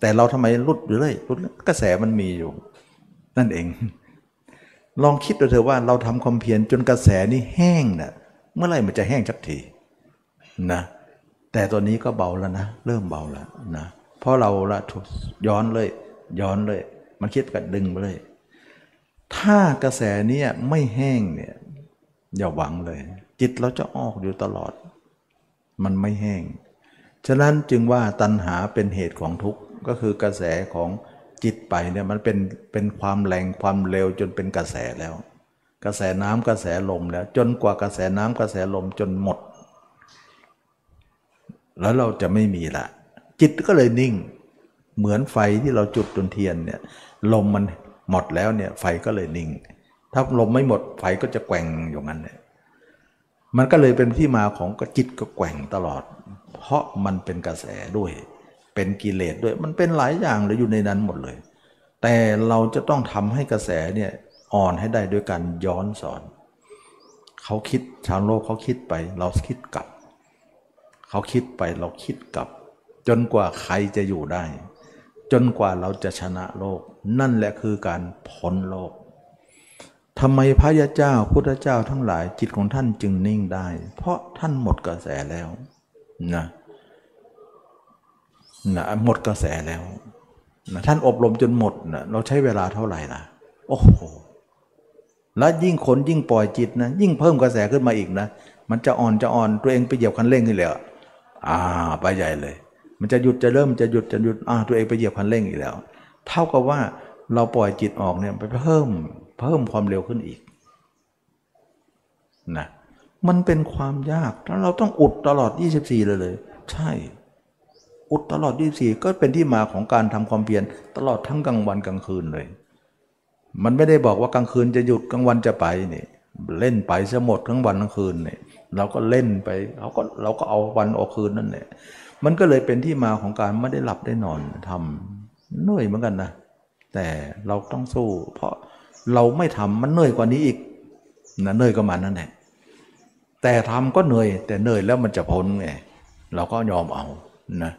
แต่เราทำไมรุดอยู่เลยรุดกระแสมันมีอยู่ นั่นเอง ลองคิดดูเถอะว่าเราทำความเพียรจนกระแสนี้แห้งนะ่ะเมื่อไหร่มันจะแห้งสักทีนะแต่ตัวนี้ก็เบาแล้วนะ เริ่มเบาแล้วนะเพราะเราละย้อนเลย ย้อนเลย มันคิดกัดดึงไปเลย ถ้ากระแสนี้ไม่แห้งเนี่ยอย่าหวังเลย จิตเราจะออกอยู่ตลอด มันไม่แห้ง ฉะนั้นจึงว่าตัณหาเป็นเหตุของทุกข์ก็คือกระแสของ จิตไปเนี่ยมันเป็นเป็นความแรงความเร็วจนเป็นกระแสแล้ว กระแสน้ำกระแสลมแล้ว จนกว่ากระแสน้ำกระแสลมจนหมด แล้วเราจะไม่มีละ จิตก็เลยนิ่ง เหมือนไฟที่เราจุดจนเทียนเนี่ยลมมันหมดแล้วเนี่ยไฟก็เลยนิ่ง ถ้าลมไม่หมดไฟก็จะแกว่งอย่างนั้นเนี่ยมันก็เลยเป็นที่มาของกจิตก็แกว่งตลอด เพราะมันเป็นกระแสด้วย เป็นกิเลสด้วย มันเป็นหลายอย่างเลยอยู่ในนั้นหมดเลย แต่เราจะต้องทำให้กระแสเนี่ยอ่อนให้ได้ด้วยการย้อนสอน เขาคิดชาวโลกเขาคิดไป เราคิดกลับ เขาคิดไปเราคิดกลับ จนกว่าใครจะอยู่ได้ จนกว่าเราจะชนะโลก นั่นแหละคือการพ้นโลกทำไมพระยาเจ้าพุทธเจ้าทั้งหลายจิตของท่านจึงนิ่งได้ เพราะท่านหมดกระแสแล้วนะ นะหมดกระแสแล้วนะท่านอบรมจนหมดนะเราใช้เวลาเท่าไหร่นะโอ้โห แล้วยิ่งคนยิ่งปล่อยจิตนะ ยิ่งเพิ่มกระแสขึ้นมาอีกนะ มันจะอ่อนจะอ่อนตัวเองไปเหยียบคันเร่งขึ้นแล้วอ่าไปใหญ่เลย มันจะหยุดจะเริ่มจะหยุดจะหยุดอ่าตัวเองไปเหยียบคันเร่งอีกแล้ว เท่ากับว่าเราปล่อยจิตออกเนี่ยไปเพิ่มเพิ่มความเร็วขึ้นอีกนะมันเป็นความยากแล้วเราต้องอุดตลอด 24 เลยเลย ใช่ อุดตลอด 24 ก็เป็นที่มาของการทำความเพียรตลอดทั้งกลางวันกลางคืนเลย มันไม่ได้บอกว่ากลางคืนจะหยุดกลางวันจะไปนี่เล่นไปซะหมดทั้งวันทั้งคืนเนี่ยเราก็เล่นไปเราก็เราก็เอาวันเอาคืนนั่นแหละมันก็เลยเป็นที่มาของการไม่ได้หลับได้นอนทำเหนื่อยเหมือนกันนะแต่เราต้องสู้ เพราะเราไม่ทำมันเหนื่อยกว่านี้อีกนะเหนื่อยก็มันนั่นแหละแต่ทำก็เหนื่อย แต่เหนื่อยแล้วมันจะพ้นไงเราก็ยอมเอานะ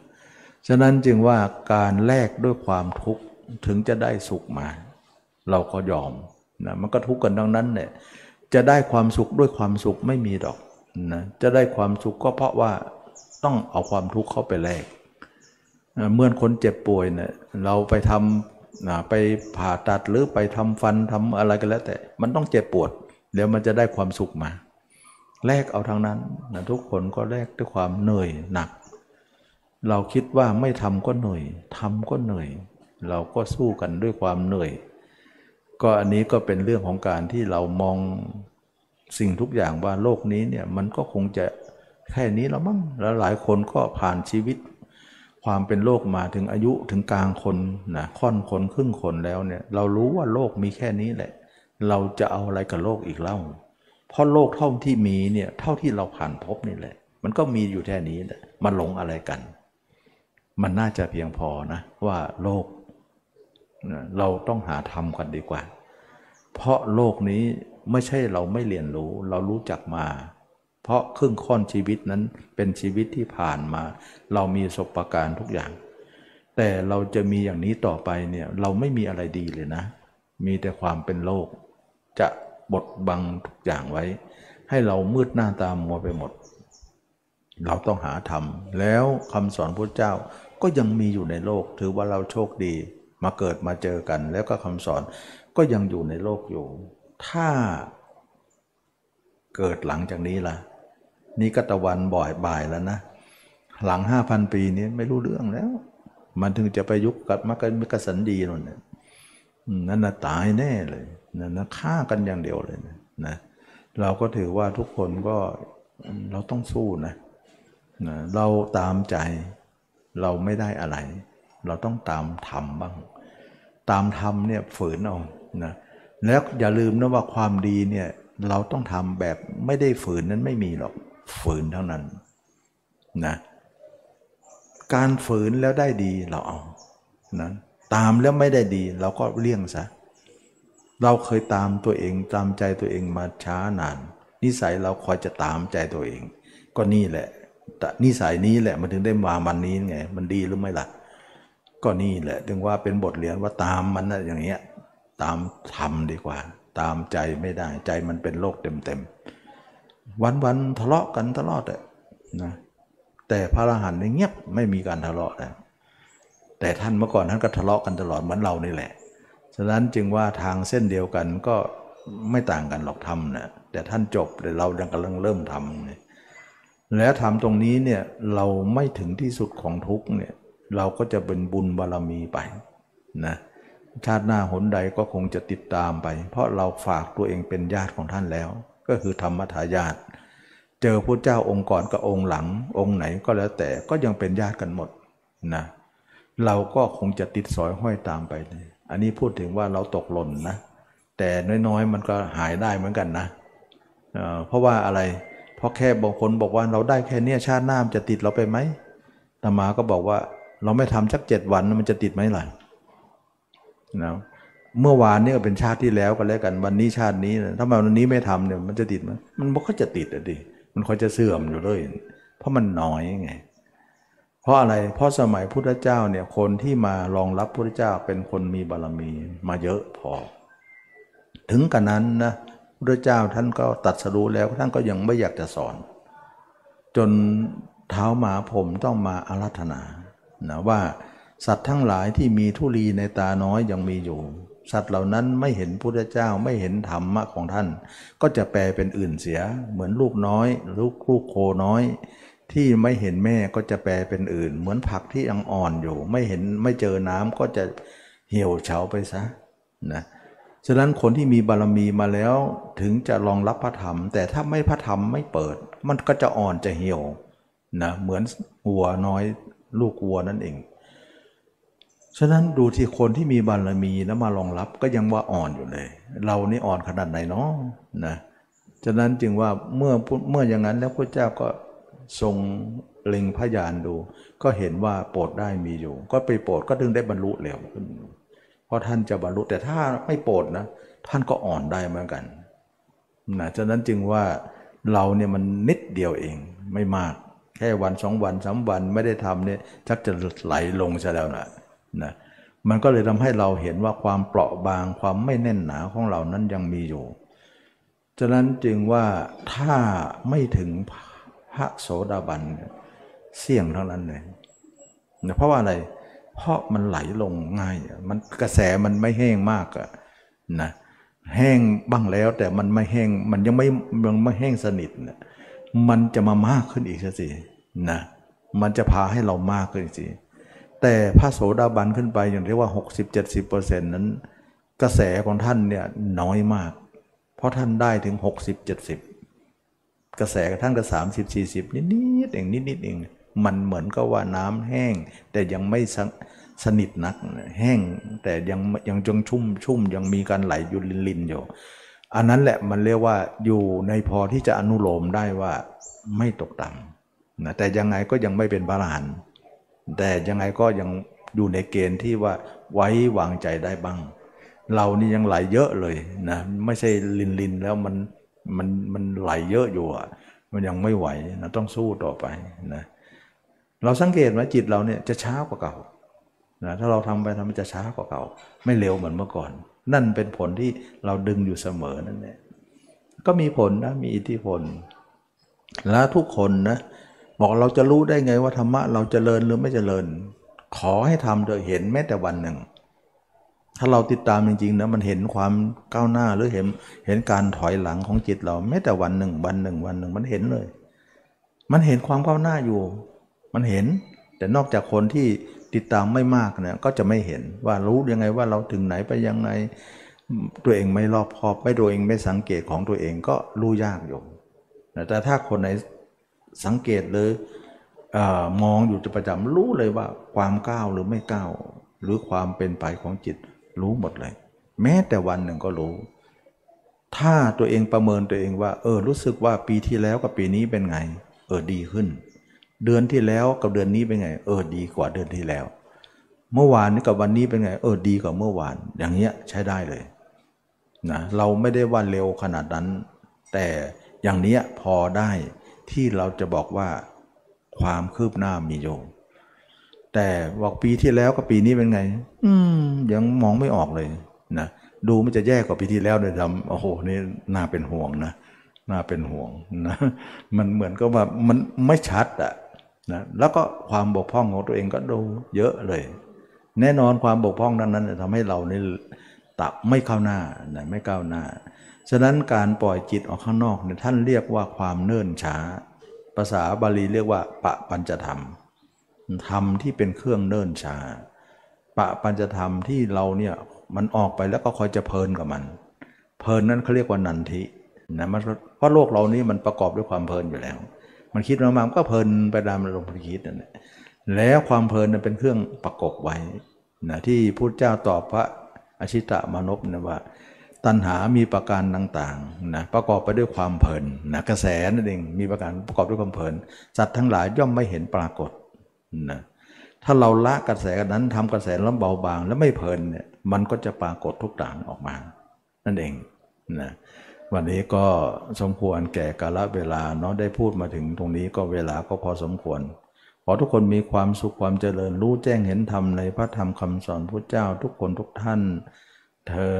ฉะนั้นจึงว่าการแลกด้วยความทุกข์ถึงจะได้สุขมา เราก็ยอมนะมันก็ทุกข์กันดังนั้นเนี่ยจะได้ความสุขด้วยความสุขไม่มีดอกนะจะได้ความสุขก็เพราะว่าต้องเอาความทุกข์เข้าไปแลกเมื่อคนเจ็บป่วยเนี่ยเราไปทำนะไปผ่าตัดหรือไปทำฟันทำอะไรกันแล้ว แต่มันต้องเจ็บปวดเดี๋ยวมันจะได้ความสุขมา แลกเอาทางนั้นนะทุกคนก็แลกด้วยความเหนื่อยหนัก เราคิดว่าไม่ทำก็เหนื่อยทำก็เหนื่อย เราก็สู้กันด้วยความเหนื่อย ก็อันนี้ก็เป็นเรื่องของการที่เรามองสิ่งทุกอย่างว่าโลกนี้เนี่ยมันก็คงจะแค่นี้แล้วมั้งแล้วหลายคนก็ผ่านชีวิต ความเป็นโลกมาถึงอายุถึงกลางคนนะค่อนคนครึ่งคนแล้วเนี่ยเรารู้ว่าโลกมีแค่นี้แหละ เราจะเอาอะไรกับโลกอีกเล่า เพราะโลกเท่าที่มีเนี่ยเท่าที่เราผ่านพบนี่แหละ มันก็มีอยู่แค่นี้แหละมาหลงอะไรกัน มันน่าจะเพียงพอนะว่าโลก เราต้องหาธรรมกันดีกว่า เพราะโลกนี้ไม่ใช่เราไม่เรียนรู้เรารู้จักมา เพราะครึ่งค่อนชีวิตนั้นเป็นชีวิตที่ผ่านมา เรามีประสบการณ์ทุกอย่าง แต่เราจะมีอย่างนี้ต่อไปเนี่ยเราไม่มีอะไรดีเลยนะ มีแต่ความเป็นโลก จะบดบังทุกอย่างไว้ ให้เรามืดหน้าตามัวไปหมด เราต้องหาธรรมแล้วคำสอนพระเจ้า ก็ยังมีอยู่ในโลก ถือว่าเราโชคดี มาเกิดมาเจอกัน แล้วก็คำสอนก็ยังอยู่ในโลกอยู่ ถ้าเกิดหลังจากนี้ล่ะ นี่ก็ตะวันบ่อยบ่ายแล้วนะ หลังห้าพันปีนี้ไม่รู้เรื่องแล้ว มันถึงจะไปยุคกับมักมิกสันดีนั่นนะนั่นนะตายแน่เลยนั่นนะฆ่ากันอย่างเดียวเลยนะเราก็ถือว่าทุกคนก็เราต้องสู้นะนะ เราตามใจ เราไม่ได้อะไร เราต้องตามธรรมบ้าง ตามธรรมเนี่ยฝืนเอานะแล้วอย่าลืมนะว่าความดีเนี่ยเราต้องทำแบบไม่ได้ฝืนนั้นไม่มีหรอกฝืนเท่านั้นนะการฝืนแล้วได้ดีเราเอานะตามแล้วไม่ได้ดีเราก็เลี่ยงซะเราเคยตามตัวเองตามใจตัวเองมาช้านาน นิสัยเราคอยจะตามใจตัวเอง ก็นี่แหละ นิสัยนี้แหละมันถึงได้มามันนี้ไง มันดีหรือไม่ล่ะ ก็นี่แหละถึงว่าเป็นบทเรียนว่าตามมันนะอย่างเงี้ย ตามธรรมดีกว่า ตามใจไม่ได้ใจมันเป็นโลกเต็มๆวันๆทะเลาะกันตลอดเลยนะแต่พระอรหันต์เงียบไม่มีการทะเลาะแล้วแต่ท่านเมื่อก่อนท่านก็ทะเลาะกันตลอดเหมือนเรานี่แหละ ฉะนั้นจึงว่าทางเส้นเดียวกันก็ไม่ต่างกันหรอกทำนะแต่ท่านจบแต่เรายังกำลังเริ่มทำเนี่ย แล้วทำตรงนี้เนี่ยเราไม่ถึงที่สุดของทุกเนี่ยเราก็จะเป็นบุญบารรมีไปนะชาติหน้าหนใดก็คงจะติดตามไป เพราะเราฝากตัวเองเป็นญาติของท่านแล้ว ก็คือธรรมทายาทเจอพระเจ้าองค์ก่อนกับองค์หลัง องค์ไหนก็แล้วแต่ก็ยังเป็นญาติกันหมดนะเราก็คงจะติดสอยห้อยตามไปเลยอันนี้พูดถึงว่าเราตกหล่นนะแต่น้อยๆมันก็หายได้เหมือนกันนะเเพราะว่าอะไรเพราะแค่บางคนบอกว่าเราได้แค่เนี้ยชาติหน้ามันจะติดเราไปไหมตมาก็บอกว่าเราไม่ทำสักเจ็ดวันมันจะติดไหมล่ะนะเมื่อวานนี่ก็เป็นชาติที่แล้วก็แล้วกันวันนี้ชาตินี้ถ้ามาวันนี้ไม่ทำเนี่ยมันจะติดไหมมันก็จะติดอะดิมันคอยจะเสื่อมอยู่เลย เพราะมันน้อยไง เพราะอะไร เพราะสมัยพุทธเจ้าเนี่ยคนที่มารองรับพุทธเจ้าเป็นคนมีบารมีมาเยอะพอ ถึงกันนั้นนะ พุทธเจ้าท่านก็ตัดสรู้แล้วท่านก็ยังไม่อยากจะสอน จนเท้าหมาผมต้องมาอารัธนานะว่าสัตว์ทั้งหลายที่มีทุลีในตาน้อยยังมีอยู่ สัตว์เหล่านั้นไม่เห็นพุทธเจ้าไม่เห็นธรรมะของท่าน ก็จะแปลเป็นอื่นเสีย เหมือนลูกน้อย ลูกลูกโคน้อย ที่ไม่เห็นแม่ก็จะแปลเป็นอื่น เหมือนผักที่ยังอ่อนอยู่ ไม่เห็นไม่เจอน้ำก็จะเหี่ยวเฉาไปซะนะ ฉะนั้นคนที่มีบารมีมาแล้วถึงจะรองรับพระธรรม แต่ถ้าไม่พระธรรมไม่เปิด มันก็จะอ่อนจะเหี่ยวนะเหมือนวัวน้อยลูกวัวนั่นเอง ฉะนั้นดูที่คนที่มีบารมีแล้วมารองรับก็ยังว่าอ่อนอยู่เลย เรานี่อ่อนขนาดไหนเนาะนะฉะนั้นจึงว่าเมื่อเมื่ออย่างนั้นแล้วพระเจ้าก็ทรงเล็งพยานดู ก็เห็นว่าโปรดได้มีอยู่ ก็ไปโปรดก็ถึงได้บรรลุเร็วขึ้น เพราะท่านจะบรรลุแต่ถ้าไม่โปรดนะ ท่านก็อ่อนได้เหมือนกันนะฉะนั้นจึงว่าเราเนี่ยมันนิดเดียวเองไม่มาก แค่วันสองวันสาวันไม่ได้ทำเนี่ยชักจะไหลลงซะแล้วนะนะมันก็เลยทำให้เราเห็นว่าความเปราะบางความไม่แน่นหนาของเรานั้นยังมีอยู่ฉะนั้นจึงว่าถ้าไม่ถึงพระโสดาบันเสี่ยงเท่านั้นเลยเพราะว่าอะไรเพราะมันไหลลงง่าย มันกระแสมันไม่แห้งมากอะนะแห้งบ้างแล้วแต่มันไม่แห้งมันยังไม่ยังไม่แห้งสนิทนะมันจะมามากขึ้นอีกสินะมันจะพาให้เรามากขึ้นสิแต่พระโสดาบันขึ้นไปอย่างเรียกว่า 60-70%นั้น กระแสของท่านเนี่ยน้อยมาก เพราะท่านได้ถึง 60-70 กระแสท่านก็30-40 นิดๆเองนิดๆเองมันเหมือนกับว่าน้ำแห้ง แต่ยังไม่ สนิทนัก แห้งแต่ยังยังจงชุ่มชุ่มยังมีการไหลอยู่ลินลินอยู่ อันนั้นแหละมันเรียกว่าอยู่ในพอที่จะอนุโลมได้ว่าไม่ตกต่ำนะแต่ยังไงก็ยังไม่เป็นพระอรหันต์แต่ยังไงก็ยังอยู่ในเกณฑ์ที่ว่าไว้วางใจได้บ้าง เรานี่ยังไหลเยอะเลยนะไม่ใช่ลินลินแล้วมันมันมันไหลเยอะอยู่อะมันยังไม่ไหวนะต้องสู้ต่อไปนะเราสังเกตว่าจิตเราเนี่ยจะช้ากว่าเก่า นะถ้าเราทำไปทำมันจะช้ากว่าเก่า ไม่เร็วเหมือนเมื่อก่อน นั่นเป็นผลที่เราดึงอยู่เสมอนั่นแหละก็มีผลนะมีอิทธิพล แล้วทุกคนนะบอกเราจะรู้ได้ไงว่าธรรมะเราจเจริญหรือไม่จเจริญ ขอให้ทำโดยเห็นแม้แต่วันหนึ่ง ถ้าเราติดตามจริงๆนะมันเห็นความก้าวหน้าหรือเห็นเห็นการถอยหลังของจิตเราแม้แต่วันหนึ่ง วันหนึ่งวันหนึ่งมันเห็นเลย มันเห็นความก้าวหน้าอยู่ มันเห็น แต่นอกจากคนที่ ติดตามไม่มากเนี่ยก็จะไม่เห็นว่ารู้ยังไงว่าเราถึงไหนไปยังไงตัวเองไม่รอบคอบไม่ตัวเองไม่สังเกตของตัวเองก็รู้ยากอยู่แต่ถ้าคนไหนสังเกตหรืออมองอยู่ประจำรู้เลยว่าความก้าวหรือไม่ก้าวหรือความเป็นไปของจิตรู้หมดเลย แม้แต่วันหนึ่งก็รู้ ถ้าตัวเองประเมินตัวเองว่า เออรู้สึกว่าปีที่แล้วกับปีนี้เป็นไง เออดีขึ้น เดือนที่แล้วกับเดือนนี้เป็นไง เออดีกว่าเดือนที่แล้ว เมื่อวานนี้กับวันนี้เป็นไง เออดีกว่าเมื่อวาน อย่างเงี้ยใช้ได้เลยนะเราไม่ได้ว่าเร็วขนาดนั้น แต่อย่างเนี้ยพอได้ที่เราจะบอกว่าความคืบหน้ามีโยงแต่บอกปีที่แล้วกับปีนี้เป็นไง อืม ยังมองไม่ออกเลยนะดูมันจะแย่กว่าปีที่แล้วเลยทำโอ้โหนี่น่าเป็นห่วงนะน่าเป็นห่วงนะ มันเหมือนกับว่ามันไม่ชัดอะ นะแล้วก็ความบกพร่องของตัวเองก็ดูเยอะเลย แน่นอนความบกพร่องนั้นนั้นทำให้เรานี่ตับไม่เข้าหน้านะไม่ก้าวหน้า ฉะนั้นการปล่อยจิตออกข้างนอกเนี่ยท่านเรียกว่าความเนิ่นช้า ภาษาบาลีเรียกว่า ปะปัญจธรรมธรรมที่เป็นเครื่องเนิ่นช้า ปะปัญจธรรมที่เราเนี่ยมันออกไปแล้วก็คอยจะเพลินกับมัน เพลินนั้นเขาเรียกว่านันทินะมันเพราะโลกเรานี้มันประกอบด้วยความเพลินอยู่แล้ว มันคิดมามันก็เพลินไปตามอารมณ์คิดนั่นแหละแล้วความเพลินเป็นเครื่องประกบไว้นะที่พุทธเจ้าตอบพระอชิตะมนพนะว่า ตัณหามีประการต่างๆนะประกอบไปด้วยความเพลินนะกระแสนั่นเองมีประการประกอบด้วยความเพลินสัตว์ทั้งหลายย่อมไม่เห็นปรากฏนะถ้าเราละกระแสนั้นทำกระแสแล้วเบาบางแล้วไม่เพลินเนี่ยมันก็จะปรากฏทุกด่างออกมา นั่นเองนะ วันนี้ก็สมควรแก่กาลเวลาเนาะได้พูดมาถึงตรงนี้ก็เวลาก็พอสมควร ขอทุกคนมีความสุขความเจริญรู้แจ้งเห็นธรรมในพระธรรมคำสอนพระเจ้าทุกคนทุกท่านเทอ